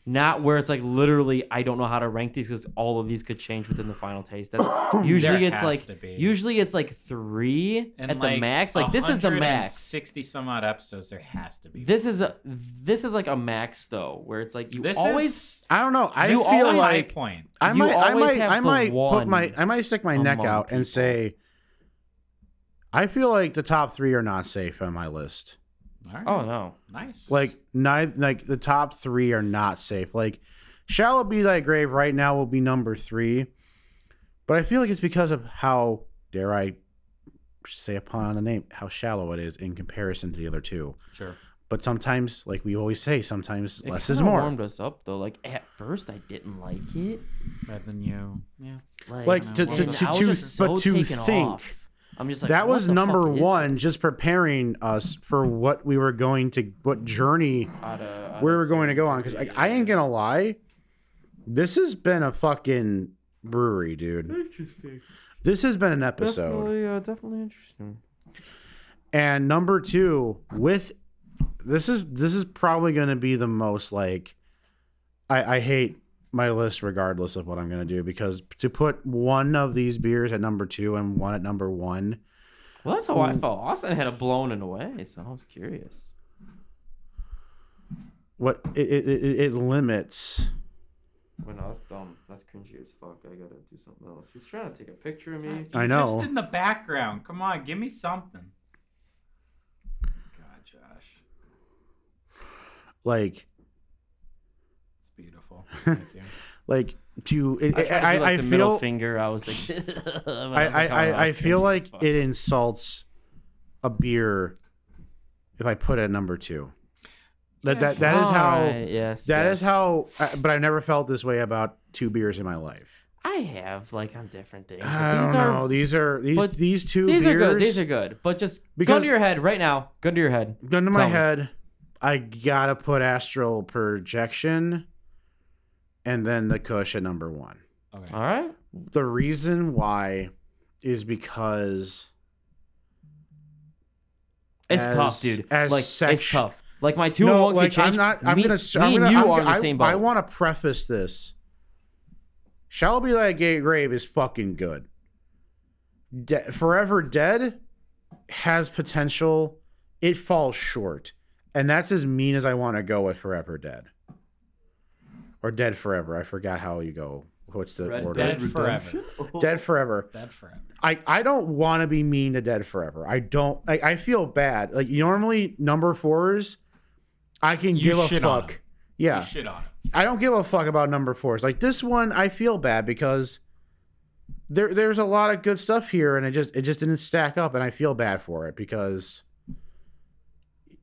Not where it's like literally I don't know how to rank these because all of these could change within the final taste. That's usually There it's has like to be. usually it's like three And at the max. Like this is the max. Sixty some odd episodes. There has to be. This is a this is like a max though, where it's like you This always is I don't know. I You feel always- like point. I might I might I the might put my I might stick my neck among out and say I feel like the top three are not safe on my list. All right. Oh no. nice. Like nine, like the top three are not safe. Like shallow be thy grave right now will be number three, but I feel like it's because of how dare I say upon on the name how shallow it is in comparison to the other two. Sure. But sometimes, like we always say, sometimes It less is more. warmed us up though. Like at first, I didn't like it. better than you. Yeah. Like, Like, to- and to- to- to- so but to think off. I'm just like that was number one, just preparing us for what we were going to, what journey Out of- out we were going to go on. Because like, I ain't gonna lie, this has been a fucking brewery, dude. Interesting. This has been an episode. Definitely, uh, definitely interesting. And number two, with this is this is probably going to be the most like I, I hate my list regardless of what I'm going to do because to put one of these beers at number two and one at number one, Well, that's how I felt. Austin had it blown in a way, so I was curious. what it it, it, it limits. When I was dumb, that's cringy as fuck. I gotta do something else. He's trying to take a picture of me. I know. Just in the background. Come on, give me something. God, Josh, Like it's beautiful. Thank you. like to it, I, tried to do, I, like, I the middle feel finger. I was like, when I, was, like, I, oh, I, I feel like fuck. it insults a beer if I put it at number two. That that, that is how Alright, yes, That is yes. how, uh, but I've never felt this way about two beers in my life. I have like on different things. but I these don't are know. These are these but these two these beers. are good. These are good. But just gun Because- to your head right now. Gun to your head. gun to my me. head. I gotta put astral projection, and then the Kush at number one. Okay. All right. The reason why is because It's As- tough, dude. as like sex- it's tough. Like my two no, and one like could change. I'm not. I'm me, gonna. me I'm gonna. you I'm, are on the I, same boat. I want to preface this. Shall be like gay grave is fucking good. De- Forever Dead has potential. It falls short, and that's as mean as I want to go with Forever Dead. Or Dead Forever. I forgot how you go. What's the Red order? Dead Forever. Oh. Dead Forever. Dead forever. I, I don't want to be mean to Dead Forever. I don't. I, I feel bad. Like normally number fours, I can You give a fuck. Yeah, You shit on him. I don't give a fuck about number fours. Like this one, I feel bad because there there's a lot of good stuff here, and it just it just didn't stack up, and I feel bad for it because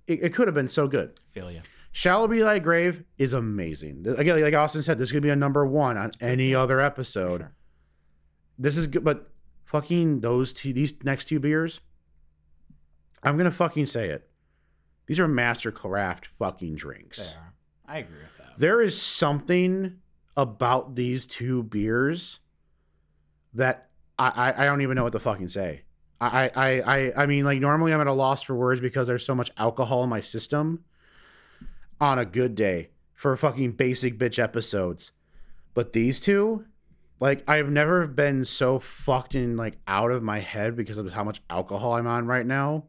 it, it could have been so good. Feel you. Shallow Be Thy Grave is amazing. Again, like Austin said, this could be a number one on any other episode. Sure. This is good, but fucking those two, these next two beers, I'm gonna fucking say it. These are master craft fucking drinks. I agree with that. There is something about these two beers that I, I, I don't even know what to fucking say. I, I, I, I mean, like normally I'm at a loss for words because there's so much alcohol in my system on a good day for fucking basic bitch episodes. But these two, like I've never been so fucked in like out of my head because of how much alcohol I'm on right now.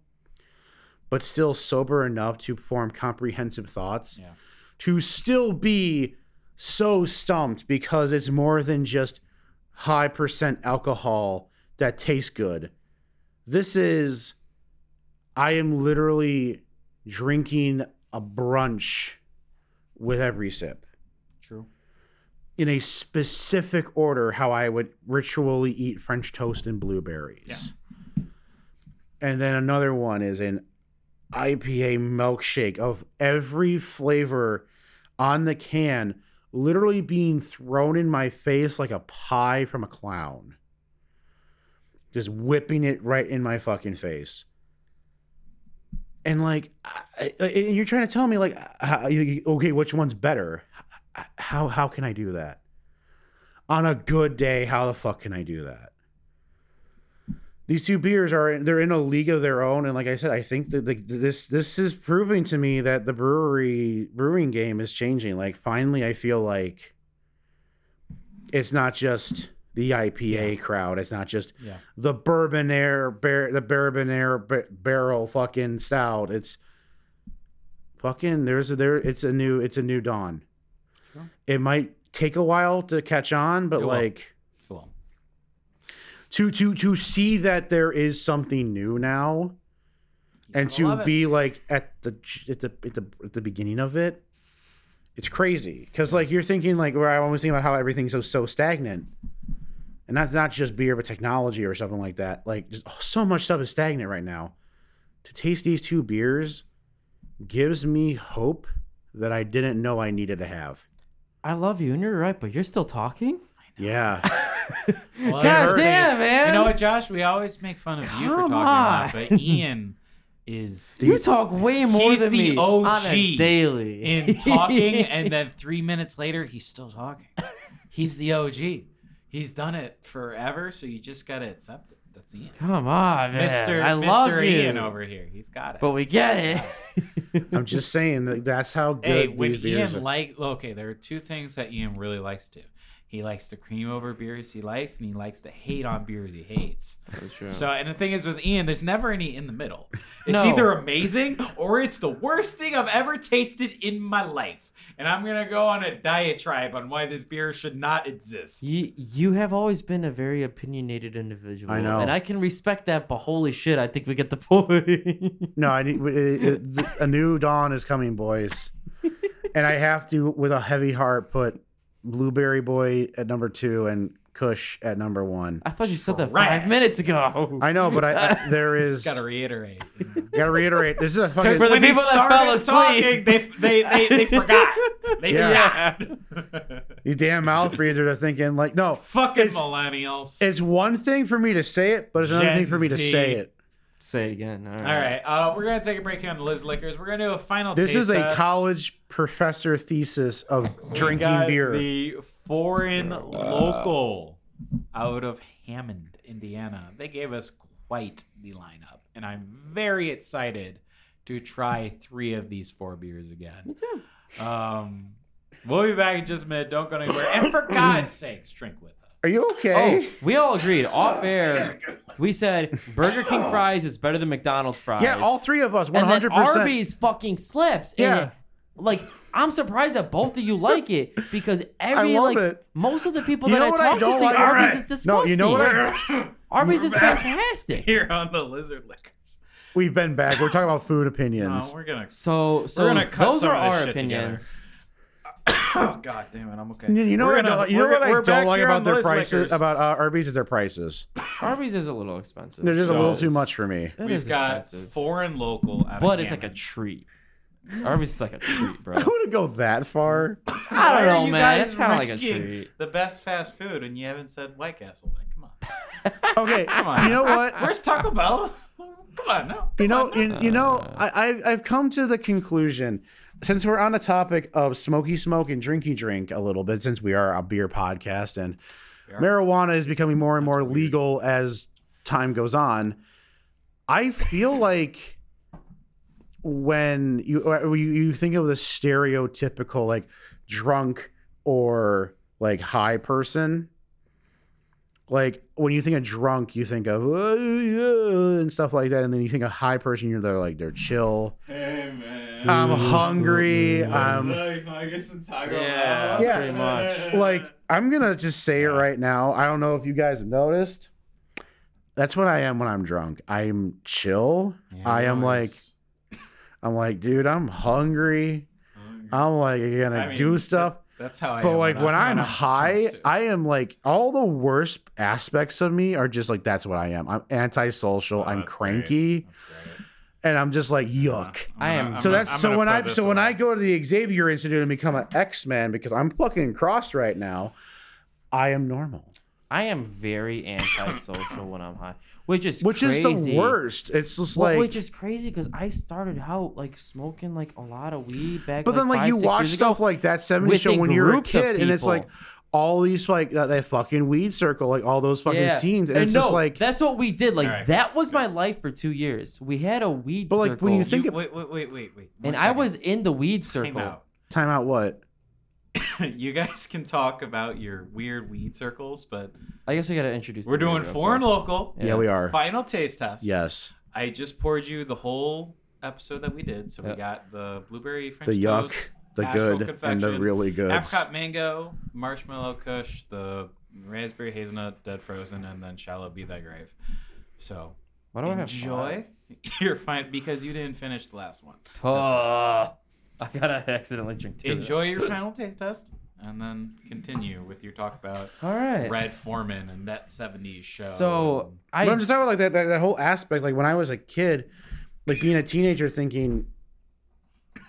But still sober enough to form comprehensive thoughts Yeah. to still be so stumped because it's more than just high percent alcohol that tastes good. This is, I am literally drinking a brunch with every sip True. in a specific order how I would ritually eat French toast and blueberries. And then another one is an IPA milkshake of every flavor on the can, literally being thrown in my face like a pie from a clown. Just whipping it right in my fucking face. And like, I, you're trying to tell me like, how, okay, which one's better? How how can I do that? On a good day, how the fuck can I do that? These two beers are they're in a league of their own, and like I said, I think that the, this this is proving to me that the brewery brewing game is changing. Like finally, I feel like it's not just the IPA crowd. It's not just Yeah. the bourbon air bar- the bourbon air ba- barrel fucking stout. It's fucking there's a there it's a new it's a new dawn. Sure. It might take a while to catch on, but It will. like to to to see that there is something new now and to love it. be like at the at the at the at the beginning of it, it's crazy because like you're thinking like where I always think about how everything's so so stagnant, and not not just beer but technology or something like that. Like just oh, so much stuff is stagnant right now. To taste these two beers gives me hope that I didn't know I needed to have. I love you, and you're right, but you're still talking. Yeah, Well, God it's- damn, man! You know what, Josh? We always make fun of you for Come talking about, on. but Ian is You talk way more He's than the me OG on a daily. in talking, and then three minutes later, he's still talking. He's the OG. He's done it forever, so you just gotta accept it. That's Ian, Come on, man. Mister I love Mister you. Ian over here. He's got it. But we get it. I'm just saying that that's how good hey, when these beers Ian are. like okay, there are two things that Ian really likes to do. He likes to cream over beers he likes, and he likes to hate on beers he hates. That's true. So, and the thing is with Ian, there's never any in the middle. It's No. either amazing or it's the worst thing I've ever tasted in my life. And I'm gonna go on a diatribe on why this beer should not exist. You you have always been a very opinionated individual. I know. and I can respect that. But holy shit, I think we get the point. No, I need it, it, a new dawn is coming, boys, and I have to, with a heavy heart, put Blueberry Boy at number two and Kush at number one. I thought you said that Trash. five minutes ago. I know, but I, I there is gotta reiterate. Gotta reiterate. This is a fucking. For the when they people that started fell asleep. talking, they, they, they, they forgot. They Yeah. forgot. These damn mouth breathers are thinking like, no, Fucking It's- millennials. it's one thing for me to say it, but it's another Gen thing for me to Z. say it. Say it again. All right. All right, uh, we're gonna take a break here on the Liz Liquors. We're gonna do a final. This taste is a test. college professor thesis of We drinking got beer. The foreign local out of Hammond, Indiana. They gave us quite the lineup, and I'm very excited to try three of these four beers again. Me too. Um, we'll be back in just a minute. Don't go anywhere. And for God's sakes, drink with us. Are you okay? Oh, we all agreed off air. We said Burger King fries is better than McDonald's fries. yeah, all three of us, one and then hundred percent. Arby's fucking slips. And Yeah. it- like I'm surprised that both of you like it because every love like it. most of the people You that know I what I talk to don't say like? Arby's Alright. is disgusting. No, you know what? I, Arby's is fantastic. Here on the Lizard Liquors. we've been back. We're talking about food opinions. No, we're gonna. So so gonna cut those some are of this our shit opinions. Oh God damn it! I'm okay. You, you know We're what? I gonna- don't, you know we're- what I we're back don't like here about their Liz prices. Liquors. About uh, Arby's is their prices. Arby's is a little expensive. They're just a little too much for me. It We've is got expensive. foreign local, out of but it's like a Hammond. treat. Arby's is like a treat, bro. I wouldn't go that far. I don't Why know, man. It's kind of like a treat. The best fast food, and you haven't said White Castle. Like, come on. Okay, Come on. you know what? Where's Taco Bell? Come on, no. You know, on, no. you, you know, uh. I, I've I've come to the conclusion since we're on the topic of smoky smoke and drinky drink a little bit, since we are a beer podcast and marijuana is becoming more and more legal as time goes on. I feel like when you you, you think of the stereotypical like drunk or like high person? Like when you think of drunk you think of "Uh, yeah," and stuff like that and then you think of high person you're there like they're chill. Hey, man. i'm hungry i'm like, I guess some Taco Yeah, Yeah. pretty much. like i'm gonna just say it right now. I don't know if you guys have noticed. That's what i am when i'm drunk. I'm chill. I am like i'm like dude i'm hungry i'm like gonna I mean, do that- stuff That's how I. but am like when I'm high, drunk, too. I am like all the worst aspects of me are just like that's what I am. I'm antisocial. Oh, I'm that's cranky, great. That's great. and I'm just like yuck. I am- so that's so when I so when I go to the Xavier Institute and become an X Man because I'm fucking crossed right now, I am normal, I am very antisocial when I'm high, which is which crazy. is the worst. It's just Well, like, which is crazy because I started out like smoking like a lot of weed back. but then like five, you watch years ago. stuff like that '70s show when you're a kid, and it's like all these like that, that fucking weed circle, like all those fucking scenes, and, it's no, just like. that's what we did. Like All right. that was my life for two years. We had a weed But, like, circle, when you think You, of- wait, wait, wait, wait, wait. and One I was in the weed Time circle. out. Time out. What? you guys can talk about your weird weed circles, but I guess we gotta introduce. we're doing foreign quick. local. Yeah, we are. Final taste test. Yes. I just poured you the whole episode that we did. So we got the blueberry French The yuck, toast, the good, and the really good. apricot mango, marshmallow kush, the raspberry hazelnut, dead frozen, and then shallow be thy grave. So Why do I have enjoy. You're fine because you didn't finish the last one. five? I gotta accidentally drink two. Enjoy your final taste test, and then continue with your talk about All right. Red Forman and that '70s show. So I But I'm just talking about like that, that that whole aspect. Like when I was a kid, like being a teenager, thinking,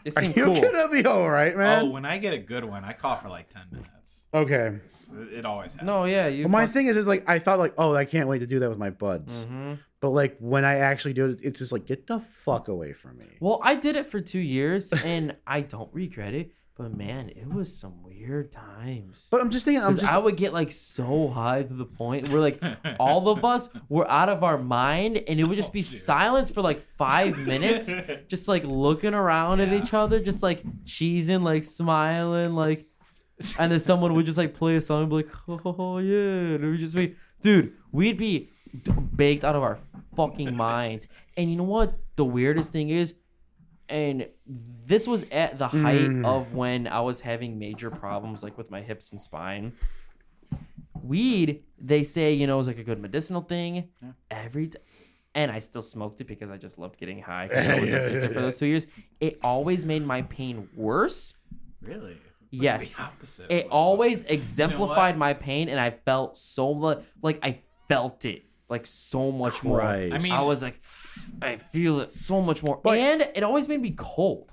it "Are seemed you cool. gonna be all right, oh, when I get a good one, I cough for like ten minutes. Okay. It, it always happens. No, yeah, you. Well, my fuck- thing is, is like I thought, like, oh, I can't wait to do that with my buds. Mhm. But like when I actually do it, it's just like, get the fuck away from me. Well, I did it for two years, and I don't regret it. But man, it was some weird times. But I'm just thinking, I'm just I would get like so high to the point where like all of us were out of our mind, and it would just be Oh, dude. silence for like five minutes, just like looking around at Yeah. each other, just like cheesing, like smiling, like, and then someone would just like play a song, and be like, oh yeah, and it would just be, dude, we'd be baked out of our fucking minds. And you know what? The weirdest thing is, and this was at the height Mm. of when I was having major problems like with my hips and spine. Weed, they say, you know, is like a good medicinal thing. Yeah. Every t- and I still smoked it because I just loved getting high. I was addicted for those two years. It always made my pain worse. really? Yes. The opposite It always supposed to be. exemplified my pain, and I felt so much like I felt it like so much more. I mean- I was like, I feel it so much more, But- and it always made me cold.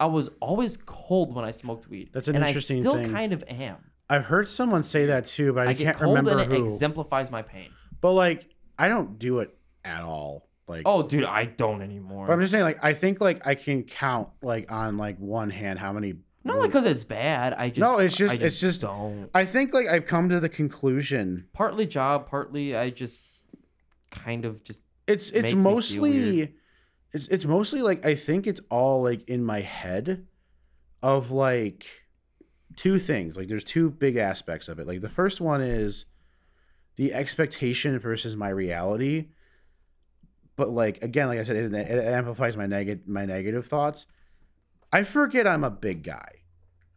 I was always cold when I smoked weed. That's an and interesting I still thing. kind of am. I've heard someone say that too, but I, I, get can't cold remember and it who. exemplifies my pain. but like, I don't do it at all. Like, Oh, dude, I don't anymore. but I'm just saying, like, I think like I can count like on like one hand how many. Not like because it's bad. I just No, it's just- I it's just- don't. I think like I've come to the conclusion. Partly job, partly I just kind of just It's it's mostly, it's it's mostly like I think it's all like in my head, of like two things. Like there's two big aspects of it. Like the first one is the expectation versus my reality. But like again, like I said, it, it amplifies my negative my negative thoughts. I forget I'm a big guy.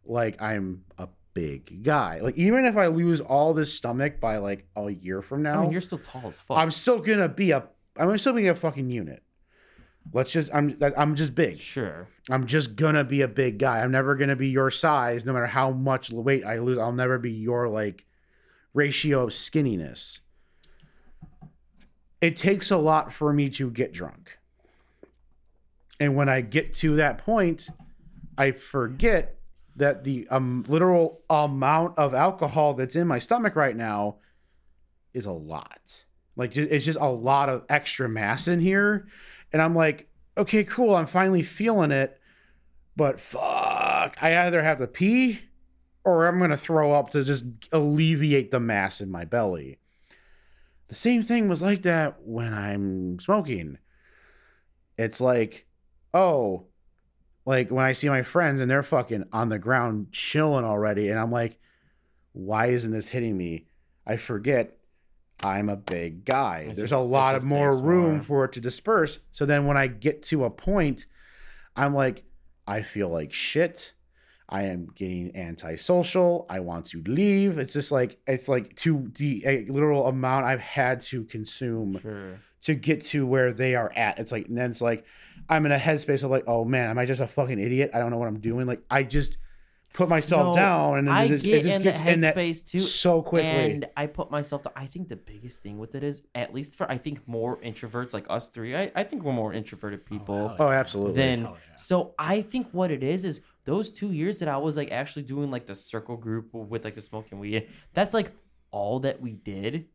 Like I'm a big guy. Like even if I lose all this stomach by like a year from now, I mean, you're still tall as fuck. I'm still gonna be a I'm still gonna be a fucking unit. Let's just I'm I'm just big. sure. I'm just gonna be a big guy. I'm never gonna be your size, no matter how much weight I lose. I'll never be your like ratio of skinniness. It takes a lot for me to get drunk. And when I get to that point, I forget that the um, literal amount of alcohol that's in my stomach right now is a lot. Like it's just a lot of extra mass in here, and I'm like, okay, cool, I'm finally feeling it, but fuck, I either have to pee or I'm gonna throw up to just alleviate the mass in my belly. The same thing was like that when I'm smoking. It's like, oh, like when I see my friends and they're fucking on the ground chilling already, and I'm like, why isn't this hitting me? I forget I'm a big guy. It There's just- a lot of more room more. for it to disperse. So then when I get to a point, I'm like, I feel like shit. I am getting antisocial. I want to leave. It's just like it's like to the a literal amount I've had to consume Sure. to get to where they are at. It's like and then it's like I'm in a headspace of like, oh man, am I just a fucking idiot? I don't know what I'm doing. Like I just put myself No, down and then I it just, get it just in gets that in that headspace too. so quickly. And I put myself to, I think the biggest thing with it is, at least for, I think more introverts like us three, I, I think we're more introverted oh, people. hell oh, absolutely. Then, Hell yeah. so I think what it is is those two years that I was like actually doing like the circle group with like the smoking weed. That's like all that we did,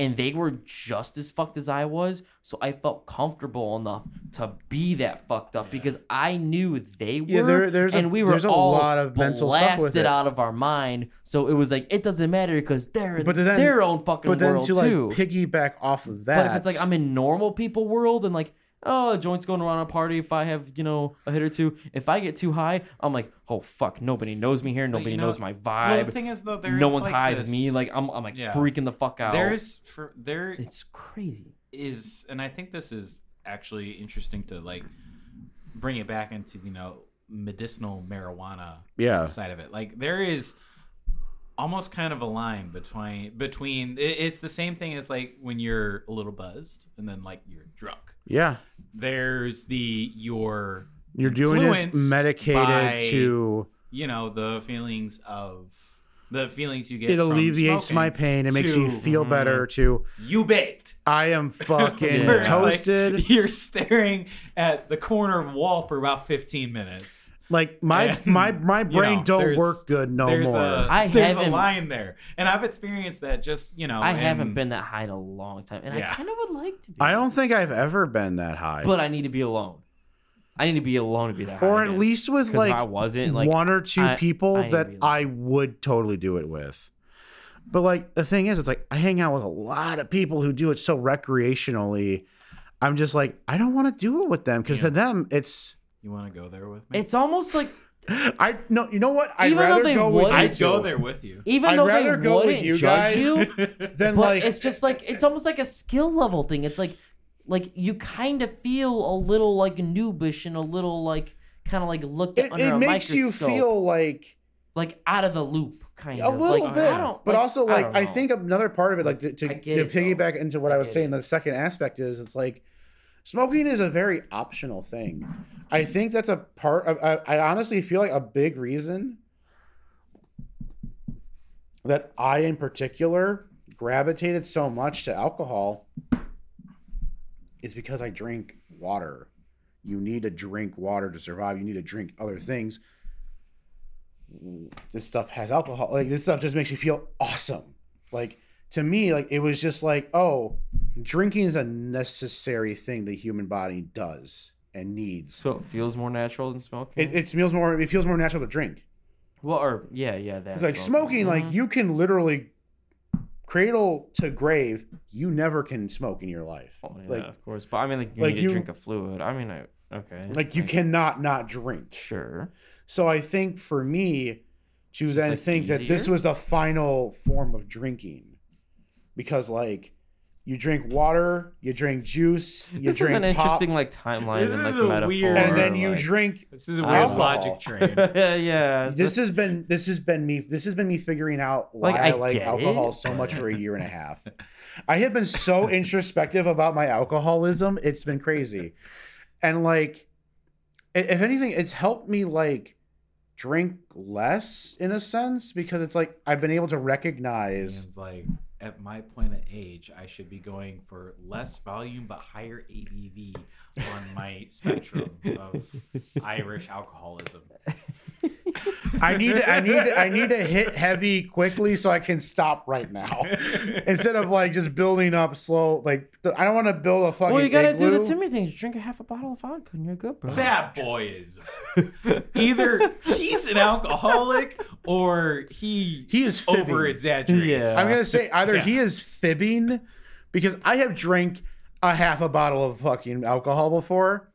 and they were just as fucked as I was. So I felt comfortable enough to be that fucked up because I knew they were, Yeah, there- there's a- and we were there's a all lot of mental stuff with blasted it. out of our mind. So it was like it doesn't matter because they're in But then- their own fucking but then world to like too. piggyback off of that. But if it's like I'm in normal people world and like, oh, a joint's going around a party. If I have, you know, a hit or two, if I get too high, I'm like, oh fuck, nobody knows me here. Nobody you know- knows my Well, the vibe. thing is though, there no is, one's like, high as me. Like I'm, I'm like Yeah. freaking the fuck out. There's for there it's crazy. is, and I think this is actually interesting to like bring it back into you know medicinal marijuana yeah, side of it. Like there is almost kind of a line between between. it- It's the same thing as like when you're a little buzzed and then like you're drunk. Yeah. There's the your You're doing this medicated by- to you know the feelings of the feelings you get. it alleviates my pain. It makes you to feel mm-hmm. better to You baked. I am fucking it's like- toasted. You're staring at the corner of a wall for about 15 minutes. Like my And, my my you brain know, don't work good no there's more. A, I there's a line there, and I've experienced that. Just you know, I and- haven't been that high in a long time, and Yeah. I kind of would like to be. I don't think I've ever been that high. but I need to be alone. I need to be alone to be that high. or at again. least with if I like wasn't like one or two I- people I need that I would totally do it with. But like the thing is, it's like I hang out with a lot of people who do it so recreationally. I'm just like I don't want to do it with them because Yeah. to them it's You want to go there with me? it's almost like I no you know what I'd Even though rather they go with would- you I'd go there with you. even I'd though rather they go with wouldn't you judge guys you, Then but like it's just like it's almost like a skill level thing. It's like like you kind of feel a little like noobish and a little like kind of like looked at it, under it a makes you microscope, feel like like out of the loop, kind of. a of little like, bit I don't, but like, also I like don't I, know. think another part of it like to, to, I get to it, though. piggyback into what I i was get saying it. the second aspect is it's like smoking is a very optional thing. I think that's a part of, I, I honestly feel like a big reason that i in particular gravitated so much to alcohol is because i drink water. You need to drink water to survive. You need to drink other things. This stuff has alcohol like this stuff just makes you feel awesome. Like to me like it was just like oh drinking is a necessary thing the human body does and needs so it feels more natural than smoking. it, it feels more it feels more natural to drink well, or yeah, yeah, that like smoking like Mhm. you can literally cradle to grave you never can smoke in your life Oh, yeah, like of course, but I mean, like you like need you- to drink a fluid. I mean, I okay, like you cannot not drink sure. So I think for me to then like, think that this was the final form of drinking, because like you drink water, you drink juice, you drink. This is an pop, interesting like timeline This and like is a metaphor, weird- and then you like- drink. This is a weird don't logic train. yeah, yeah. so- This has been this has been me this has been me figuring out why Like, I, I like alcohol it. so much for a year and a half. I have been so introspective about my alcoholism, it's been crazy. And like if anything, it's helped me like drink less in a sense because it's like I've been able to recognize It's like at my point of age, I should be going for less volume but higher ABV on my spectrum of Irish alcoholism. I need I need I need to hit heavy quickly so I can stop right now. Instead of like just building up slow like I don't want to build a fucking well, you gotta do the igloo. Timmy thing. Just drink a half a bottle of vodka and you're good, bro. That boy is either he's an alcoholic or he He is over exaggerates. Yeah. I'm gonna say either Yeah. he is fibbing because I have drank a half a bottle of fucking alcohol before.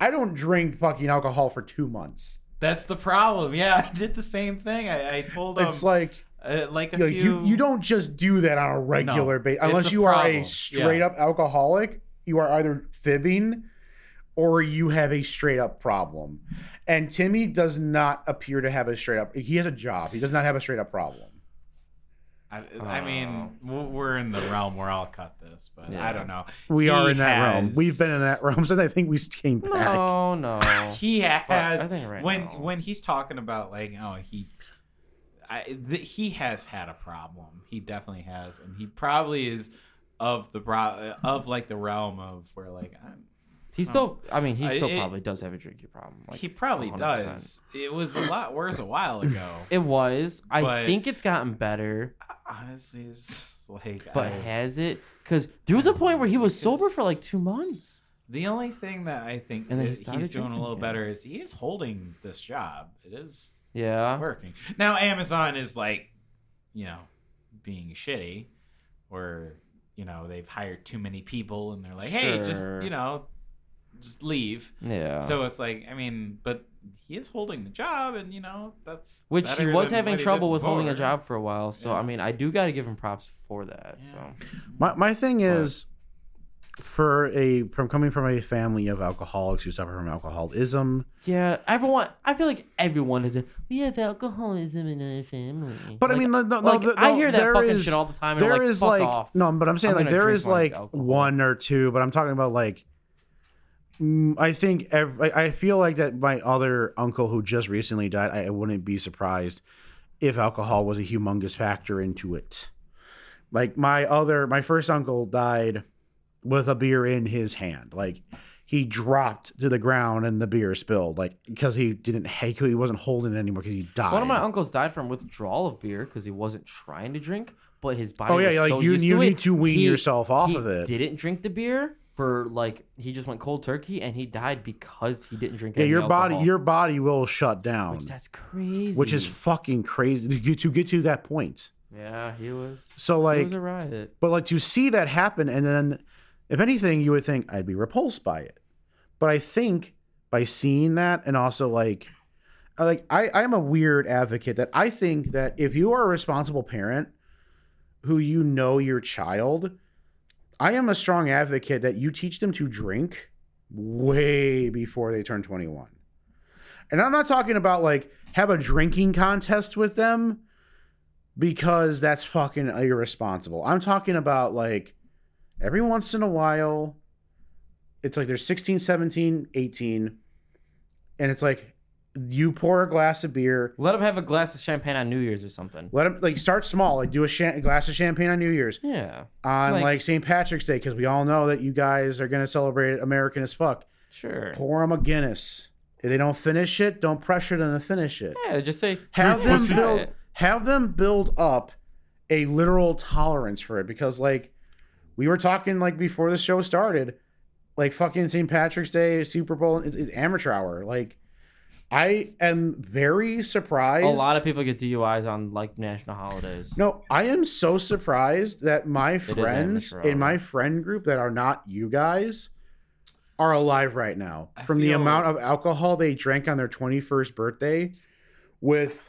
I don't drink fucking alcohol for two months. That's the problem. Yeah, I did the same thing. I, I told him It's like uh, like a you, know, few. you you don't just do that on a regular No, basis unless you are a straight Yeah. up alcoholic. You are either fibbing or you have a straight up problem. And Timmy does not appear to have a straight up. He has a job. He does not have a straight up problem. I, I mean, we're in the realm where I'll cut this, but Yeah. I don't know. We He are in that realm. We've been in that realm since I think we came back. No, no. He has right when now- when he's talking about like oh he, I th- he has had a problem. He definitely has, and he probably is of the pro- of like the realm of where like I'm, He still, I mean, he still it- probably does have a drinking problem. Like, he probably 100%. does. It was a lot worse a while ago. It was. I But- think it's gotten better, Honestly, it's like but I- has it? Because there was a point where he was sober for like two months. The only thing that I think And then he he's doing a little again. better is he is holding this job. It is Yeah. working. Now Amazon is like, you know, being shitty or you know, they've hired too many people and they're like, "Hey, just, you know, just leave." Yeah. So it's like, I mean, but he is holding the job and you know, that's Which he was having he trouble did with holding a job for a while. So Yeah. I mean, I do got to give him props for that. Yeah. So My my thing is, for a from coming from a family of alcoholics who suffer from alcoholism. Yeah, everyone. I feel like everyone is. A, we have alcoholism in our family. But I mean, no, no, like, no, I hear that there fucking is- shit all the time. And There like, is fuck like off. no, but I'm saying I'm like gonna there drink is my like alcohol. one or two, but I'm talking about like. Mm, I think ev- I feel like that my other uncle who just recently died, I wouldn't be surprised if alcohol was a humongous factor into it. Like my other, my first uncle died with a beer in his hand. Like he dropped to the ground and the beer spilled. Like because he didn't, he he wasn't holding it anymore because he died. One of my uncles died from withdrawal of beer because he wasn't trying to drink, but his body. Oh, yeah, was like, so you- you to need it, to wean he- yourself off of it. Didn't drink the beer for like he just went cold turkey and he died because he didn't drink. yeah, your body, your body will shut down, which that's crazy. which is fucking crazy to get to get to that point. yeah, he was. So like, was a riot. but like to see that happen, and then if anything, you would think I'd be repulsed by it. But I think by seeing that, and also like, like I, I'm a weird advocate that I think that if you are a responsible parent who you know your child, I am a strong advocate that you teach them to drink way before they turn 21. And I'm not talking about like have a drinking contest with them because that's fucking irresponsible. I'm talking about like every once in a while it's like they're 16, 17, 18 and it's like you pour a glass of beer, Let them have a glass of champagne on New Year's or something. let them like start small, like do a, cha- a glass of champagne on New Year's Yeah, on like, Like- St. Patrick's Day because we all know that you guys are going to celebrate American as fuck. sure. Pour them a Guinness. If they don't finish it, don't pressure them to finish it. Yeah, just say have "Yeah, them build it." have them build up a literal tolerance for it because like we were talking like before the show started like fucking st patrick's day super bowl is, is amateur hour like i am very surprised A lot of people get DUIs on like national holidays. no i am so surprised that my is friends in my friend group that are not you guys are alive right now I from the amount of alcohol they drank on their 21st birthday with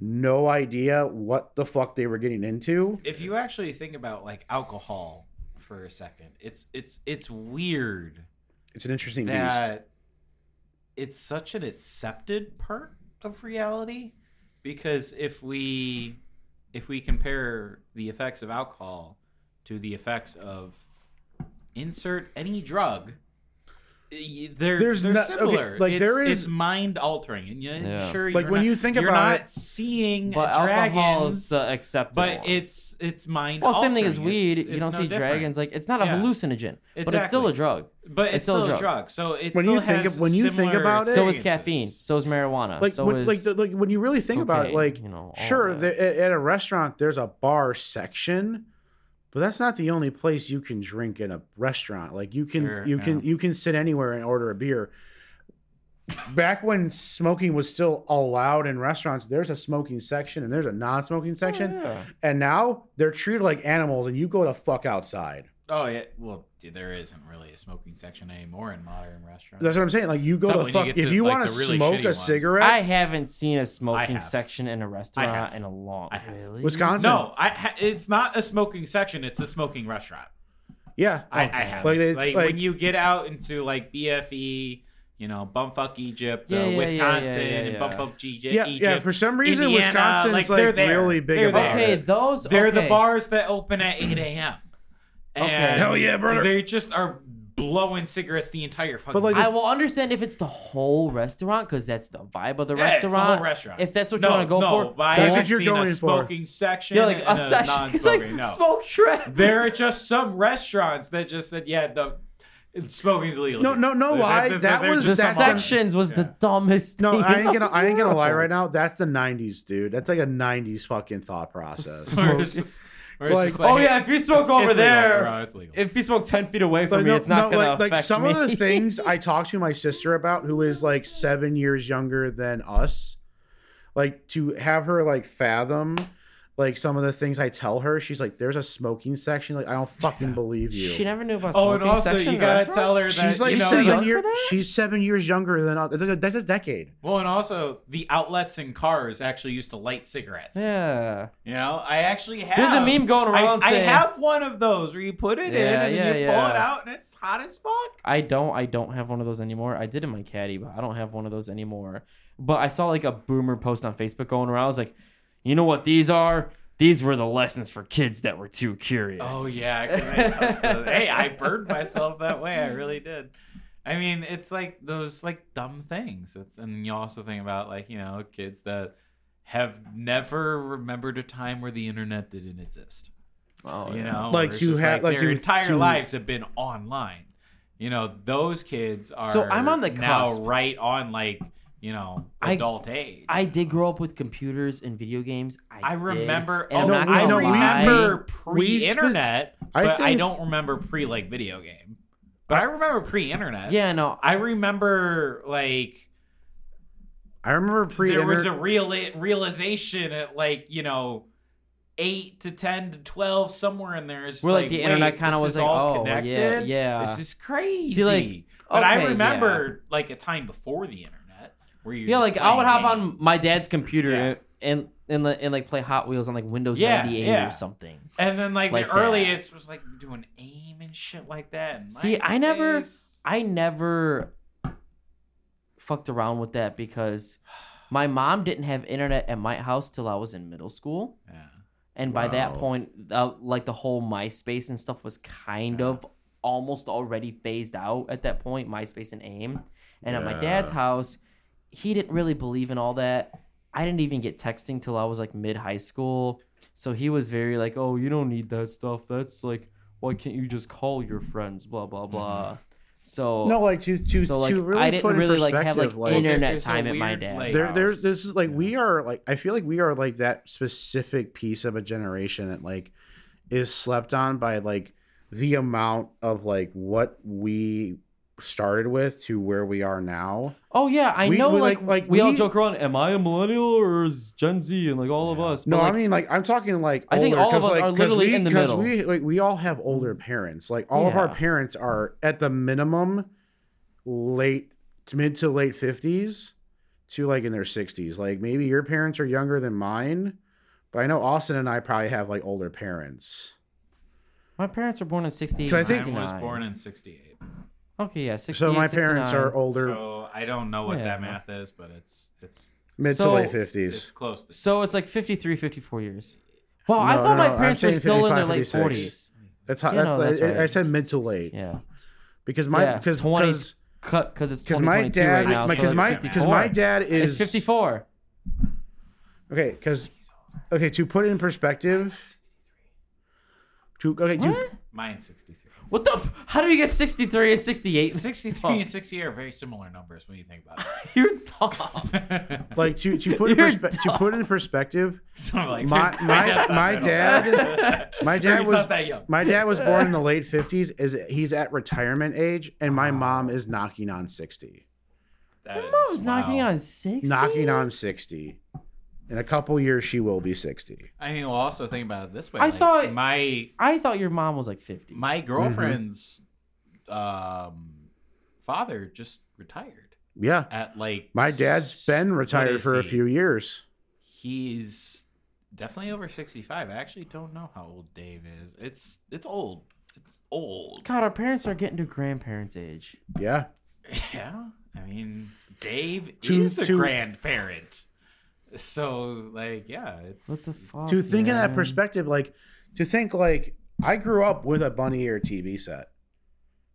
no idea what the fuck they were getting into. if you actually think about like alcohol for a second, it's it's it's weird It's an interesting beast. It's such an accepted part of reality because if we if we compare the effects of alcohol to the effects of insert any drug they're There's they're not- okay, similar like, it's, there is- it's mind altering and you Yeah. sure Like, you're when not- you think you're about not it- seeing But dragons alcohol is the acceptable. but it's it's mind altering. well, same thing as weed. It's- you don't no see different. dragons. Like it's not a Yeah. hallucinogen, but it's still a drug. but it's, it's still, still a a drug. drug so it When you think of- when you think about it- So is caffeine. So is marijuana. like so when, is like the, like when you really think about it, like you know, sure, that. the, at, at a restaurant there's a bar section, but that's not the only place you can drink in a restaurant. Like you can Sure, you yeah. can you can sit anywhere and order a beer. Back when smoking was still allowed in restaurants, there's a smoking section and there's a non-smoking oh, section, Oh, yeah. and now they're treated like animals, and you go the fuck outside. Oh yeah, well there isn't really a smoking section anymore in modern restaurants. That's what I'm saying. Like you go It's not the when you fuck get if to, you like, want to the really smoke shitty a ones. cigarette. I haven't seen a smoking have. section in a restaurant have. in a long. I have. Really? Wisconsin. no, I ha- it's not a smoking section. It's a smoking restaurant. Yeah, I, Okay. I have. Like, Like, it's like- when you get out into like BFE, you know, bumfuck Egypt, Yeah, uh, yeah, yeah, Wisconsin, yeah, yeah, and yeah. bumfuck G- yeah, Egypt. yeah. For some reason, Indiana, Wisconsin's like, like, they're there. really big They're about there. Okay, it. those. They're the okay. bars that open at 8 a.m. And Okay. Hell yeah, brother. They just are blowing cigarettes the entire fucking But, like. I will understand if it's the whole restaurant because that's the vibe of the Yeah, it's the restaurant. whole restaurant. If that's what no, you want to go no, for, but I That's what haven't you're seen going a for. smoking section. yeah, like and a session. It's like non-smoking, no. smoke trip. There are just some restaurants that just said, yeah, the smoking's illegal. No, here." no, no They're- they're- That they're was- The just that's some- sections was the Yeah. dumbest. No, thing I ain't gonna. the I ain't gonna lie right now. That's the '90s, dude. That's like a '90s fucking thought process. Where it's just- where it's Like, just oh yeah, if you smoke it's- over it's legal, there, bro, it's legal. if you smoke ten feet away from Like, me, no, it's not no, gonna like, like affect some me. of the things I talked to my sister about, who is like seven years younger than us, like to have her like fathom like some of the things I tell her, she's like, "There's a smoking section." Like, I don't fucking believe you. She never knew about oh, smoking. Oh, smoking and also section you gotta tell her that She's like you know, so young seven for years. that? She's seven years younger than us. That's a, decade. Well, and also the outlets in cars actually used to light cigarettes. Yeah. You know, I actually have. There's a meme going I, around I saying- have one of those where you put it in Yeah, and yeah, then you pull yeah. it out and it's hot as fuck. I don't I don't have one of those anymore. I did in my caddy, but I don't have one of those anymore. But I saw like a boomer post on Facebook going around. I was like, you know what these are? These were the lessons for kids that were too curious. Oh yeah, 'cause I the- hey, I burned myself that way. I really did. I mean, it's like those like dumb things. It's and you also think about like you know kids that have never remembered a time where the internet didn't exist. Oh, you yeah. know, Like where it's to just, have- like their to- entire to- lives have been online. You know, those kids are So I'm on the now cusp. right on like you know I- adult age. I did grow up with computers and video games. I, I did. remember. And Oh, I'm not I remember we pre-internet, I but I think- don't remember pre like video game. But I remember pre-internet. Yeah, no. I remember like I remember pre. there was a real realization at like you know eight to ten to twelve somewhere in there. It's Where, like, like the internet kinda was like, all oh, yeah, connected? yeah. This is crazy. See, like, but I okay, remember like a time before the internet where you Yeah, like I would hop on my dad's computer Yeah. and and and like play Hot Wheels on like Windows Yeah, 98 yeah. or something. And then like, like the that. earliest was like doing aim and shit like that. and See, I never- I never fucked around with that because my mom didn't have internet at my house till I was in middle school. Yeah. And by that point, uh, like the whole MySpace and stuff was kind of almost already phased out at that point, MySpace and AIM. And at my dad's house, he didn't really believe in all that. I didn't even get texting till I was like mid high school. So he was very like, oh, you don't need that stuff. That's like, why can't you just call your friends? Blah, blah, mm-hmm. blah. So, no like to to so like, to really I didn't put in really like have like like, internet there's a time at my weird, dad's like- there there's this is like Yeah. we are like I feel like we are like that specific piece of a generation that like is slept on by like the amount of like what we started with to where we are now. Oh yeah, I We- know. we, like, like- like, we, all joke around. Am I a millennial or is Gen Z and like all of us? But, No, like, I mean like I'm talking like I think all of us like, are 'cause literally we, in the 'cause middle. We like we all have older parents. Like all of our parents are at the minimum late to mid to late 50s to like in their 60s. Like maybe your parents are younger than mine, but I know Austin and I probably have like older parents. my parents were born in '68 'Cause and I think- Mine was born in '68. Okay, yeah, 68, So my parents are older, So I don't know what Yeah. that math is, but it's it's mid So- to late fifties. it's 50s. close to. So it's like 53, 54 years. Well, I No, thought no, my I'm parents were saying still in their 55, late 56. 40s. That's how Yeah, that's, no, that's I, I said mid to late Yeah, because my yeah, because 20 because cut because it's because my 2022 dad right now. because so my because 54. my dad is it's 54. Okay, because okay, to put it in perspective, to okay, to, What? Mine's 63. What the? F- how do you get 63 and 68? 63 and 60 are very similar numbers when you think about it. You're dumb. like to to put in You're perspe- to put in perspective, so I'm like, My- there's- my- dad's not my middle. dad- my dad He's was- not that young. my dad was born in the late fifties. Is he's at retirement age, and my mom is knocking on sixty, That Your is- mom's knocking wow. on 60. knocking on sixty. In a couple years, she will be sixty. I mean, we'll also think about it this way. I like, thought- my I thought your mom was like 50. my girlfriend's um, father just retired Yeah, at like. my dad's s- been what retired is for a he? few years. He's definitely over sixty-five. I actually don't know how old Dave is. It's it's old. It's old. God, our parents are getting to grandparents' age. Yeah, Yeah, I mean, Dave To- is a to- grandparent. So, like, yeah, it's What the fuck? to think in that perspective, like to think like I grew up with a bunny ear TV set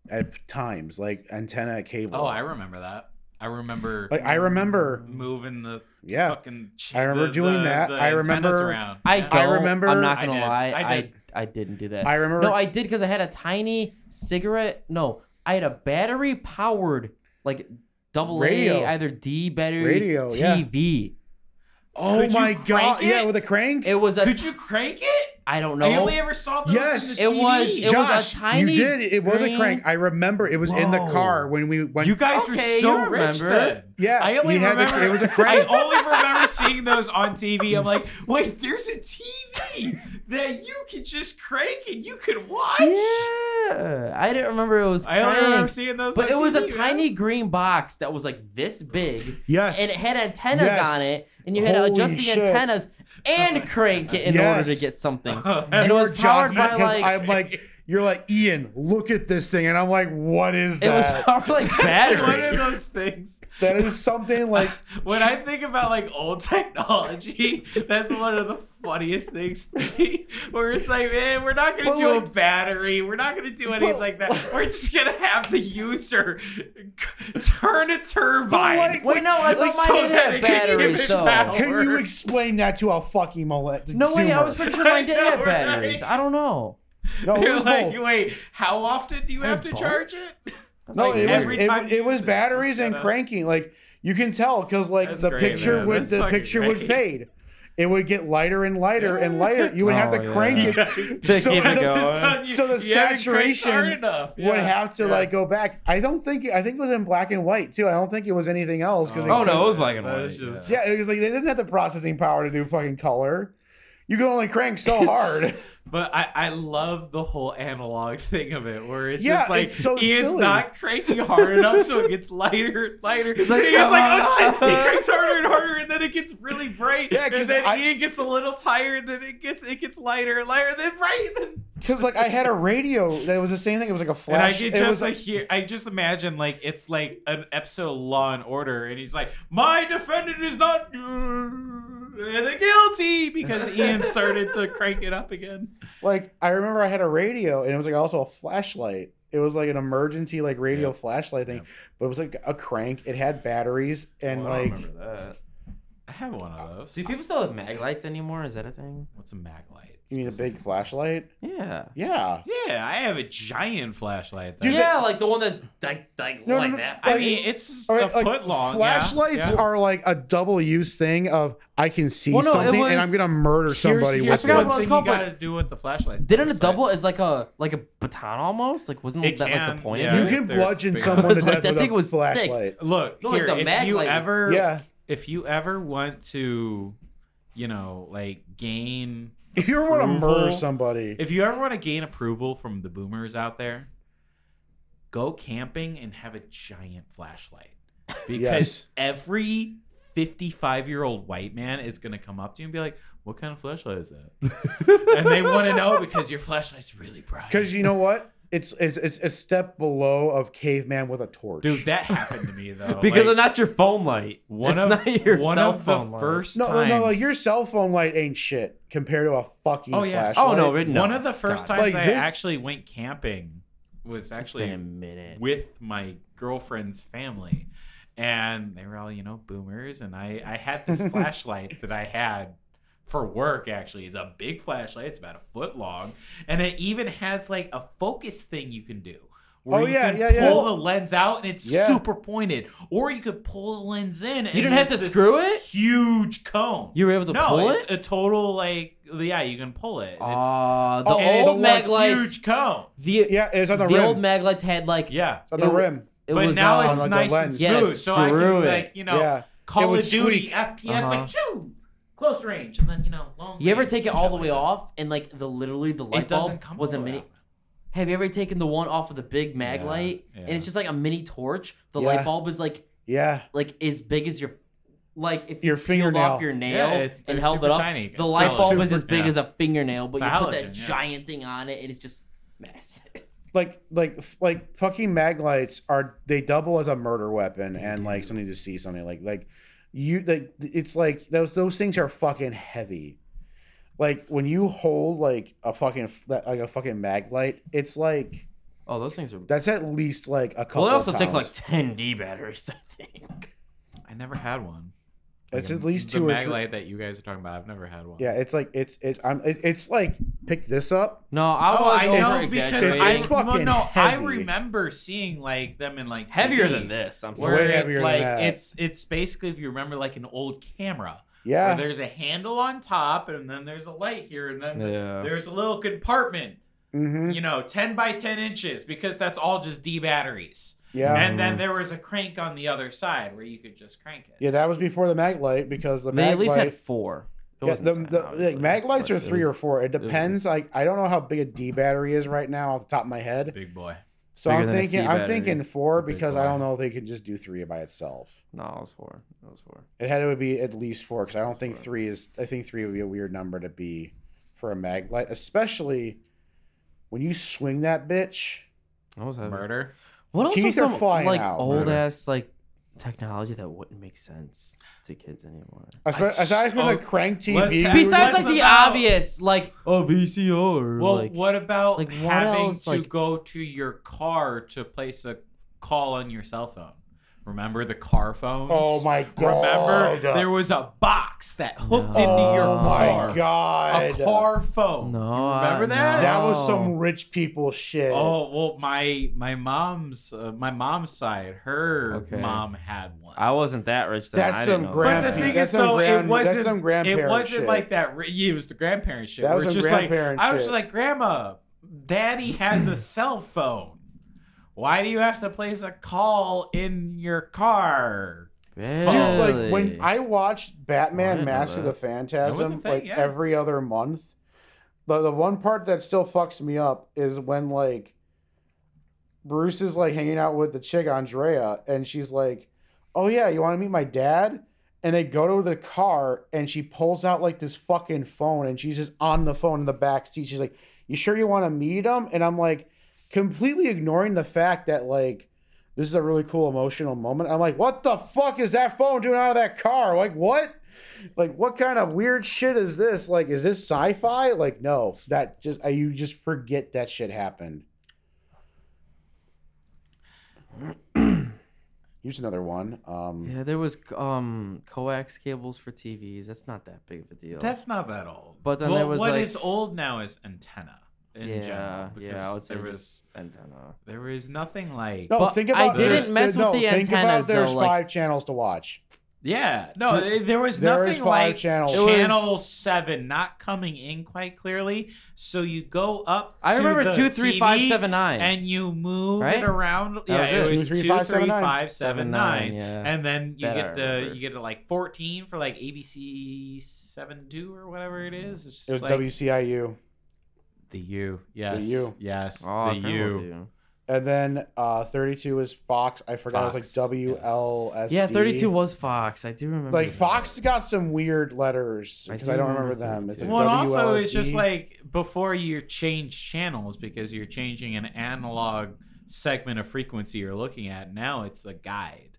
at times, like antenna cable. Oh, I remember that. I remember like I remember. moving the Yeah, fucking. ch- I remember the- doing the- that. the I remember- Around. I Yeah. don't. I remember- I'm not gonna did. lie. I I, did. I didn't do that. I remember. No, I did because I had a tiny cigarette. No, I had a battery powered like double Radio. A, either D battery Radio, yeah. TV. Oh Could my god! it? Yeah, with a crank. It was a. Could you crank it? I don't know. I only ever saw those Yes. in the It was- TV. it was a tiny You did. It was green- a crank. I remember. It was in the car when we went. You guys were so rich remember. then. Yeah, I only he had the- remember it was a I crank. I only remember seeing those on TV. I'm like, wait, there's a TV that you could just crank and you could watch. Yeah, I didn't remember it was I only remember seeing those. But on it was a TV, man. tiny green box that was like this big, yes. and it had antennas Yes. on it, and you had to adjust the shit. antennas and crank it in Yes. order to get something. And And it was were powered jogging by 'cause like I'm like, you're like Ian. Look at this thing, and I'm like, what is that? it was powered like One of batteries. those things. that is something like. When I think about like old technology, that's one of the funniest things to me. Where it's like, man, we're not gonna But, do a battery. We're not gonna do anything But- like that. We're just gonna have the user turn a turbine. like, Wait, no, I Like, so mine did that have it can give batteries though. power. Can you explain that to a fucking mullet? No way, I was pretty sure mine did I have batteries. right? I don't know. No, it You're was like, both. wait, how often do you have to both? charge it? No, Like, it was every it, time it you was batteries and cranking. Like you can tell because like That's the great, picture man. would That's the fucking picture would fade. It would get lighter and lighter and lighter. You would have Oh, to yeah. crank it. Yeah. To So keep it the- going. so the You saturation hard enough. Would have to Yeah. like go back. I don't think I think it was in black and white too. I don't think it was anything else because oh, oh, no, it was black and white, just- yeah, it was like they didn't have the processing power to do fucking color. You can only crank so hard. But I, I love the whole analog thing of it, where it's Yeah, just like it's so Ian's silly. not cranking hard enough, so it gets lighter, and lighter. It's like, Ian's like, oh shit! He cranks harder and harder, and then it gets really bright. Yeah, and then I- Ian gets a little tired, then it gets it gets lighter and lighter, then bright, then Because like I had a radio that was the same thing. It was like a And I flash. could it just like hear, I just imagine like it's like an episode of Law and Order, and he's like, "My defendant is not uh, guilty," because Ian started to crank it up again. like I remember I had a radio and it was like also a flashlight. It was like an emergency like radio Yeah. flashlight thing, Yeah. but it was like a crank. It had batteries and I like remember that. I have one of those. Do people still have mag lights anymore? Is that a thing? What's a mag light? You mean a big flashlight? Yeah. Yeah. Yeah, I have a giant flashlight. That, Dude, yeah, like the one that's like like No, no, like no, that. I mean, it's just a right, like, foot long. Flashlights yeah. are like a double use thing of I can see Well, no, it something and I'm gonna murder somebody here's, with here's forgot what it. it's thing called, you got to do with the flashlights. Didn't though, it is, like, double as like a like a baton almost? Like wasn't It that like the point yeah. You of it? can bludgeon big. someone I to was like, death that with thing a was flashlight. Look No, here, the if you ever, Yeah. if you ever want to, you know, like gain If you ever want to murder somebody, If you ever want to gain approval from the boomers out there, go camping and have a giant flashlight. Because Yes. every 55 year old white man is going to come up to you and be like, What kind of flashlight is that? and they want to know because your flashlight's really bright. because you know what, it's, it's it's a step below of caveman with a torch. Dude, that happened to me though. Because Like, it's not your phone light. one it's of, not your one cell of the phone light. first no, no, times. no, like your cell phone light ain't shit compared to a fucking Oh, yeah. flashlight. Oh no, it- no. One of the first God. times Like I this- actually went camping was actually been a minute. with my girlfriend's family and they were all you know boomers and i i had this flashlight that i had for work actually it's a big flashlight it's about a foot long and it even has like a focus thing you can do where Oh, you yeah, can yeah, yeah. pull the lens out and it's Yeah. super pointed or you could pull the lens in and You didn't have to this screw it? huge cone You were able to no pull it's it? a total like yeah you can pull it it's Ah, the Oh, and old it's mag a lights. huge cone The Yeah, it was on the, rim. the rim. old mag lights had like yeah it's on the it- rim. it but was now um, it's like nice and smooth, Yeah, so I screw can it. like you know yeah, It Call of Duty squeak. FPS Uh-huh. like choo, close range, and then you know long. You ever take it all the way like off and like the literally the light bulb come was a all the way mini? off. Have you ever taken the one off of the big mag Yeah, light yeah. and it's just like a mini torch? The Yeah. light bulb is like Yeah, like as big as your like if Your you peeled fingernail. off your nail Yeah, it's- and held it super up. tiny. The It's light halogen. bulb is as big yeah. as a fingernail, but It's you a put that yeah. giant thing on it and it's just massive. like like like fucking mag lights are they double as a murder weapon and like something to see something like like you like it's like those those things are fucking heavy. Like when you hold like a fucking like a fucking mag light, it's like Oh, those things are. that's at least like a couple. Well, they also of take like 10 D batteries, I think. I never had one. It's Like, at least the two or mag three- light that you guys are talking about. I've never had one. Yeah, it's like it's it's I'm it- it's like pick this up. No, I Oh, was I over know because exaggerating. I It's fucking well, no, I heavy. remember seeing like them in like Heavier TV, than this. I'm It's sorry. Where way it's heavier than like that. it's it's basically if you remember like an old camera Yeah. Where there's a handle on top, and then there's a light here, and then Yeah. there's a little compartment, hmm you know, 10 by 10 inches, because that's all just D batteries. Yeah. And mm-hmm. then there was a crank on the other side where you could just crank it. yeah, that was before the mag light because the They mag at least light. had four. It yeah, the, 10, the, obviously, like, mag lights are three was- or four. It depends. was- like I don't know how big a D battery is right now off the top of my head. Big boy. So Bigger I'm thinking C I'm thinking four It's a big because I don't know if they could just do three by itself. No, it was four. It was four. It had to be at least four because I don't think Four. three is. I think three would be a weird number to be for a mag light, especially when you swing that bitch. What was that? Murder. What else Teeth are some flying like out. old Murder. ass like technology that wouldn't make sense to kids anymore? Aside, aside from oh, the crank TV, have- Besides just- like the about- obvious, like a oh, VCR. Well, like, what about like, what having else, to like- go to your car to place a call on your cell phone? Remember the car phones? oh my god! Remember there was a box that hooked No. into your car. oh my god! A car phone. No, You remember I- that? That was some rich people shit. Oh well, my my mom's uh, my mom's side, her Okay. mom had one. I wasn't that rich then. That's I didn't some know grand- but the thing That's is, though, grand- it wasn't. that's some it wasn't shit. like that. ri- Yeah, it was the grandparent shit. That was it's some just like grandparent I was just like, Grandma, Daddy has a cell phone. Why do you have to place a call in your car? Dude, like when I watched Batman didn't know Mask of the that. That was a Phantasm thing, like yeah. every other month, the the one part that still fucks me up is when like Bruce is like hanging out with the chick Andrea and she's like, "Oh yeah, you want to meet my dad?" And they go to the car and she pulls out like this fucking phone and she's just on the phone in the back seat. She's like, "You sure you want to meet him?" And I'm like, completely ignoring the fact that like this is a really cool emotional moment. I'm like, what the fuck is that phone doing out of that car? Like, what? Like, what kind of weird shit is this? Like, is this sci-fi? Like, no, that just you just forget that shit happened. Here's another one. Um, Yeah, there was um coax cables for TVs. That's not that big of a deal. That's not that old. But then well, there was, what like- is old now is antenna. In yeah, general, yeah. I would say there there was antenna. there was nothing like no, But think I about. didn't there's- mess with no, the think about There's though, like- five channels to watch. Yeah, no, Dude, eh, there was there is nothing five like channels. It was- channel seven not coming in quite clearly. So you go up. I to remember the two, three, five, TV seven, nine. and you move Right? it around. yeah, was it, it. was Two, two, three, three, five, seven, nine. five, seven, Seven, nine, nine, yeah. and then you That get the you get to like fourteen for like ABC seven two or whatever it is. It's It was like WCIU, the U. Yes, The U. Yes, oh, the U. and then uh, 32 is Fox. I forgot it was like W L S. Yeah, 32 was Fox. I do remember. like that. Fox got some weird letters I because do I, don't remember remember them. 32. It's like Well, and also it's just like before you change channels because you're changing an analog segment of frequency you're looking at. Now it's a guide.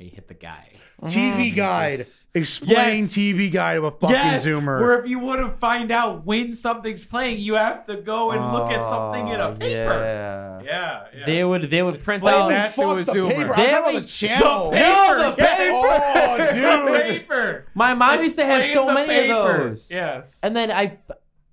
You hit the guy. TV guide. Just- Explain Yes. TV guide to a fucking yes, Zoomer. where if you want to find out when something's playing, you have to go and look at oh, something in a Oh, paper. Yeah. Yeah, yeah. They would they would print Explain out that. to a the Zoomer. paper. They I'm on would- the channel. The paper, No, the yes. paper. Oh, The dude. paper. My mom used to have Explain so the many of paper. those. Yes. And then I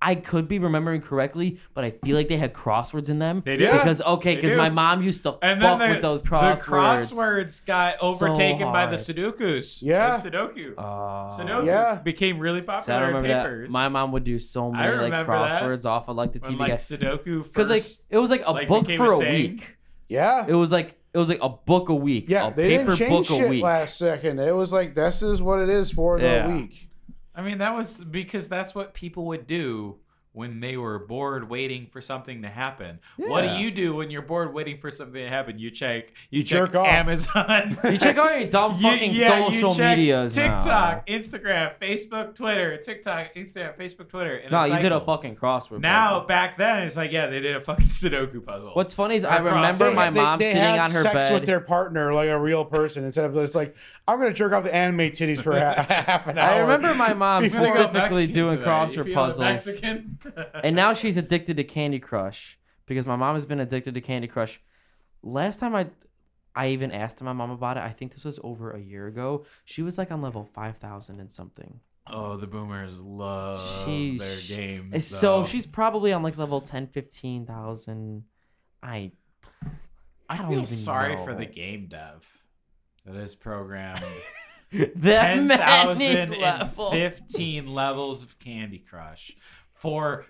I could be remembering correctly, but I feel like they had crosswords in them. They do. Yeah. Because okay, because my mom used to and fuck then the, with those crosswords. the crosswords. crosswords got so overtaken by the. Sudokus. Yeah. The Sudoku. Oh. Sudoku Yeah. became really See, popular I remember in that. papers. My mom would do so many like remember that. crosswords off of like the when TV like. Sudoku. Because like it was like a like, book for a a, week. Yeah. It was like it was like a book a week. yeah, a they paper didn't change book shit a week. last second. It was like, this is what it is for the Yeah. week. I mean, that was because that's what people would do when they were bored waiting for something to happen. What do you do when you're bored waiting for something to happen? You check you, jerk check off. Amazon. You check all your dumb fucking You- fucking yeah, you social check medias now. TikTok, Instagram, Facebook, Twitter, TikTok, Instagram, Facebook, Twitter. in No, you did a fucking crossword. Now puzzle. back then it's like yeah they did a fucking Sudoku puzzle. What's funny is Or I remember They- my They- mom they sitting had on her sex bed. with their partner like a real person instead of just like, I'm going to jerk off the anime titties for half an hour. I remember my mom Before- I'm gonna go specifically doing today. Crossword feeling puzzles. And now she's addicted to Candy Crush because my mom has been addicted to Candy Crush. Last time I I even asked my mom about it, I think this was over a year ago. She was like on level 5000 and something. oh, the boomers love Sheesh. their games. So though. she's probably on like level 10 15,000. I I, I don't feel even sorry for the game dev that is programmed level. 10,015 levels of Candy Crush for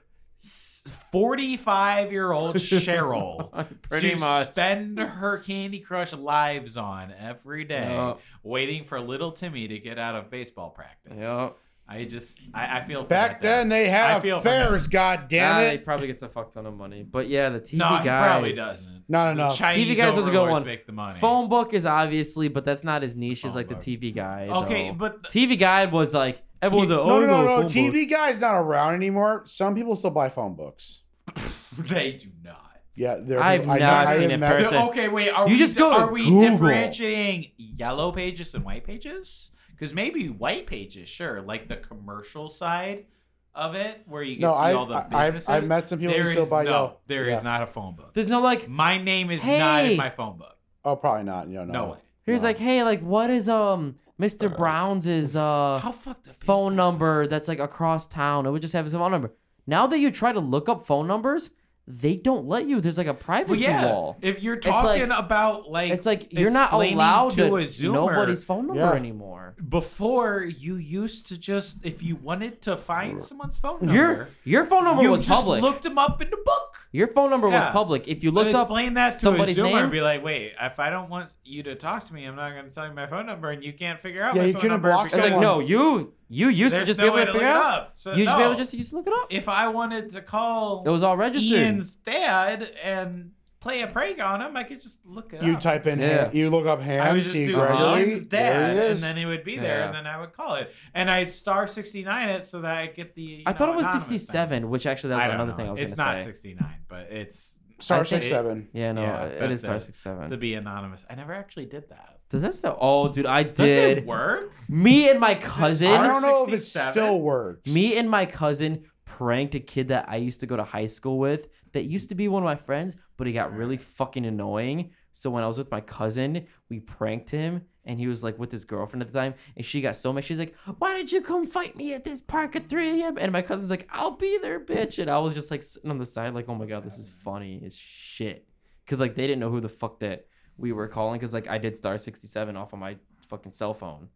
45 year old Cheryl Pretty to much. spend her Candy Crush lives on every day, Yep. waiting for little Timmy to get out of baseball practice. Yep. I just, I, I feel Back that then they I had feel affairs. God damn it! he probably gets a fuck ton of money. But yeah, the TV Guide. No, he probably doesn't. Not The enough. Chinese TV guides was a good one. Make the money. Phone book is obviously, but that's not as niche as Phone like the. TV guide. Okay, though. but TV guide was like everyone's like, no, oh no, no, no. phone TV book." guy's not around anymore. Some people still buy phone books. they do not. Yeah, there. are I've people- I not I seen have it met- person. Okay, wait. Are You we, just go Are we Google. differentiating yellow pages and white pages? Because maybe white pages, sure, like the commercial side of it, where you can No, see I, all the I, I've. I've met some people There who still is buy no, yellow. there is Yeah. not a phone book. There's no like. My name is not in my phone book. Oh, probably not. You know, no. No way. Here's No. like, hey, like, what is um Mr. Brown's is uh How fucked up is phone that? number that's like across town? It would just have his phone number. Now that you try to look up phone numbers, they don't let you. There's like a Well, privacy yeah. wall. If you're like- talking about like, It's like you're not allowed to, to a Zoomer, nobody's phone number Yeah. anymore. Before you used to just, if you wanted to find someone's phone number, Your your phone number you was just public. looked them up in the book. your phone number was public. If you looked But up explain that to somebody's a Zoomer name- and be like, wait, if I don't want you to talk to me, I'm not going to tell you my phone number, and you can't figure out Yeah, my you phone couldn't number. block It's like no, you you used There's to just no be able to to figure look it out. up. So, you used to be able to just used to look it up. If I wanted to call It was all registered. Ian's dad and play a prank on him, I could just look it You up. type in, Yeah. Han- you look up I would just see do Gregory. Ian's dad, and then it would be there, Yeah. and then I would call it, and I'd star sixty nine it so that I get the. you I thought it was 67, which actually that was another know. thing I was It's gonna not say. sixty nine, but it's Star I think- six seven. Yeah, no, Yeah, it that's is star it. 67. to be anonymous. I never actually did that. Does that still? Oh, dude, I did. Does did. it work? Me and my cousin. I don't know if it 67? still works. Me and my cousin pranked a kid that I used to go to high school with that used to be one of my friends, but he got really fucking annoying. So when I was with my cousin, we pranked him and he was like with his girlfriend at the time and she got so mad. She's like, Why did you come fight me at this park at 3 a.m.? And my cousin's like, I'll be there, bitch. And I was just like sitting on the side, like, Oh my god, this is funny as shit. Cause like they didn't know who the fuck that we were calling because like I did star 67 off of my fucking cell phone.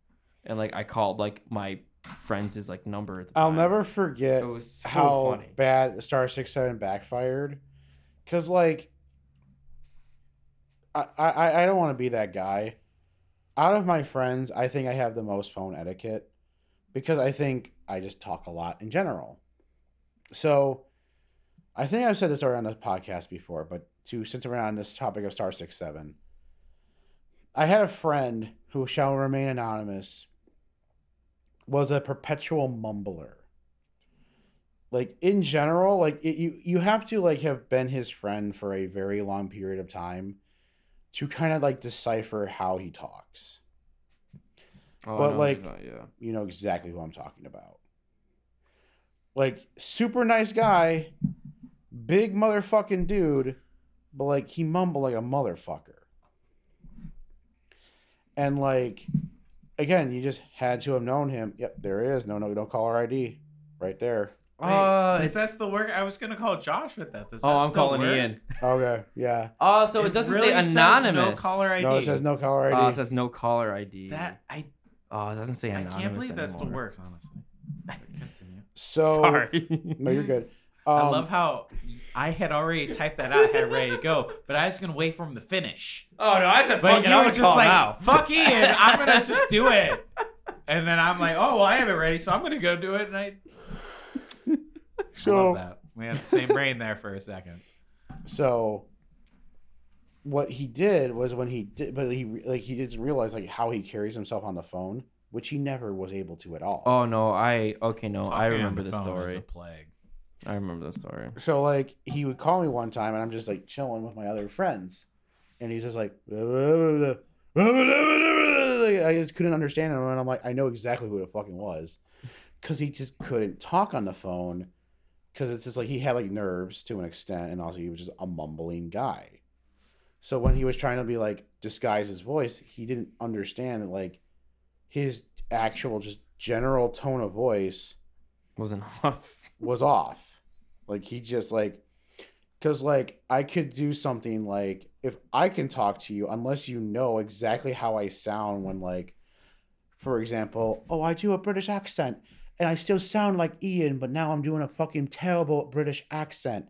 And like I called like my friends' is like number at the time. I'll never forget It was so how funny. bad Star Six Seven backfired. Cause like, I I I don't want to be that guy. Out of my friends, I think I have the most phone etiquette because I think I just talk a lot in general. So, I think I've said this already on the podcast before, but to since we're on this topic of Star Six Seven, I had a friend who shall remain anonymous. Was a perpetual mumbler like in general like it, you you have to like have been his friend for a very long period of time to kind of like decipher how he talks Oh, but, no, like- not, yeah. you know exactly who i'm talking about like super nice guy big motherfucking dude but like he mumbled like a motherfucker and like again you just had to have known him yep there it is no no no caller id right there Wait, Uh, does it- that still work? I was gonna call Josh with that. Does oh, that I'm still calling work? Ian. okay yeah Oh, so it, doesn't really say says anonymous. No caller ID. no it says no caller id Oh, it says no caller ID. That I oh, it doesn't say anonymous. I can't believe that still anymore. works. Honestly, continue. So Sorry. no, you're good. Um, I love how I had already typed that out, had it ready to go, but I was gonna wait for him to finish. oh no, I said But you were just like, "Fuck Ian, I'm gonna just do it." And then I'm like, "Oh, well, I have it ready, so I'm gonna go do it." And I, I love so that. We had the same brain there for a second. so what he did was when he did, but he like he didn't realize like how he carries himself on the phone, which he never was able to at all. Oh no, I okay no, I Talking on remember the the phone is story. A plague. I remember the story. So like he would call me one time, and I'm just like chilling with my other friends, and he's just like, I just couldn't understand him, and I'm like, I know exactly who it fucking was, because he just couldn't talk on the phone, because it's just like he had like nerves to an extent, and also he was just a mumbling guy. So when he was trying to be like disguise his voice, he didn't understand that like his actual just general tone of voice Wasn't off. was off. Like he just like cuz like I could do something like if I can talk to you unless you know exactly how I sound when like for example, oh, I do a British accent and I still sound like Ian, but now I'm doing a fucking terrible British accent.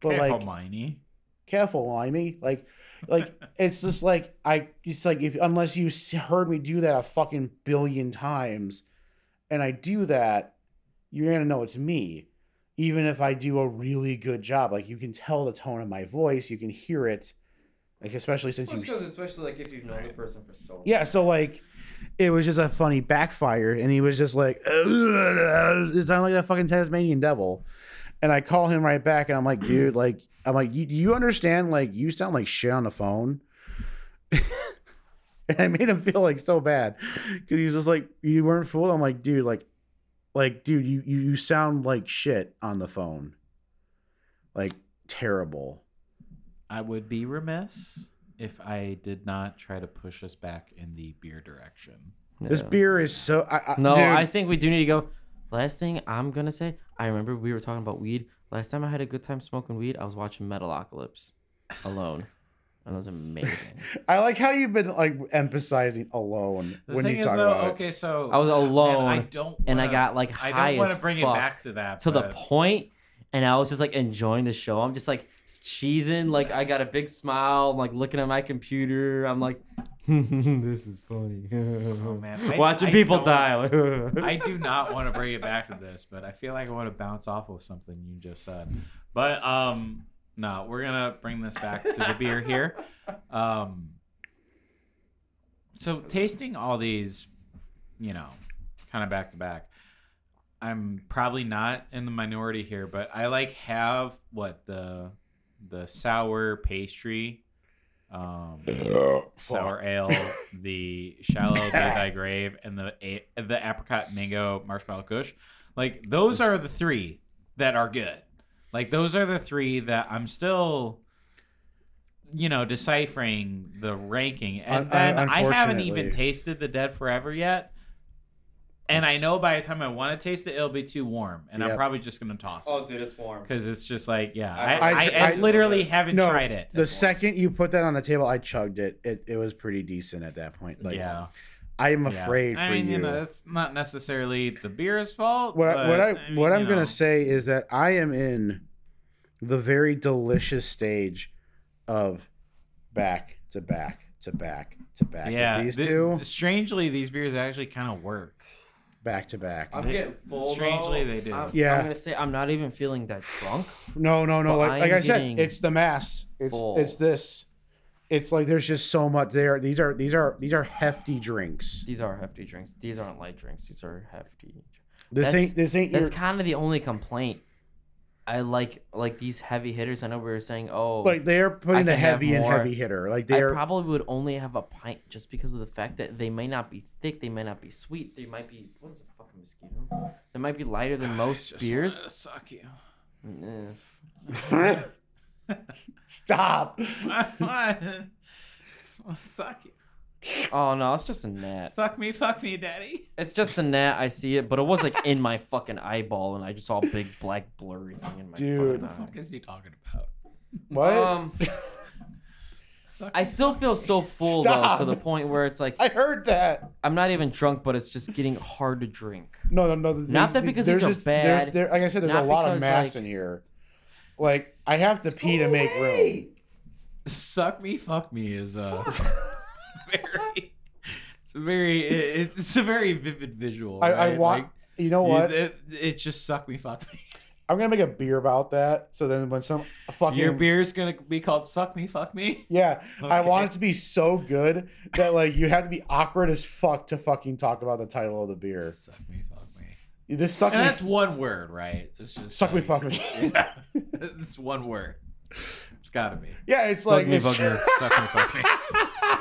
But Okay, like, Hermione. careful, Limey. Like, like it's just like I. It's like if unless you heard me do that a fucking billion times, and I do that, you're gonna know it's me. Even if I do a really good job, like you can tell the tone of my voice, you can hear it. Like especially since you. especially like if you've known the person for so long. Yeah, so like it was just a funny backfire, and he was just like, it sounded like that fucking Tasmanian devil. And I call him right back, and I'm like, dude, like, I'm like, you, do you understand? Like, you sound like shit on the phone. and I made him feel like so bad because he's just like, you weren't fooled. I'm like, dude, like, like, dude, you you, you sound like shit on the phone, like terrible. I would be remiss if I did not try to push us back in the beer direction. This beer is so. I, I, No, dude, I think we do need to go. Last thing I'm gonna say, I remember we were talking about weed. Last time I had a good time smoking weed, I was watching Metalocalypse alone. And it was amazing. I like how you've been like emphasizing alone The when thing you is, talk though, about okay, so I was alone, man, I don't, and I got like I high don't want to bring fuck it back to that. to the but- point, and I was just like enjoying the show. I'm just like cheesing, like I got a big smile, I'm, like looking at my computer. I'm like, this is funny. Oh, man. I- Watching I people don't- die. like, I do not want to bring it back to this, but I feel like I want to bounce off of something you just said. But um, no, we're gonna bring this back to the beer here. Um, so tasting all these, you know, kind of back to back. I'm probably not in the minority here, but I like have what the the sour pastry, um, sour ale, the shallow be thy grave, and the a- the apricot mango marshmallow kush. Like those are the three that are good. Like those are the three that I'm still, you know, deciphering the ranking. And Un- then I haven't even tasted the Dead Forever yet. And I know by the time I want to taste it, it'll be too warm, and I'm probably just gonna toss oh, it Oh, dude, it's warm. because it's just like, yeah, I- I, I, I- I, I- literally haven't No, tried it. The second you put that on the table, I chugged it. It it was pretty decent at that point. Like yeah, I'm yeah. afraid I for mean, you. know, it's not necessarily the beer's fault. what I, but, what I, mean, what you I'm gonna say is that I am in the very delicious stage of back to back to back to back. yeah, with these th- two Strangely, these beers actually kind of work. back to back. I'm getting full. strangely, though. they do. I'm, Yeah. I'm gonna say I'm not even feeling that drunk. No, no, no. Like I like I said, it's the mass. It's full. it's this. It's like there's just so much there. These are these are these are hefty drinks. These are hefty drinks. These aren't light drinks. These are hefty. This That's- ain't this ain't That's your kind of the only complaint. I like like these heavy hitters. I know we were saying, oh, like they're putting the heavy and heavy hitter. Like I they're probably would only have a pint just because of the fact that they may not be thick, they may not be sweet, they might be what is a fucking mosquito? They might be lighter than most Just beers. wanted to suck you. Stop. I suck you. Oh no, it's just a gnat. Fuck me, fuck me, daddy. It's just a gnat. I see it, but it was like in my fucking eyeball, and I just saw a big black blurry thing in my Dude. What the fucking fuck is he talking about? What? Um, Suck I still feel so full Stop. though, to the point where it's like I heard that. I'm not even drunk, but it's just getting hard to drink. No, no, no. Not that because there's these are just- there's- bad, there- like I said, there's a not lot of because, mass like- in here. Like I have to pee to make room. suck me, fuck me is uh very. It's a very. It's, it's a very vivid visual. I, I right? want. Like, you know what? It, it just suck me, fuck me. I'm gonna make a beer about that. So then when some fucking Your beer's gonna be called "Suck Me, Fuck Me." Yeah, I want it to be so good that like you have to be awkward as fuck to fucking talk about the title of the beer. Suck me, fuck me. This suck And me, that's one word, right? It's just suck me, fuck me. Yeah, it's one word. It's gotta be. Yeah, it's Suck like me, it's, fuck me. Suck me, fuck me.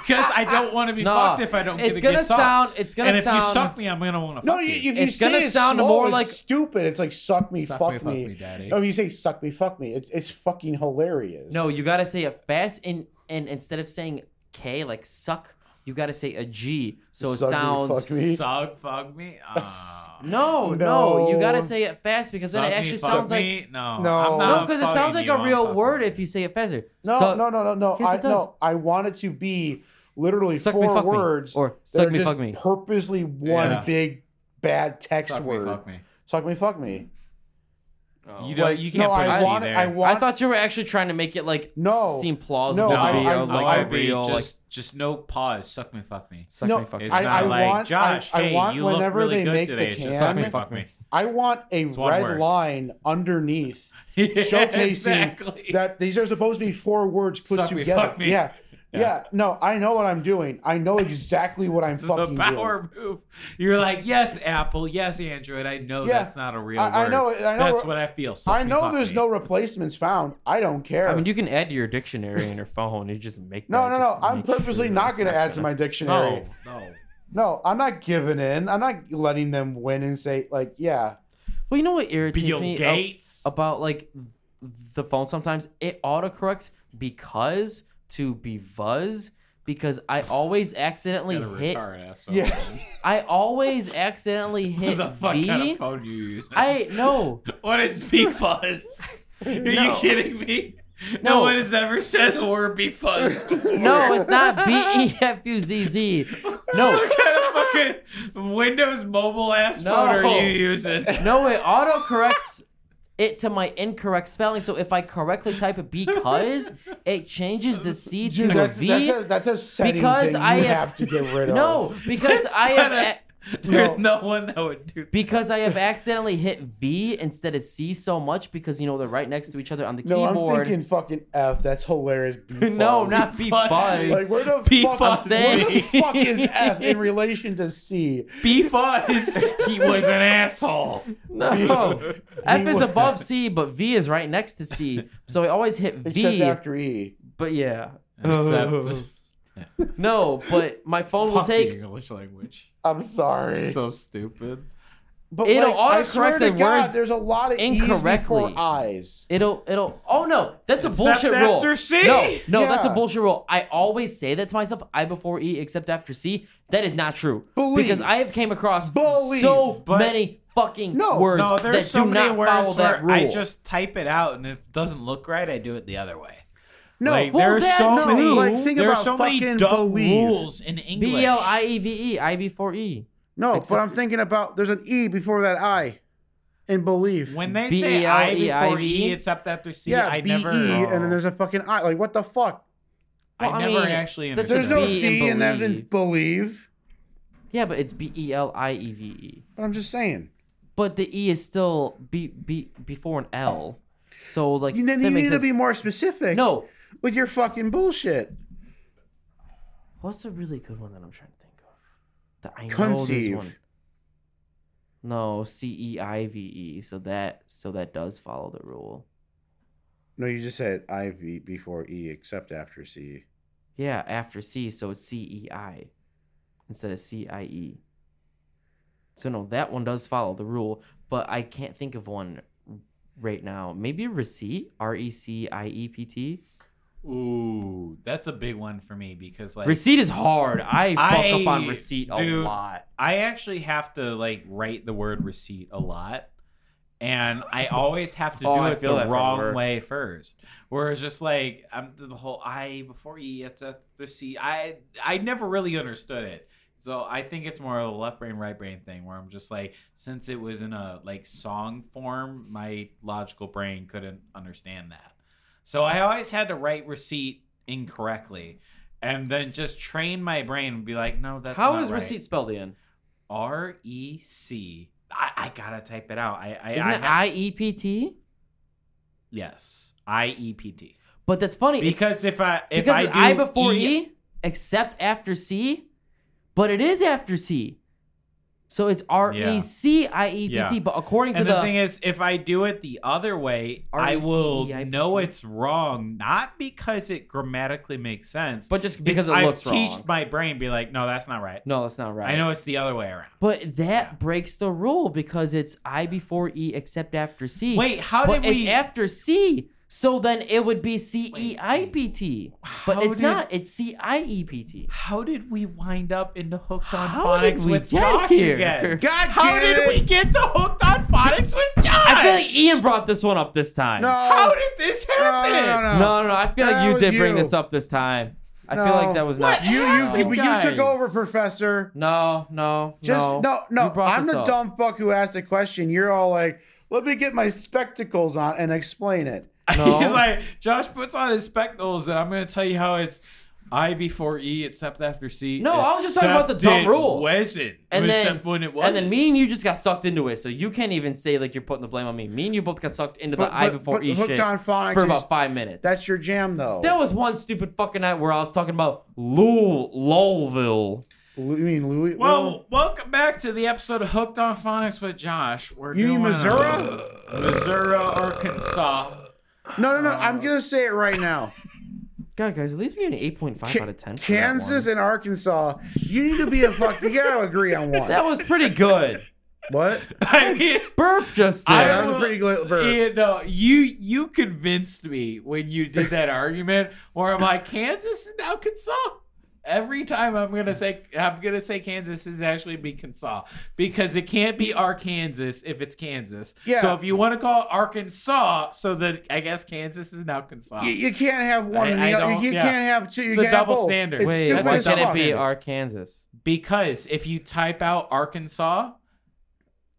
Because I don't want to be No, fucked if I don't it's get, gonna get sucked. sound- it's gonna and if you suck me, I'm gonna want to. no. fuck You, you. if you It's gonna it sound slow, more like- stupid. It's like suck me, Suck fuck me, fuck me. me, daddy. No, if you say suck me, fuck me. It's it's fucking hilarious. No, you gotta say it fast, and and instead of saying K like suck, you gotta say a G, so it Suck me, sounds. fuck me. Suck, fuck me. Ah. No, no, you gotta say it fast because then Suck it me, actually fuck sounds like me? no, No. I'm No, not no, because it sounds like you, a I'm real fucking word you. if you say it faster. no, Suck- no, no, no, no. Yes, I it does. no. I want it to be literally Suck four me, fuck me. words Or that suck are me, just fuck me. purposely one Yeah. big bad text Suck me, word. fuck me. Suck me, fuck me. Oh. You don't. Like, you can't no, put I a G want, there. I want. I thought you were actually trying to make it like no. seem plausible No, to I- be I- a, no, like I- a real like just, just no pause. Suck me, fuck me. suck No, me, fuck me. It's I- not I like want- Josh. I- I hey, want you look whenever really they good make the today. Just can- suck me, Suck me, fuck fuck me. I want a It's red word. line underneath showcasing exactly. that these are supposed to be four words put Suck me, together. fuck me. Yeah. Yeah. yeah. No, I know what I'm doing. I know exactly what I'm This is the fucking doing. power move. You're like, yes, Apple, yes, Android. I know Yeah. that's not a real I- I know I know That's what I feel. Suck I know there's me. no replacements found. I don't care. I mean, you can add to your dictionary in your phone. You just make no, that, no, no. I'm purposely sure not going to add to gonna- my dictionary. No, no. No, I'm not giving in. I'm not letting them win and say like, yeah. Well, you know what irritates Bill me Gates. about like the phone sometimes? It autocorrects because to be buzz because I always accidentally Got hit. retard ass Yeah. I always accidentally hit What the fuck V. kind of phone you use? I no. What is B fuzz? Are you kidding me? No. No. one has ever said the word B fuzz. No, it's not B E F U Z Z. No, What kind of fucking Windows mobile ass No. phone are you using? no, it autocorrects it to my incorrect spelling. So if I correctly type it because, it changes the C to Dude, a that's, V. that's, a, that's a setting because thing I you have- have to get rid of. no, because It's I have. Not a- a- There's no one that would do. because I have accidentally hit V instead of C so much because you know they're right next to each other on the No, I'm keyboard. thinking fucking F. That's hilarious. B no, fuzz. not B Fuzz. buzz. Like where the B fuck? fuzz. Where the Say- fuck is F in relation to C? B fuzz. he was an asshole. no, F is above C, but V is right next to C. So I always hit Except V. after E. But yeah, Except no. But my phone will fuck the take. English language. I'm sorry. So stupid. but It'll like, I swear autocorrect to the God, words there's a lot of E's incorrectly. before I's. It'll it'll oh no that's a Except bullshit rule. after C? No, no, that's a bullshit rule. I always say that to myself, I before E except after C. That is not true. Believe. Because I have came across Believe. so But- many fucking No, words No, there's that so do many not words follow that rule. I just type it out, and if it doesn't look right, I do it the other way. No, like, well, there's that's so true. many. Like, think there's about so many fucking dumb believe. rules in English. B L I E V E I before E. no, Except- but I'm thinking about there's an E before that I in believe. When they say I before E, except after C, yeah, I B never. E, and then there's a fucking I. Like what the fuck? I Well, I never mean, actually that's understood. There's no B C in in that in believe. believe. Yeah, but it's B E L I E V E. But I'm just saying. But the E is still B B before an L. So like You, then that you makes need to be more specific. no. With your fucking bullshit. What's a really good one that I'm trying to think of? That I know Conceive. there's one. No, C E I V E. So that so that does follow the rule. No, you just said I be- before E except after C. Yeah, after C, so it's C E I instead of C I E. So no, that one does follow the rule, but I can't think of one right now. Maybe receipt, R E C I E P T. Ooh, that's a big one for me because like Receipt is hard. I fuck I- up on receipt a dude, lot. I actually have to like write the word receipt a lot. And I always have to Oh, do it the wrong way first. Whereas just like I'm the whole I before E it's after C. I I never really understood it. So I think it's more of a left brain right brain thing where I'm just like since it was in a like song form, my logical brain couldn't understand that. So I always had to write receipt incorrectly and then just train my brain and be like, no, that's How is right. receipt spelled in? R E C. I, I gotta type it out. I, I Isn't I it I E P T? yes I E P T. But that's funny. Because if I if because I do I before e, except after C, but it is after C. So it's R E C I E P T. Yeah. But according to and the, the, thing is, if I do it the other way, I will know it's wrong, not because it grammatically makes sense, but just because it's, it looks I've wrong. teached my brain be like, no, that's not right. no, that's not right. I know it's the other way around. But that breaks the rule because it's I before E except after C. Wait, how but did it's we? after C. So then it would be C E I P T. But it's did- not. It's C I E P T. how did we wind up into hooked on How did phonics we with get Josh here? again? God How did it. we get the hooked on phonics with Josh? I feel like Ian brought this one up this time. No. How did this happen? no, no, no. No, no, no. I feel That like you was did bring this up this time. I I feel like that was not. You you, you, you took over, Professor. No, no, Just no. no no. I'm the up. dumb fuck who asked the question. You're all like, let me get my spectacles on and explain it. No. He's like, Josh puts on his spectacles, and I'm going to tell you how it's I before E, except after C. No, I was just talking about the except dumb it rule. Wasn't. And then, when it and wasn't. then me and you just got sucked into it, so you can't even say like you're putting the blame on me. Me and you both got sucked into But, the I but, before but E hooked shit on phonics. for about five minutes. that's your jam though. There was one stupid fucking night where I was talking about Lul Lowville. Lu- you mean Louis? well, welcome back to the episode of Hooked on Phonics with Josh. We're you doing mean Missouri? uh, Missouri, Arkansas. No, no, no. I'm oh. gonna say it right now. God, guys, leave me an 8.5 Ca- out of 10. for that Kansas one. and Arkansas. You need to be a fuck. You gotta agree on one. That was pretty good. what? I mean, Burp just I there. that was a pretty good burp. Ian, no, you you convinced me when you did that argument where I'm like, Kansas and Arkansas. Every time I'm gonna say I'm gonna say Kansas is actually be Kansas because it can't be Arkansas if it's Kansas. Yeah. So if you want to call it Arkansas, so that I guess Kansas is now Kansas. You, you can't have one. I- and I the other. don't- You yeah. can't have two. You It's a can't have double both. standard. It's Wait, stupid why can't it fuck. be Arkansas? because if you type out Arkansas,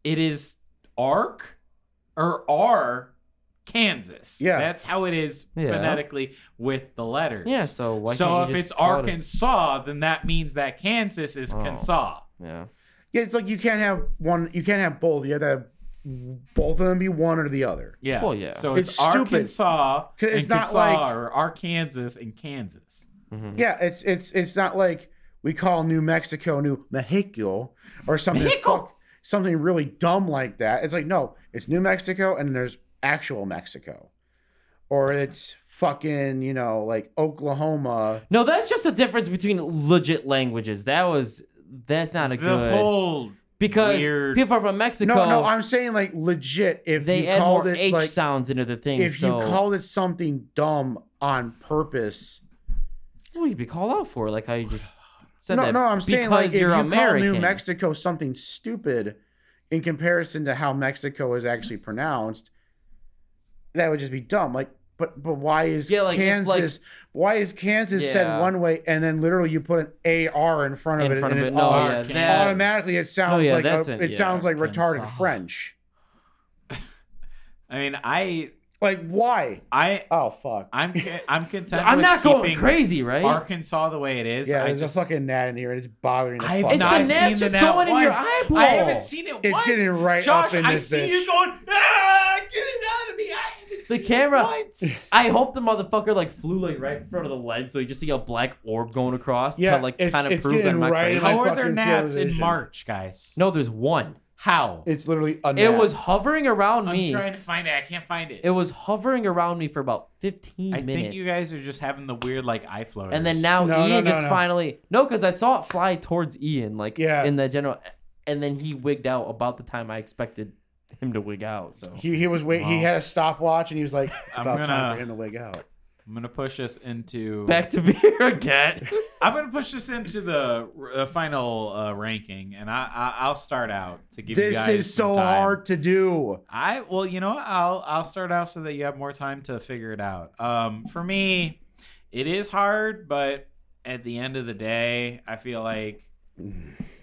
it is Ark or R Kansas. Yeah. That's how it is Yeah. phonetically with the letters. Yeah, so why so if it's just call it as- Arkansas, then that means that Kansas is Oh. Kansas. Yeah. Yeah, it's like you can't have one. You can't have both. You have to have both of them be one or the other. Yeah. Well, yeah. So it's, It's stupid. Arkansas 'Cause it's and not Kansas like- or Arkansas and Kansas. Mhm. Yeah, it's it's it's not like we call New Mexico New Mexico or something Mexico. fuck, something really dumb like that. It's like no, it's New Mexico and there's actual Mexico, or it's fucking you know like Oklahoma. No, that's just a difference between legit languages. That was that's not a The good whole because weird- people from Mexico No, no, I'm saying like legit. If they you add called more it H like sounds into the thing. if so you called it something dumb on purpose. well, you'd be called out for it, like how you just said No, that. no, I'm saying because like if you're you American. call New Mexico something stupid in comparison to how Mexico is actually pronounced, that would just be dumb. Like, but but why is Yeah, like, if, Kansas? why is Kansas said one way and then literally you put an AR in front of in it front and of it. it's No, all- yeah, that, automatically it sounds yeah, like a, it, it yeah, sounds like retarded Kansas. French. I mean, I Like why? I Oh fuck. I'm I'm content. I'm with not going crazy, right? Arkansas the way it is. Yeah, I there's just, a fucking gnat in here and it's bothering the I've fuck It's the not out of me. gnat's just the gnat going in your eyeball. I haven't seen it It's once. getting right Josh, up in I this see bitch. you going, ah, get it out of me. I haven't The camera- it once. I hope the motherfucker like flew like right in front of the lens, so you just see a black orb going across Yeah, to like kind of it's prove that I'm not right in crazy. How are there fucking gnats in. March, guys? No, there's one. How? It's literally a It gnat. was hovering around me. I'm trying to find it. I can't find it. It was hovering around me for about 15 I minutes. I think you guys are just having the weird like eye floaters. And then now No, no, Ian no, just no. finally no, because I saw it fly towards Ian, like Yeah. in the general, and then he wigged out about the time I expected him to wig out. So He, he was wait. He had a stopwatch and he was like, "It's I'm about time gonna- for him to wig out." I'm gonna push us into. back to beer again. I'm gonna push this into the uh, final uh, ranking, and I, I I'll start out to give you This guys is some so time. hard to do. I well, you know, what? I'll I'll start out so that you have more time to figure it out. Um, for me, it is hard, but at the end of the day, I feel like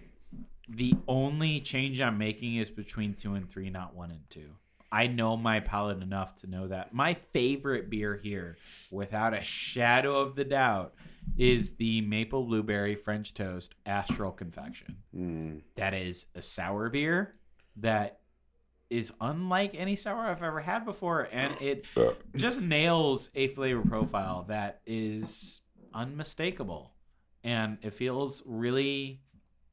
the only change I'm making is between two and three, not one and two. I know my palate enough to know that my favorite beer here, without a shadow of the doubt, is the maple blueberry French toast Astral Confection. Mm. That is a sour beer that is unlike any sour I've ever had before, and it just nails a flavor profile that is unmistakable. And it feels really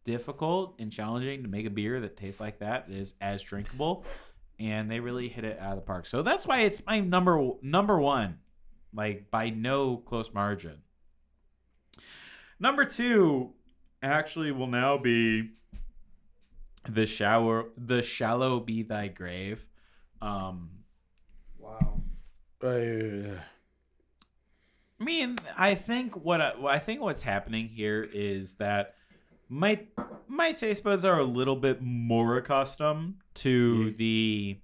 difficult and challenging to make a beer that tastes like that is as drinkable. And they really hit it out of the park. So that's why it's my number number one, like by no close margin. Number two actually will now be the shower the shallow be thy grave um wow. Uh, i mean i think what I, I think what's happening here is that my my taste buds are a little bit more accustomed to the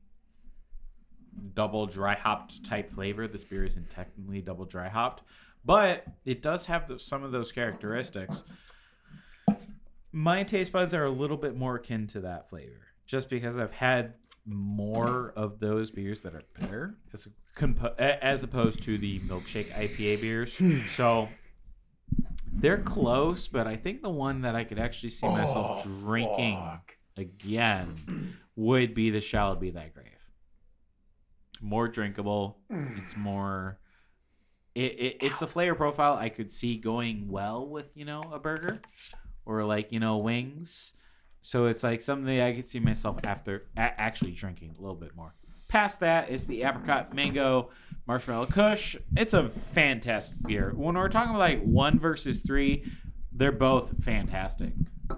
double dry hopped type flavor this beer isn't technically double dry hopped but it does have those, some of those characteristics. My taste buds are a little bit more akin to that flavor, just because I've had more of those beers that are better as as opposed to the milkshake IPA beers. so they're close, but I think the one that I could actually see myself oh, drinking again would be the Shall It Be Thy Grave. More drinkable. It's mm. more. It, it, it's a flavor profile I could see going well with you know a burger or like you know wings. So it's like something I could see myself after a- actually drinking a little bit more. Past that is the apricot mango marshmallow kush. It's a fantastic beer. When we're talking about like one versus three, they're both fantastic.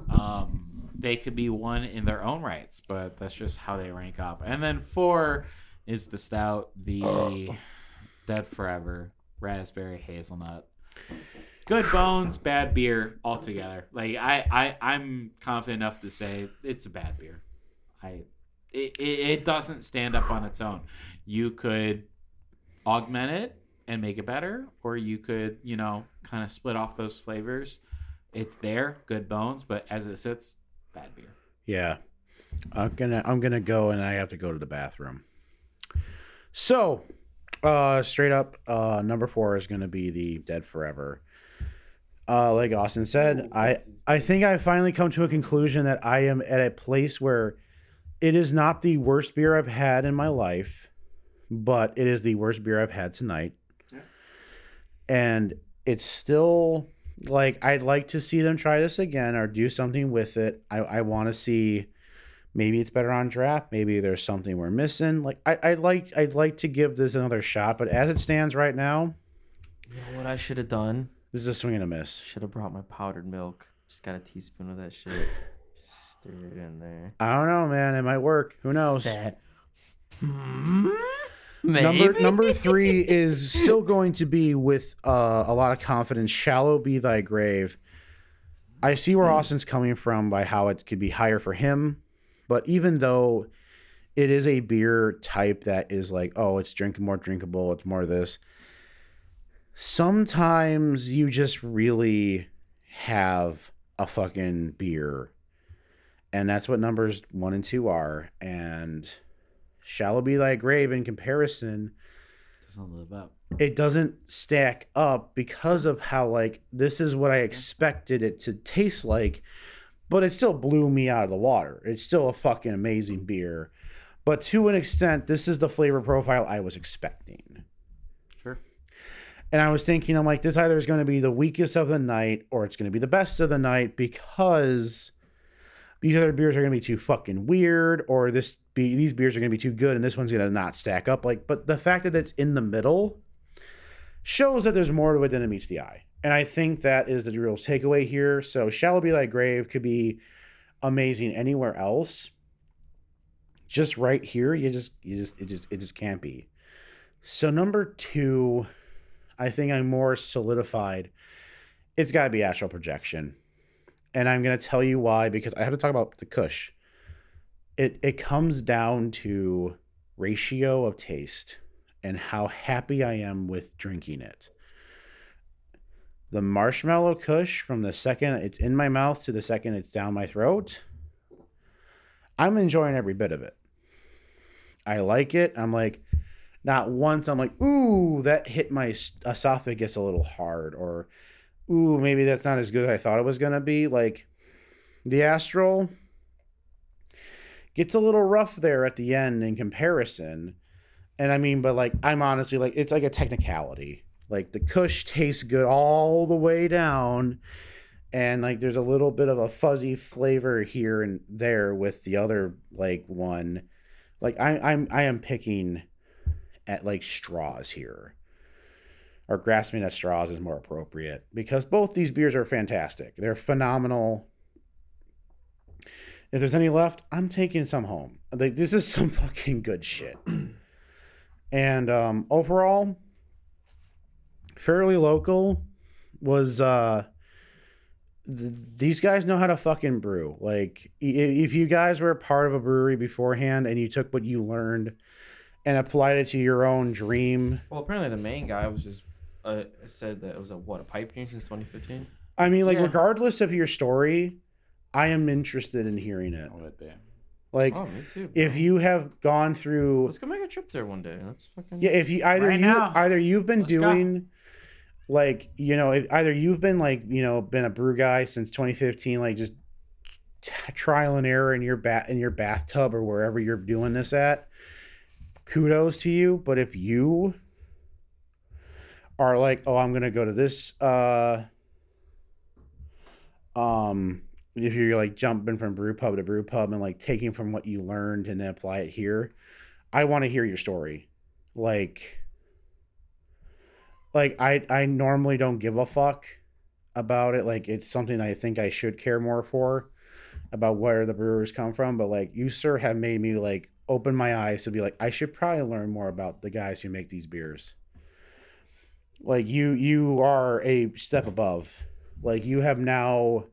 Um, they could be one in their own rights, but that's just how they rank up. And then four is the stout, the Dead Forever raspberry hazelnut. Good bones, bad beer altogether. Like I, I, I'm confident enough to say it's a bad beer. I, it, it, it doesn't stand up on its own. You could augment it and make it better, or you could, you know, kind of split off those flavors. It's there, good bones, but as it sits, bad beer. Yeah. I'm gonna I'm gonna go and I have to go to the bathroom. So uh straight up, uh number four is gonna be the Dead Forever. Uh like Austin said, I I think I finally come to a conclusion that I am at a place where it is not the worst beer I've had in my life, but it is the worst beer I've had tonight. And it's still like I'd like to see them try this again or do something with it. I, I want to see maybe it's better on draft. Maybe there's something we're missing. Like I, I'd like I'd like to give this another shot, but as it stands right now, You know what I should have done? this is a swing and a miss. Should have brought my powdered milk. Just got a teaspoon of that shit. Just threw it in there. I don't know, man. It might work. Who knows? That. Hmm? Maybe. Number number three is still going to be with uh, a lot of confidence. Shallow be thy grave. I see where Austin's coming from by how it could be higher for him, but even though it is a beer type that is like, oh, it's drink more drinkable, it's more of this. Sometimes you just really have a fucking beer, and that's what numbers one and two are. And shallow be thy grave in comparison Doesn't live up. it doesn't stack up because of how like this is what I expected it to taste like, but it still blew me out of the water. It's still a fucking amazing beer. But to an extent, this is the flavor profile I was expecting. Sure. And I was thinking, I'm like, this either is going to be the weakest of the night or it's going to be the best of the night because these other beers are going to be too fucking weird or this be these beers are going to be too good and this one's going to not stack up like but the fact that it's in the middle shows that there's more to it than it meets the eye. And i think that is the real takeaway here. So shall it be like grave could be amazing anywhere else. Just right here you just you just it just it just can't be. So number two i think i'm more solidified. It's got to be astral projection and I'm going to tell you why because I have to talk about the Kush. It it comes down to ratio of taste and how happy I am with drinking it. The marshmallow Kush from the second it's in my mouth to the second it's down my throat. I'm enjoying every bit of it. I like it. I'm like, not once I'm like, ooh, that hit my esophagus a little hard, or ooh, maybe that's not as good as I thought it was gonna be. Like the Astral gets a little rough there at the end in comparison. And I mean, but like I'm honestly like it's like a technicality. Like the Kush tastes good all the way down. And like there's a little bit of a fuzzy flavor here and there with the other like one. Like I I'm I am picking at like straws here or grasping at straws is more appropriate because both these beers are fantastic. They're phenomenal. If there's any left, I'm taking some home. Like this is some fucking good shit. and um, overall, fairly local was uh th- these guys know how to fucking brew. Like if you guys were part of a brewery beforehand and you took what you learned and applied it to your own dream Well, apparently the main guy was just uh, said that it was a what a pipe dream since 2015. I mean, like Yeah. regardless of your story, I am interested in hearing it. Would be. Like oh, me too. if you have gone through let's go make a trip there one day. Let's fucking Yeah, if you either Right you now. either you've been Let's go. doing like you know if, either you've been like you know been a brew guy since 2015 like just t- trial and error in your bat in your bathtub or wherever you're doing this at kudos to you but if you are like oh i'm gonna go to this uh um if you're like jumping from brew pub to brew pub and like taking from what you learned and then apply it here i want to hear your story. Like like i i normally don't give a fuck about it. Like it's something i think i should care more for about where the brewers come from but like you sir have made me like open my eyes to be like i should probably learn more about the guys who make these beers like you you are a step above like you have now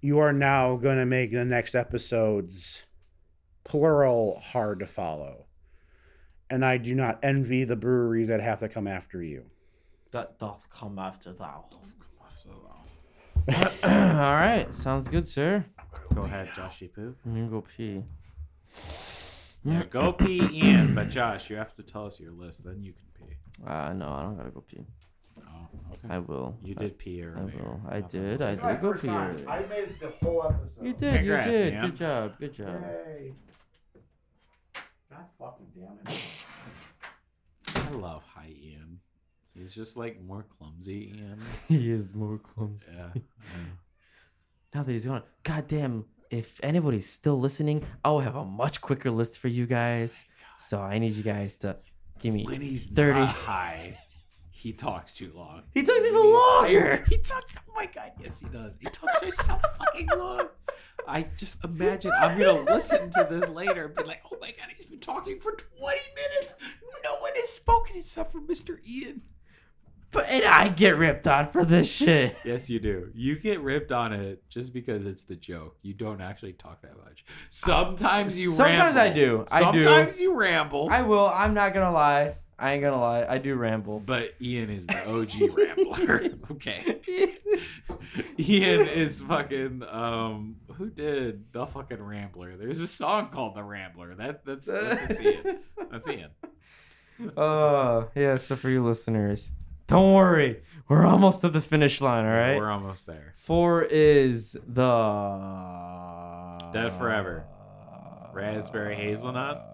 you are now going to make the next episodes plural hard to follow and i do not envy the breweries that have to come after you that doth come after thou. All right, sounds good, sir. Go ahead, Joshy Poo. I'm gonna go pee. Yeah, go pee in but Josh, you have to tell us your list, then you can pee. Uh, no, I don't gotta go pee. Oh, okay. I will. You did pee I, will. I Not did. I did go pee. earlier. made it the whole episode You did. Congrats, you did. Ian. Good job. Good job. Yay. god fucking damn it I love High Ian. He's just like more clumsy Ian. he is more clumsy. Yeah. Now that he's gone, goddamn! If anybody's still listening, I'll have a much quicker list for you guys. So I need you guys to give me. When he's 30. not high, he talks too long. He talks even longer. He talks. Oh my god, yes, he does. He talks for so fucking long. I just imagine I'm gonna listen to this later and be like, oh my god, he's been talking for 20 minutes. No one has spoken except for Mr. Ian. But and I get ripped on for this shit. Yes, you do. You get ripped on it just because it's the joke. You don't actually talk that much. Sometimes you. Sometimes I ramble. do. I do. Sometimes you ramble. I will. I'm not gonna lie. I ain't gonna lie. I do ramble. But Ian is the OG rambler. okay. Ian is fucking um who did the fucking Rambler? There's a song called The Rambler. That that's that's Ian. That's Ian. Uh, yeah. So for you listeners, don't worry. We're almost at the finish line. All right. We're almost there. Four is the Dead Forever. Raspberry hazelnut?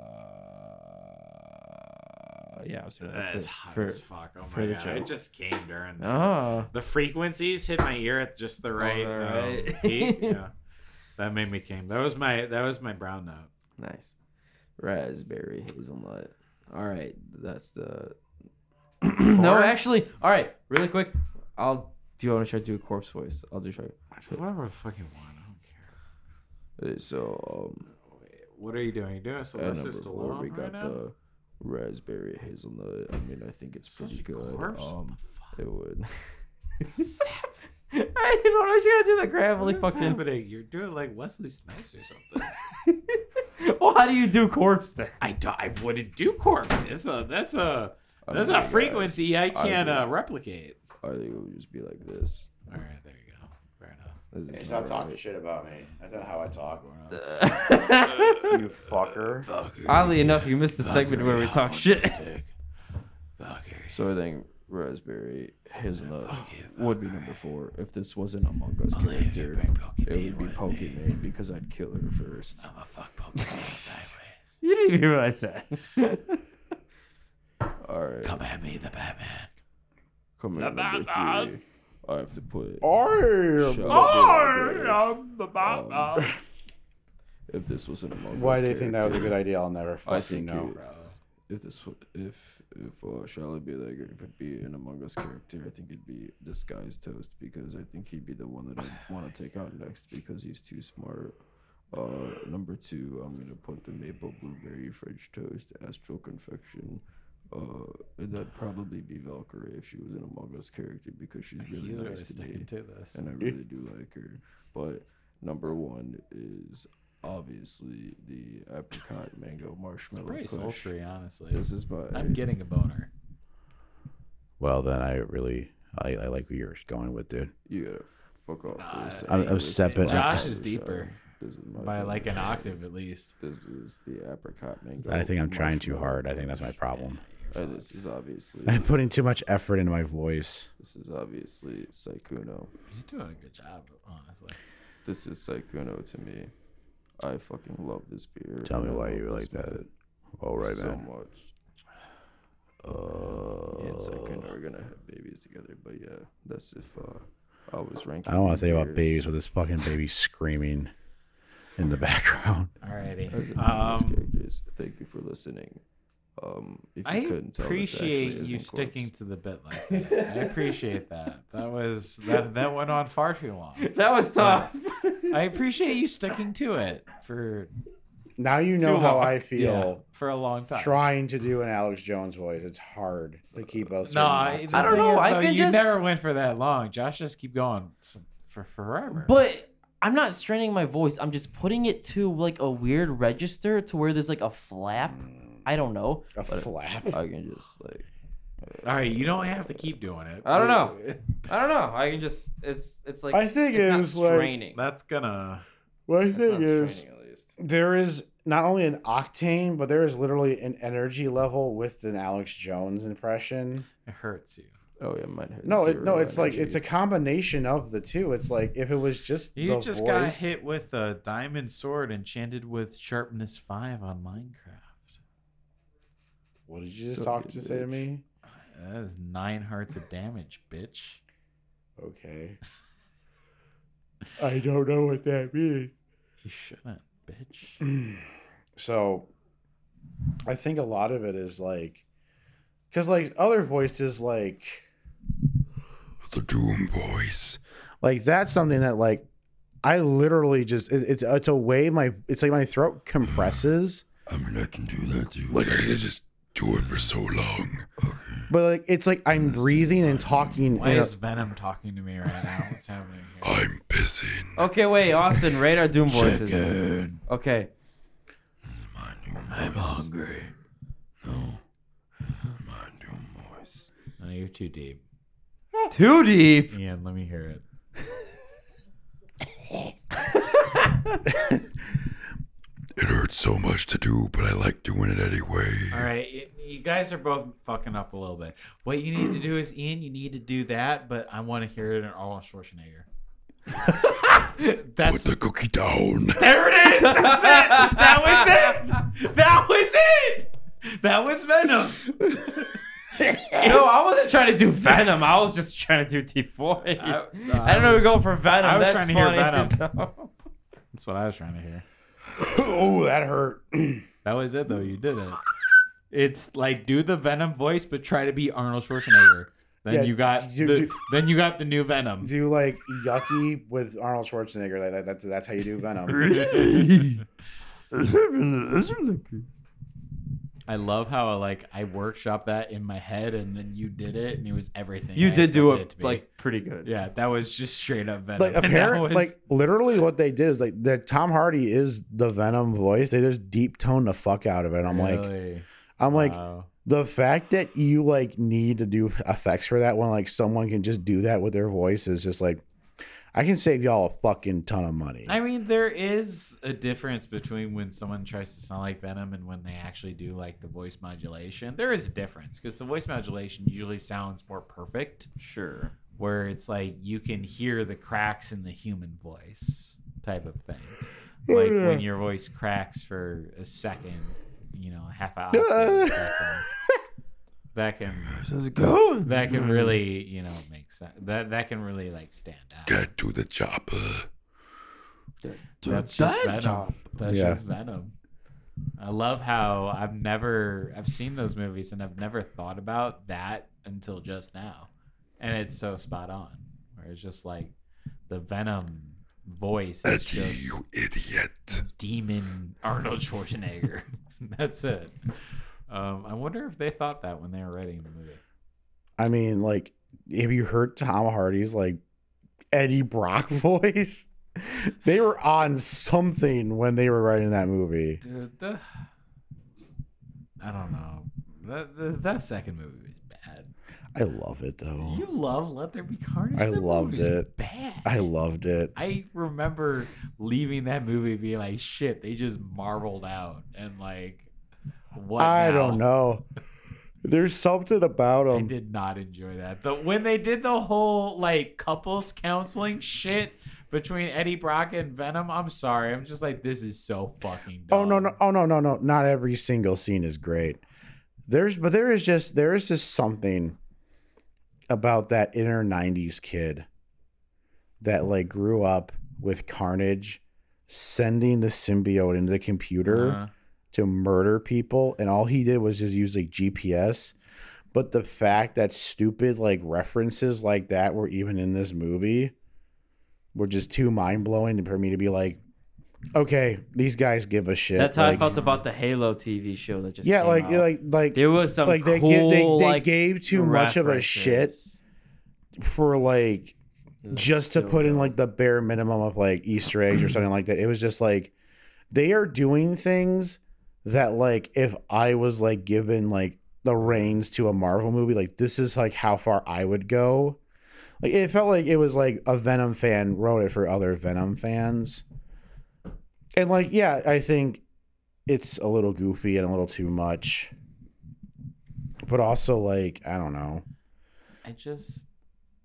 Yeah, I was gonna That for- is hot for- as fuck. Oh my god. It just came during the, Oh, the frequencies hit my ear at just the right, all um, right. heat. Yeah. That made me came. That was my that was my brown note. nice. Raspberry hazelnut. All right, that's the. no, actually, all right. Really quick, I'll. Do you want to try to do a corpse voice? I'll do try. Whatever the fuck you want. I don't care. Uh, So, um, what are you doing? You doing Sylvester number four, Stallone we right got now? the raspberry hazelnut. I mean, I think it's pretty good. corpse? Um, it would. I don't know. Was gonna do the gravelly fucking. happening? You're doing like Wesley Snipes or something. well, how do you do corpse then? I, do, I wouldn't do corpse. It's a that's a I that's mean, a guys, frequency I can't do. uh, replicate. I think it would just be like this. All right, there you go. Fair enough. This is stop not talking shit about me that's not how i talk you fucker Oddly enough, you missed the segment where we talk shit. Fucker. So I think raspberry hazelnut Fuck you, would be number four. If this wasn't Among Us Only character, it would be with me. Pokimane because I'd kill her first. I'm a fuck Pokimane. You didn't hear what I said. All right, Come at me, the Batman. Come The at number Batman. three. I have to put. I Shut I up, am the Batman. Batman. If this was an Among Us, why Us do you think that was a good idea i'll never I think know it- if this would if if uh, Charlotte be like if it'd be an Among Us character, I think it'd be disguised toast because I think he'd be the one that I'd want to take out next because he's too smart. Uh, number two, I'm gonna put the maple blueberry French toast astral confection. Uh, and that'd probably be Valkyrae if she was an Among Us character because she's really He's nice to me sticking to this. and I really do like her. But number one is obviously the apricot mango marshmallow. It's marshmallow pretty kush. sultry, honestly. This is my I'm getting a boner. Well, then I really I, I like where you're going with, dude. You gotta fuck off. Uh, second. I'm- I'm stepping- my Josh barber is deeper This is my by like an octave at least. This is the apricot mango. I think I'm trying too hard. I think that's my crunch. problem. Uh, this is obviously I'm putting too much effort into my voice. this is obviously Sykkuno. He's doing a good job, honestly. This is Sykkuno to me. I fucking love this beer. Tell me I why you like that. All right, so man. much. Uh, Me and Sykkuno are gonna have babies together, but yeah, that's if uh, I was ranking. I don't want to these think about babies with this fucking baby screaming in the background. Alrighty. As in um, Um, characters. Thank you for listening. Um, if you I couldn't tell, this appreciate you sticking close. to the bit like that. I appreciate that. That was that that went on far too long. That was tough. I appreciate you sticking to it for Now you know how long. I yeah, feel for a long time. trying to do an Alex Jones voice. It's hard to keep us. No, I, I don't know, I can you just- never went for that long. Josh just keep going for forever. But I'm not straining my voice. I'm just putting it to like a weird register to where there's like a flap. I don't know. a flap. I can just like all right, you don't have to keep doing it. I don't know. I don't know. I can just it's it's like I think it's not it's like- straining. That's gonna. My It's not thing is, straining at least. there is not only an octane, but there is literally an energy level with an Alex Jones impression. It hurts you. oh yeah, mine has No, it, no, it's like it's a combination of the two. It's like if it was just You the just voice, got hit with a diamond sword enchanted with sharpness five on Minecraft. What did you just Suck talk it, to say to me? That is nine hearts of damage, bitch. Okay. I don't know what that means. You shouldn't, bitch. So, I think a lot of it is like, because like other voices, like The Doom voice. like that's something that like I literally just it, it's it's a way my it's like my throat compresses, I mean, I can do that too. Like, I can just do it for so long. but like it's like I'm breathing and talking. Why in a- is Venom talking to me right now? What's happening? Here? I'm pissing. Okay, wait, Austin, rate our Doom voices. Chicken. Okay. My Doom I'm voice. hungry. No. My Doom voice. No, you're too deep. Too deep. Ian, let me hear it. It hurts so much to do, but I like doing it anyway. All right, you guys are both fucking up a little bit. What you need to do is, Ian, you need to do that, but I want to hear it in Arnold Schwarzenegger. Put That's the cookie down. there it is. That's it. That was it. That was it. That was Venom. No, I wasn't trying to do Venom. I was just trying to do T4. I- I, don't know. We go for Venom. I was That's trying to hear. Venom. That's what I was trying to hear. oh, that hurt. That was it, though. You did it. It's like do the Venom voice, but try to be Arnold Schwarzenegger. Then Yeah, you got do- the, do- then you got the new Venom. do like yucky with Arnold Schwarzenegger. Like that, that's that's how you do Venom. I love how like I workshop that in my head, and then you did it, and it was everything. You I did do expected it like pretty good. yeah, that was just straight up Venom. like And that apparent, was- like literally what they did is like that. Tom Hardy is the Venom voice. They just deep tone the fuck out of it. I'm like. I'm like Wow. the fact that you like need to do effects for that when like someone can just do that with their voice is just like, I can save y'all a fucking ton of money. I mean, there is a difference between when someone tries to sound like Venom and when they actually do like the voice modulation. There is a difference because the voice modulation usually sounds more perfect, Sure. where it's like you can hear the cracks in the human voice type of thing. Like when your voice cracks for a second, you know, a half hour. That can, How's it going? that can really, you know, make sense. That that can really like stand out. Get to the chopper. That's just that Venom. job. That's Yeah. just Venom. I love how I've never I've seen those movies and I've never thought about that until just now. And it's so spot on. Where it's just like the Venom voice is Eddie, just you idiot. demon Arnold Schwarzenegger. That's it. Um, I wonder if they thought that when they were writing the movie. I mean, like, have you heard Tom Hardy's like Eddie Brock voice? they were on something when they were writing that movie. Dude, the, I don't know. That, the, that second movie was bad. I love it though. You love Let There Be Carnage. I That loved it. Bad. I loved it. I remember leaving that movie being like, shit, they just marveled out and like, what? I now? don't know. There's something about him. I did not enjoy that. The when they did the whole like couples counseling shit between Eddie Brock and Venom, I'm sorry. I'm just like, this is so fucking. Dumb. Oh no no oh no no no! Not every single scene is great. There's but there is just there is just something about that inner '90s kid that like grew up with Carnage sending the symbiote into the computer Uh-huh. To murder people, and all he did was just use like GPS. But the fact that stupid like references like that were even in this movie were just too mind blowing for me to be like, okay, these guys give a shit. That's how I Like, felt about the Halo TV show that just Yeah, like out. like like there was some like they cool gi- they, they like gave too much of a shit for like just to put in like the bare minimum of like Easter eggs or something like that. It was just like they are doing things that like if I was like given like the reins to a Marvel movie, like this is like how far I would go. Like it felt like it was like a Venom fan wrote it for other Venom fans. And like yeah, I think it's a little goofy and a little too much. But also like, I don't know. I just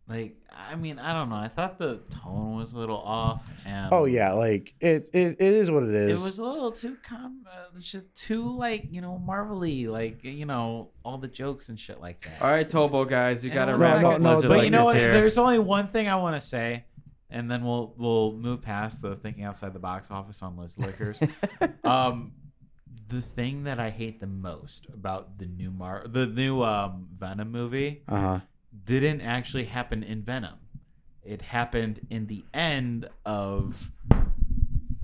like. I mean, I don't know. I thought the tone was a little off, and Oh yeah, like it it, it is what it is. it it is. was a little too com, uh, just too like you know marvelly, like you know all the jokes and shit like that. All right, Tobo guys, you And got it to was wrap like- up no, Lizard but But you know what? here. There's only one thing I want to say, and then we'll we'll move past the thinking outside the box office on Liz Liquors. um, the thing that I hate the most about the new Mar the new um Venom movie uh-huh. Didn't actually happen in Venom. It happened in the end of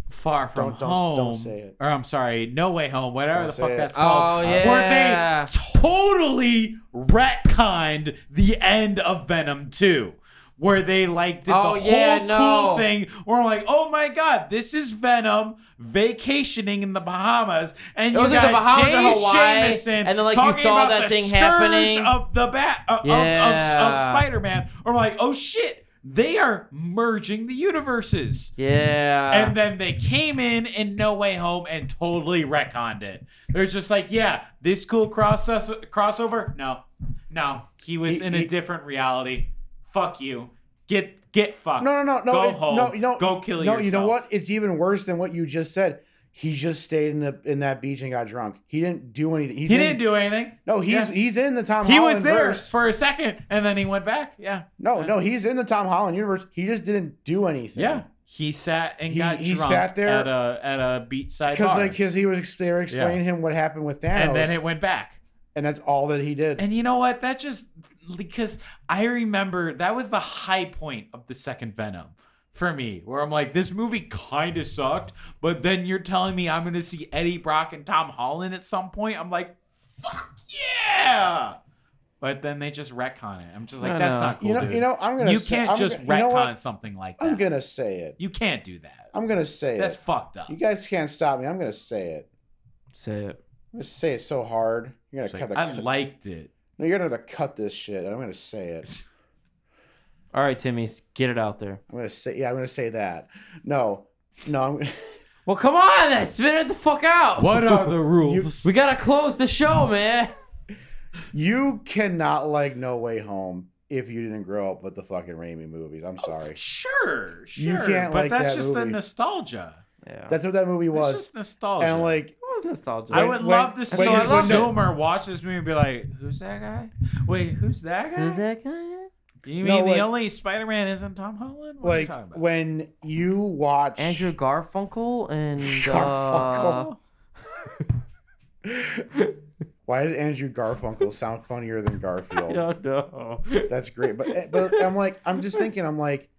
Far From Don't- don't- Home. don't say it. Or I'm sorry, No Way Home, whatever Don't the fuck it. that's Oh, called. Where they totally retconned the end of Venom 2. Where they like did Oh, the yeah, whole no. cool thing where I'm like, oh my god, this is Venom vacationing in the Bahamas, and It you was got like the Bahamas Jay Hawaii, Jameson and then, like, you saw that thing happening. of the bat uh, of, of- of, of Spider-Man. Or I'm like, oh shit, they are merging the universes. yeah. And then they came in in No Way Home and totally retconned it. They're just like, yeah, this cool cross crossover. No, no, he was He- in he- a different reality. Fuck you. Get get fucked. No, no, no, no. Go it- home. No, you know, Go kill no, yourself. you know what? It's even worse than what you just said. He just stayed in the in that beach and got drunk. He didn't do anything. He didn't do anything. No, he's Yeah. he's in the Tom Holland. He Holland was there verse. for a second and then he went back. Yeah. No, no, he's in the Tom Holland universe. He just didn't do anything. Yeah. He sat and He- got he drunk sat there- at a at a beachside because like because he was they were explaining him what happened with Thanos, and then it went back. and that's all that he did. And you know what? That just because I remember that was the high point of the second Venom for me, where I'm like, this movie kind of sucked, but then you're telling me I'm going to see Eddie Brock and Tom Holland at some point. I'm like, fuck yeah! But then they just retcon it. I'm just like, I that's know. not cool. you know, dude. you know, I'm gonna. you say, can't I'm just gonna- you know retcon something like that. I'm gonna say it. You can't do that. I'm gonna say That's it. That's fucked up. You guys can't stop me. I'm gonna say it. Say it. I'm gonna say it so hard. You're gonna like, cut I the. liked it. No, you're gonna have to cut this shit. I'm gonna say it. All right, Timmy, get it out there. I'm gonna say. Yeah, I'm gonna say that. No, no. I'm. Well, come on, then spit it the fuck out. What are the rules? We gotta close the show, man. You cannot like No Way Home if you didn't grow up with the fucking Raimi movies. I'm oh, sorry. Sure, sure. You can't but like that's that just the nostalgia. Yeah. That's what that movie was. It's was. just nostalgia. And like, It was nostalgia. I would when- love to when see you- a when no- consumer watch this movie and be like, "Who's that guy? Wait, who's that guy? Who's that guy? You No, mean the like- only Spider-Man isn't Tom Holland? What are you like talking about? when you watch Andrew Garfunkel and Garfunkel. Uh, Why does Andrew Garfunkel sound funnier than I Garfield? don't know. That's great. But eh, but I'm like I'm just thinking I'm like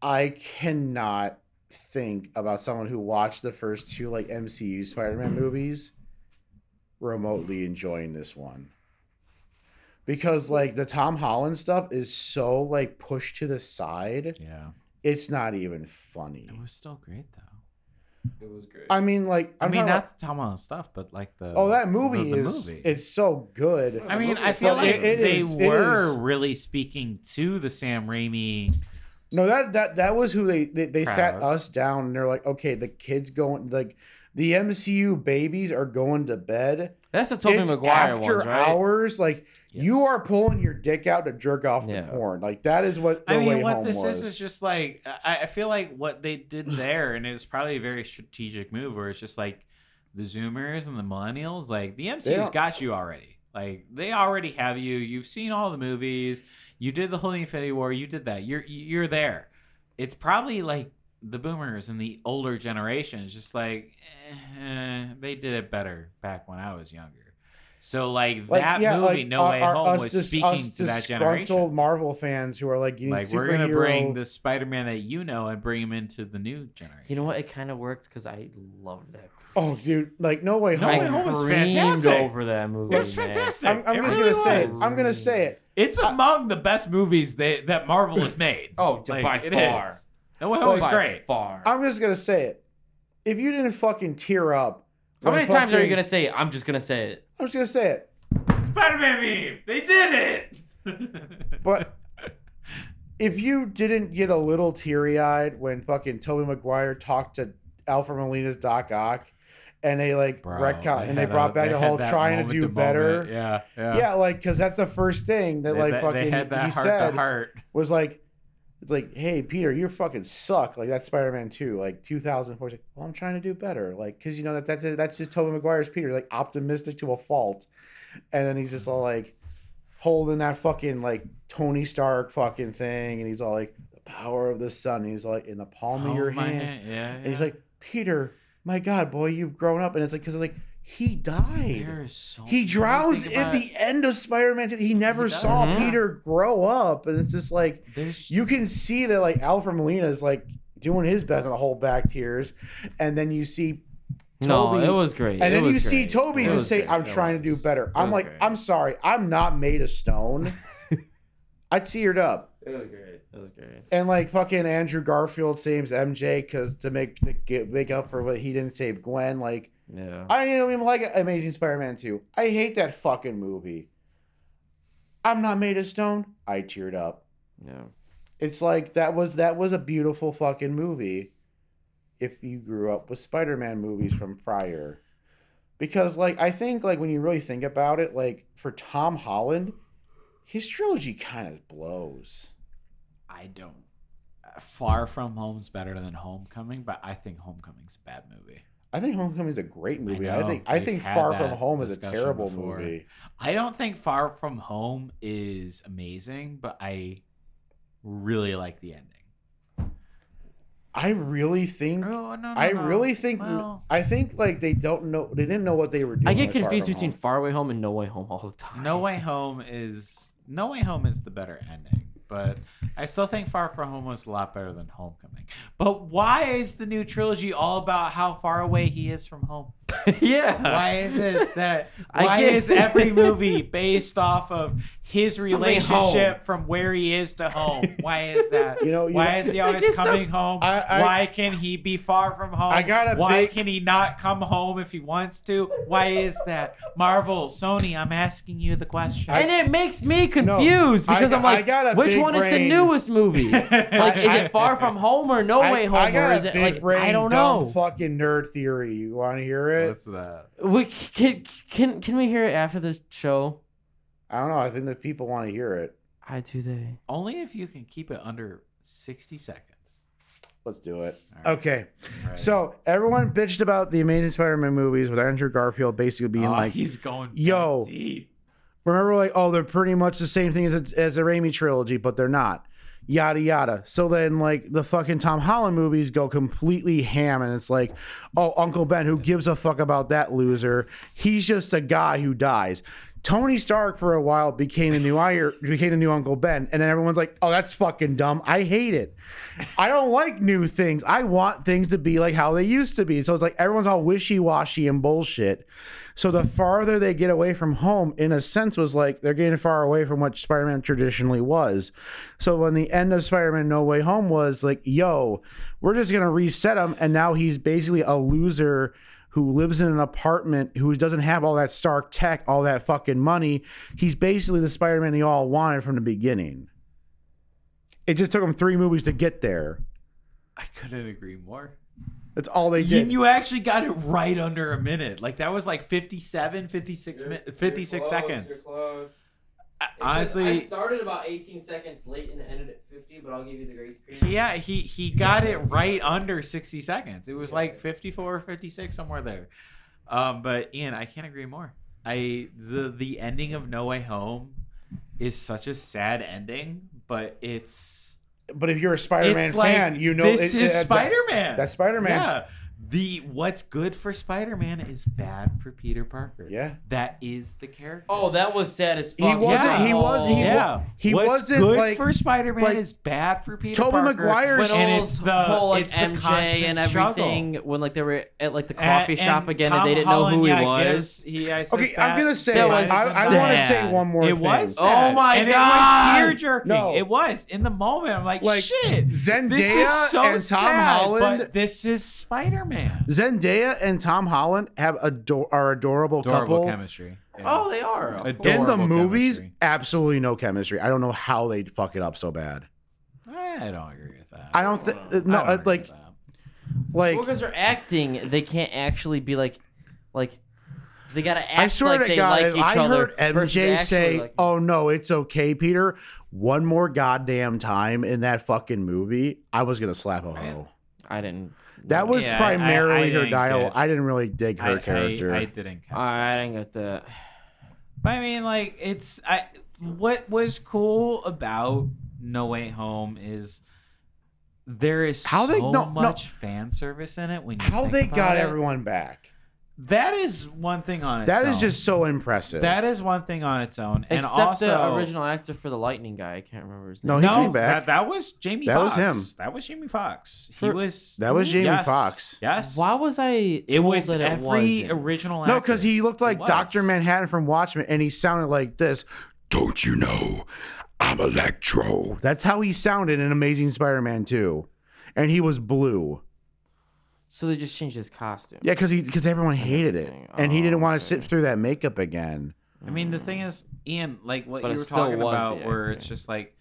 I cannot think about someone who watched the first two like MCU Spider-Man movies remotely enjoying this one. Because like the Tom Holland stuff is so like pushed to the side, yeah, it's not even funny. it was still great though. It was great. I mean, like I I'm mean, talking about- not the Tom Holland stuff, but like the oh, that movie the- the is movie. it's so good. I mean, movie I itself feel like is- it they is- were is- really speaking to the Sam Raimi. No, that that that was who they they, they sat us down and they're like, okay, the kids going like the MCU babies are going to bed. That's the Tobey Maguire after ones, right? hours. Like you are pulling your dick out to jerk off Yeah. the porn. Like that is what the I way mean, what home this was. is is just like I, I feel like what they did there, and it was probably a very strategic move, where it's just like the Zoomers and the Millennials, like the MCU's don't- got you already. Like they already have you. You've seen all the movies. You did the whole Infinity War. You did that. You're you're there. It's probably like the Boomers and the older generation. It's just like eh, they did it better back when I was younger. So like, like, that yeah, movie, like, No Way are Home, us was dis- speaking to that generation Marvel fans who are like getting like superhero. we're gonna bring the Spider-Man that you know and bring him into the new generation. You know what? It kind of works because I love that. Oh, dude, like No Way Home. No Home. Way I Home is screamed fantastic. over that movie. It was man. fantastic. I'm, I'm It just really gonna say it. I'm gonna say it. It's uh, among the best movies they, that Marvel has made. Oh, Like, by it far. is. No Way Home is great. Far. I'm just gonna say it. If you didn't fucking tear up, How when many times are you gonna say it? I'm just gonna say it. I'm just gonna say it. Spider-Man meme. They did it. But if you didn't get a little teary eyed when fucking Tobey Maguire talked to Alfred Molina's Doc Ock, and they like retcon and they brought a- back they the whole trying to do to better. moment. Yeah, yeah. Yeah, like because that's the first thing that They, like fucking they had that he heart said heart. was like, it's like, hey Peter, you fucking suck. Like that's Spider Man Two, like 2004. He's like, well, I'm trying to do better, like because you know that that's that's just Tobey Maguire's Peter, like optimistic to a fault, and then he's just all like holding that fucking like Tony Stark fucking thing, and he's all like the power of the sun. And he's like in the palm of Oh, your my hand, Yeah, and he's like, Peter, my God, boy, you've grown up, and it's like because like he died. there is so He drowns think at about the end of Spider-Man. He never does. saw Mhm. Peter grow up, and it's just like There's you can see that like Alfred Molina is like doing his best on the whole back tears, and then you see No, Tobey- it was great. and It then you was see. Tobey It just say, great. "I'm It trying to do better." I'm like, great. "I'm sorry, I'm not made of stone." I teared up, It was great. It was great. and like fucking Andrew Garfield saves MJ because to make to get make up for what he didn't save Gwen. Like Yeah. I don't even like Amazing Spider-Man 2. I hate that fucking movie. I'm not made of stone. I teared up. Yeah. It's like that was that was a beautiful fucking movie. If you grew up with Spider-Man movies from prior, because like I think like when you really think about it, like for Tom Holland, his trilogy kind of blows. I don't. uh, Far from Home's better than Homecoming, but I think Homecoming's a bad movie. I think Homecoming's a great movie. I, know. think I think Far From Home is a terrible before. movie. I don't think Far From Home is amazing, but I really like the ending. I really think Oh, no, no, I no. really think Well, I think like they don't know they didn't know what they were doing. I get with Far confused between Home. Far Away Home and No Way Home all the time. No Way Home is No Way Home is the better ending, but I still think Far From Home was a lot better than Homecoming. But why is the new trilogy all about how far away he is from home? yeah. Why is it that? I Why get- is every movie based off of his Something relationship home. from where he is to home? Why is that? You know, you Why know- is he always guess so- coming home? I- I- Why can he be far from home? I got a Why big- can he not come home if he wants to? Why is that? Marvel, Sony, I'm asking you the question. and it makes me confused I because got- I'm like, I got a which big one is the brain. newest movie? like, is it Far From Home or No I- Way Home, I got or a is it big like brain, I don't dumb know? Fucking nerd theory. You want to hear it? What's that? We, can, can can we hear it after this show? I don't know. I think that people want to hear it. I do they. Only if you can keep it under 60 seconds. Let's do it. All right. Okay. All right. So everyone bitched about the Amazing Spider-Man movies with Andrew Garfield basically being Oh, like, he's going yo. deep. remember, like, oh, they're pretty much the same thing as a, as a Raimi trilogy, but they're not. Yada yada. So then, like, the fucking Tom Holland movies go completely ham, and it's like, oh, Uncle Ben, who gives a fuck about that loser? He's just a guy who dies. Tony Stark for a while became the new Iron, became the new Uncle Ben, and then everyone's like, "Oh, that's fucking dumb. I hate it. I don't like new things. I want things to be like how they used to be." So it's like everyone's all wishy washy and bullshit. So the farther they get away from home, in a sense, was like they're getting far away from what Spider-Man traditionally was. So when the end of Spider-Man No Way Home was like, "Yo, we're just gonna reset him," and now he's basically a loser who lives in an apartment who doesn't have all that Stark tech, all that fucking money. He's basically the Spider-Man they all wanted from the beginning. It just took him three movies to get there. I couldn't agree more. That's all they You, did. you actually got it right under a minute. Like that was like 57, 56, mi- 56 seconds. I- Honestly, I started about 18 seconds late and ended at 50, but I'll give you the grace period. yeah, he he got it right under 60 seconds. It was like 54 or 56 somewhere there. Um, but Ian, I can't agree more. I the the ending of No Way Home is such a sad ending, but it's but if you're a Spider-Man it's like fan, you know this is Spider-Man. That's Spider-Man. Yeah. The what's good for Spider-Man is bad for Peter Parker. Yeah. That is the character. Oh, that was sad as fuck. He wasn't- Yeah. he was- he wa- yeah. he What's wasn't, good like- for Spider-Man like, is bad for Peter Tobey Parker. Maguire's- when and it's the whole like it's MJ constant and struggle. everything, when like they were at like the And- coffee shop and again Tom and they didn't Holland, know who he yeah, was. he, yeah, says Okay, I'm gonna say That was I, I want to say one more thing. It thing. was. Oh my and God. it was tear jerking. No. It was in the moment. I'm like, Like, shit. Zendaya this is so and Tom sad, Holland- but this is Spider-Man. Zendaya and Tom Holland have ador- are adorable, Adorable couple. chemistry. Yeah. Oh, they are. Adorable In the movies, chemistry. absolutely no chemistry. I don't know how they fuck it up so bad. I don't agree with that. I don't think I no, don't uh, agree like with that. like Well, because they're acting, they can't actually be like, like, they gotta act I swear like to they God, like if each I other. heard versus MJ say, like- "Oh no, it's okay, Peter," one more goddamn time in that fucking movie, I was gonna slap a hoe. I didn't. That was Yeah, primarily I- I her didn't dialogue. get- I didn't really dig her I, character. I, I didn't catch I didn't get that. But I mean, like, it's I. What was cool about No Way Home is there is How so they- no, no. much fan service in it. When you how think they about got it. everyone back. That is one thing on its own. That is own. just so impressive. that is one thing on its own, and Except also the original actor for the Lightning guy. I can't remember his name. No, he no, came back. That, that was Jamie. That was Foxx. him. That was Jamie Foxx. He For- was. That was Jamie yes, Foxx. Yes. Why was I? it told was that it every wasn't? original. Actor. No, because he looked like was. Doctor Manhattan from Watchmen, and he sounded like this. Don't you know I'm Electro? That's how he sounded in Amazing Spider-Man 2. and he was blue. So they just changed his costume. Yeah, because because everyone hated it, everything. and he Oh, didn't want to okay. sit through that makeup again. I mean, the thing is, Ian, like what But you it were still talking was about, where acting. it's just like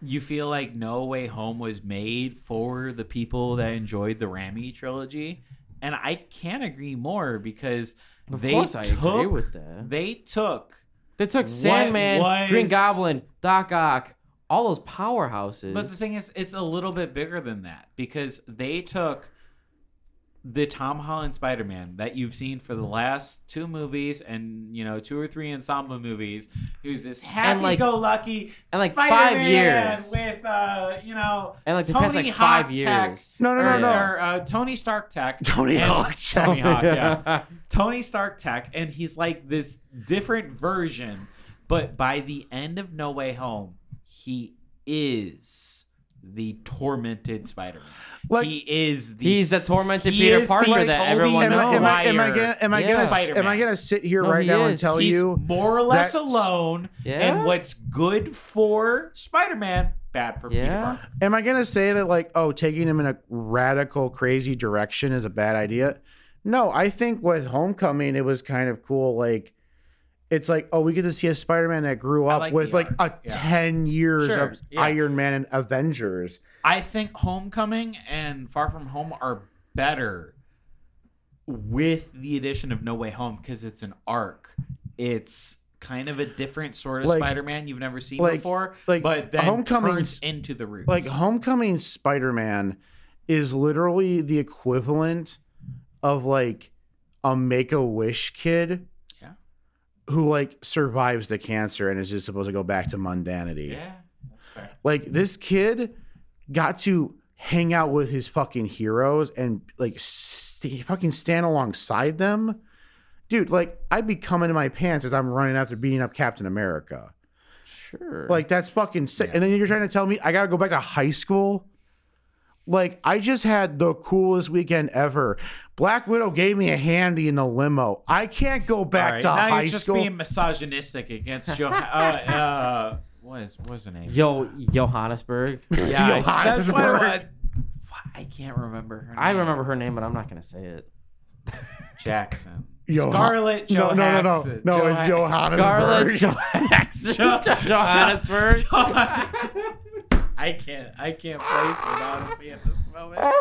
you feel like No Way Home was made for the people that enjoyed the Raimi trilogy, and I can't agree more because Of they course, I took agree with that. they took They took Sandman, Green Goblin, Doc Ock, all those powerhouses. But the thing is, it's a little bit bigger than that because they took the Tom Holland Spider Man that you've seen for the last two movies and, you know, two or three ensemble movies, who's this happy go lucky and like five Spider-Man years. with, uh, you know, and like the Tony like Hawk five tech. years. No, no, no, or, no. or, uh, Tony Stark tech. Tony and- Hawk tech. Tony Hawk, yeah. Tony Stark tech, and he's like this different version. But by the end of No Way Home, he is the tormented Spider-Man. Like- he is the He's the tormented he Peter Parker the that Tobey everyone Am I, am, I, am I gonna am I Yeah. gonna am I gonna sit here No, right he now and tell He's you more or less alone, Yeah? and what's good for Spider-Man, bad for Peter Yeah. Parker. Am I gonna say that like, oh, taking him in a radical, crazy direction is a bad idea? No, I think with Homecoming, it was kind of cool. Like, it's like, oh, we get to see a Spider-Man that grew up like with like a yeah. ten years Sure, of yeah. Iron Man and Avengers. I think Homecoming and Far From Home are better with the addition of No Way Home because it's an arc. It's kind of a different sort of Like- Spider-Man you've never seen like- before, like, but then Homecoming's- turns into the roots. Like Homecoming Spider-Man is literally the equivalent of like a Make-A-Wish kid. Yeah. Who like survives the cancer and is just supposed to go back to mundanity. yeah, that's fair. Like this kid got to hang out with his fucking heroes and like st- fucking stand alongside them dude, like I'd be coming in my pants as I'm running after beating up Captain America. Sure. Like that's fucking sick. And then you're trying to tell me I gotta go back to high school. Like I just had the coolest weekend ever. Black Widow gave me a handy in the limo. I can't go back All right, to now high you're just school. being misogynistic against Joe. uh, uh, what is what is her name? Yo, Johannesburg. Yeah, I- that's what I, Johannesburg. I can't remember her. Name. I remember her name, but I'm not gonna say it. Jackson. Johan- Scarlett no, no, no, no, Johansson. no. It's Johansson. Johannesburg. Scarlett Johannesburg. I can't. I can't place it honestly at this moment.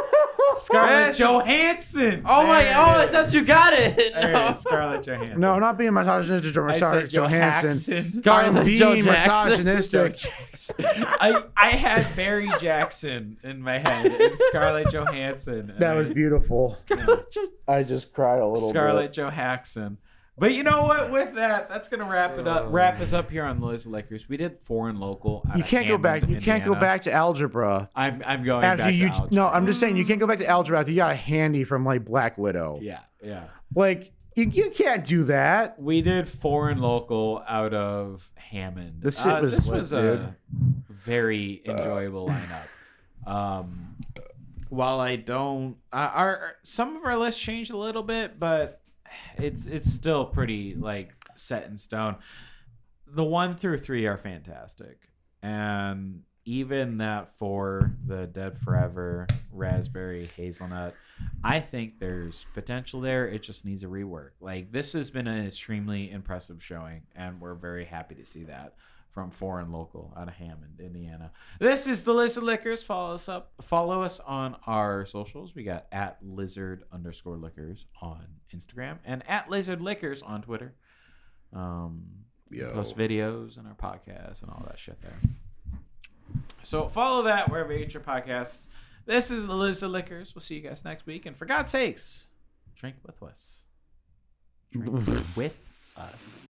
Scarlett Johansson. Oh my! There Oh, it I is. thought you got it. There it No. is, Scarlett Johansson. No, not being misogynistic. I'm I sorry, said Joe Johansson. Jackson. Scarlett I'm Joe being Jackson. Misogynistic. Jackson. I I had Barry Jackson in my head. It's Scarlett Johansson. and That I- was beautiful. Scarlett. I just cried a little Scarlett Johansson. But you know what? With that, that's gonna wrap it up. Wrap us up here on Liz Liquors. We did foreign local. You can't go back. You can't go back to algebra I'm I'm going after back you. to algebra. No, I'm just saying you can't go back to algebra after you got a handy from like Black Widow. Yeah, yeah. Like you, you can't do that. We did foreign local out of Hammond. This shit was this lit, was a very enjoyable lineup. Um, while I don't, uh, our some of our lists changed a little bit, but it's it's still pretty like set in stone. The one through three are fantastic, and even that for the Dead Forever Raspberry Hazelnut, I think there's potential there. It just needs a rework. Like this has been an extremely impressive showing, and we're very happy to see that from foreign local out of Hammond, Indiana. This is the Lizard Liquors. Follow us up. Follow us on our socials. We got at lizard underscore liquors on Instagram and at lizard liquors on Twitter. Um, Yo. post videos and our podcasts and all that shit there. So follow that wherever you get your podcasts. This is the Lizard Liquors. We'll see you guys next week. And for God's sakes, drink with us. Drink with us.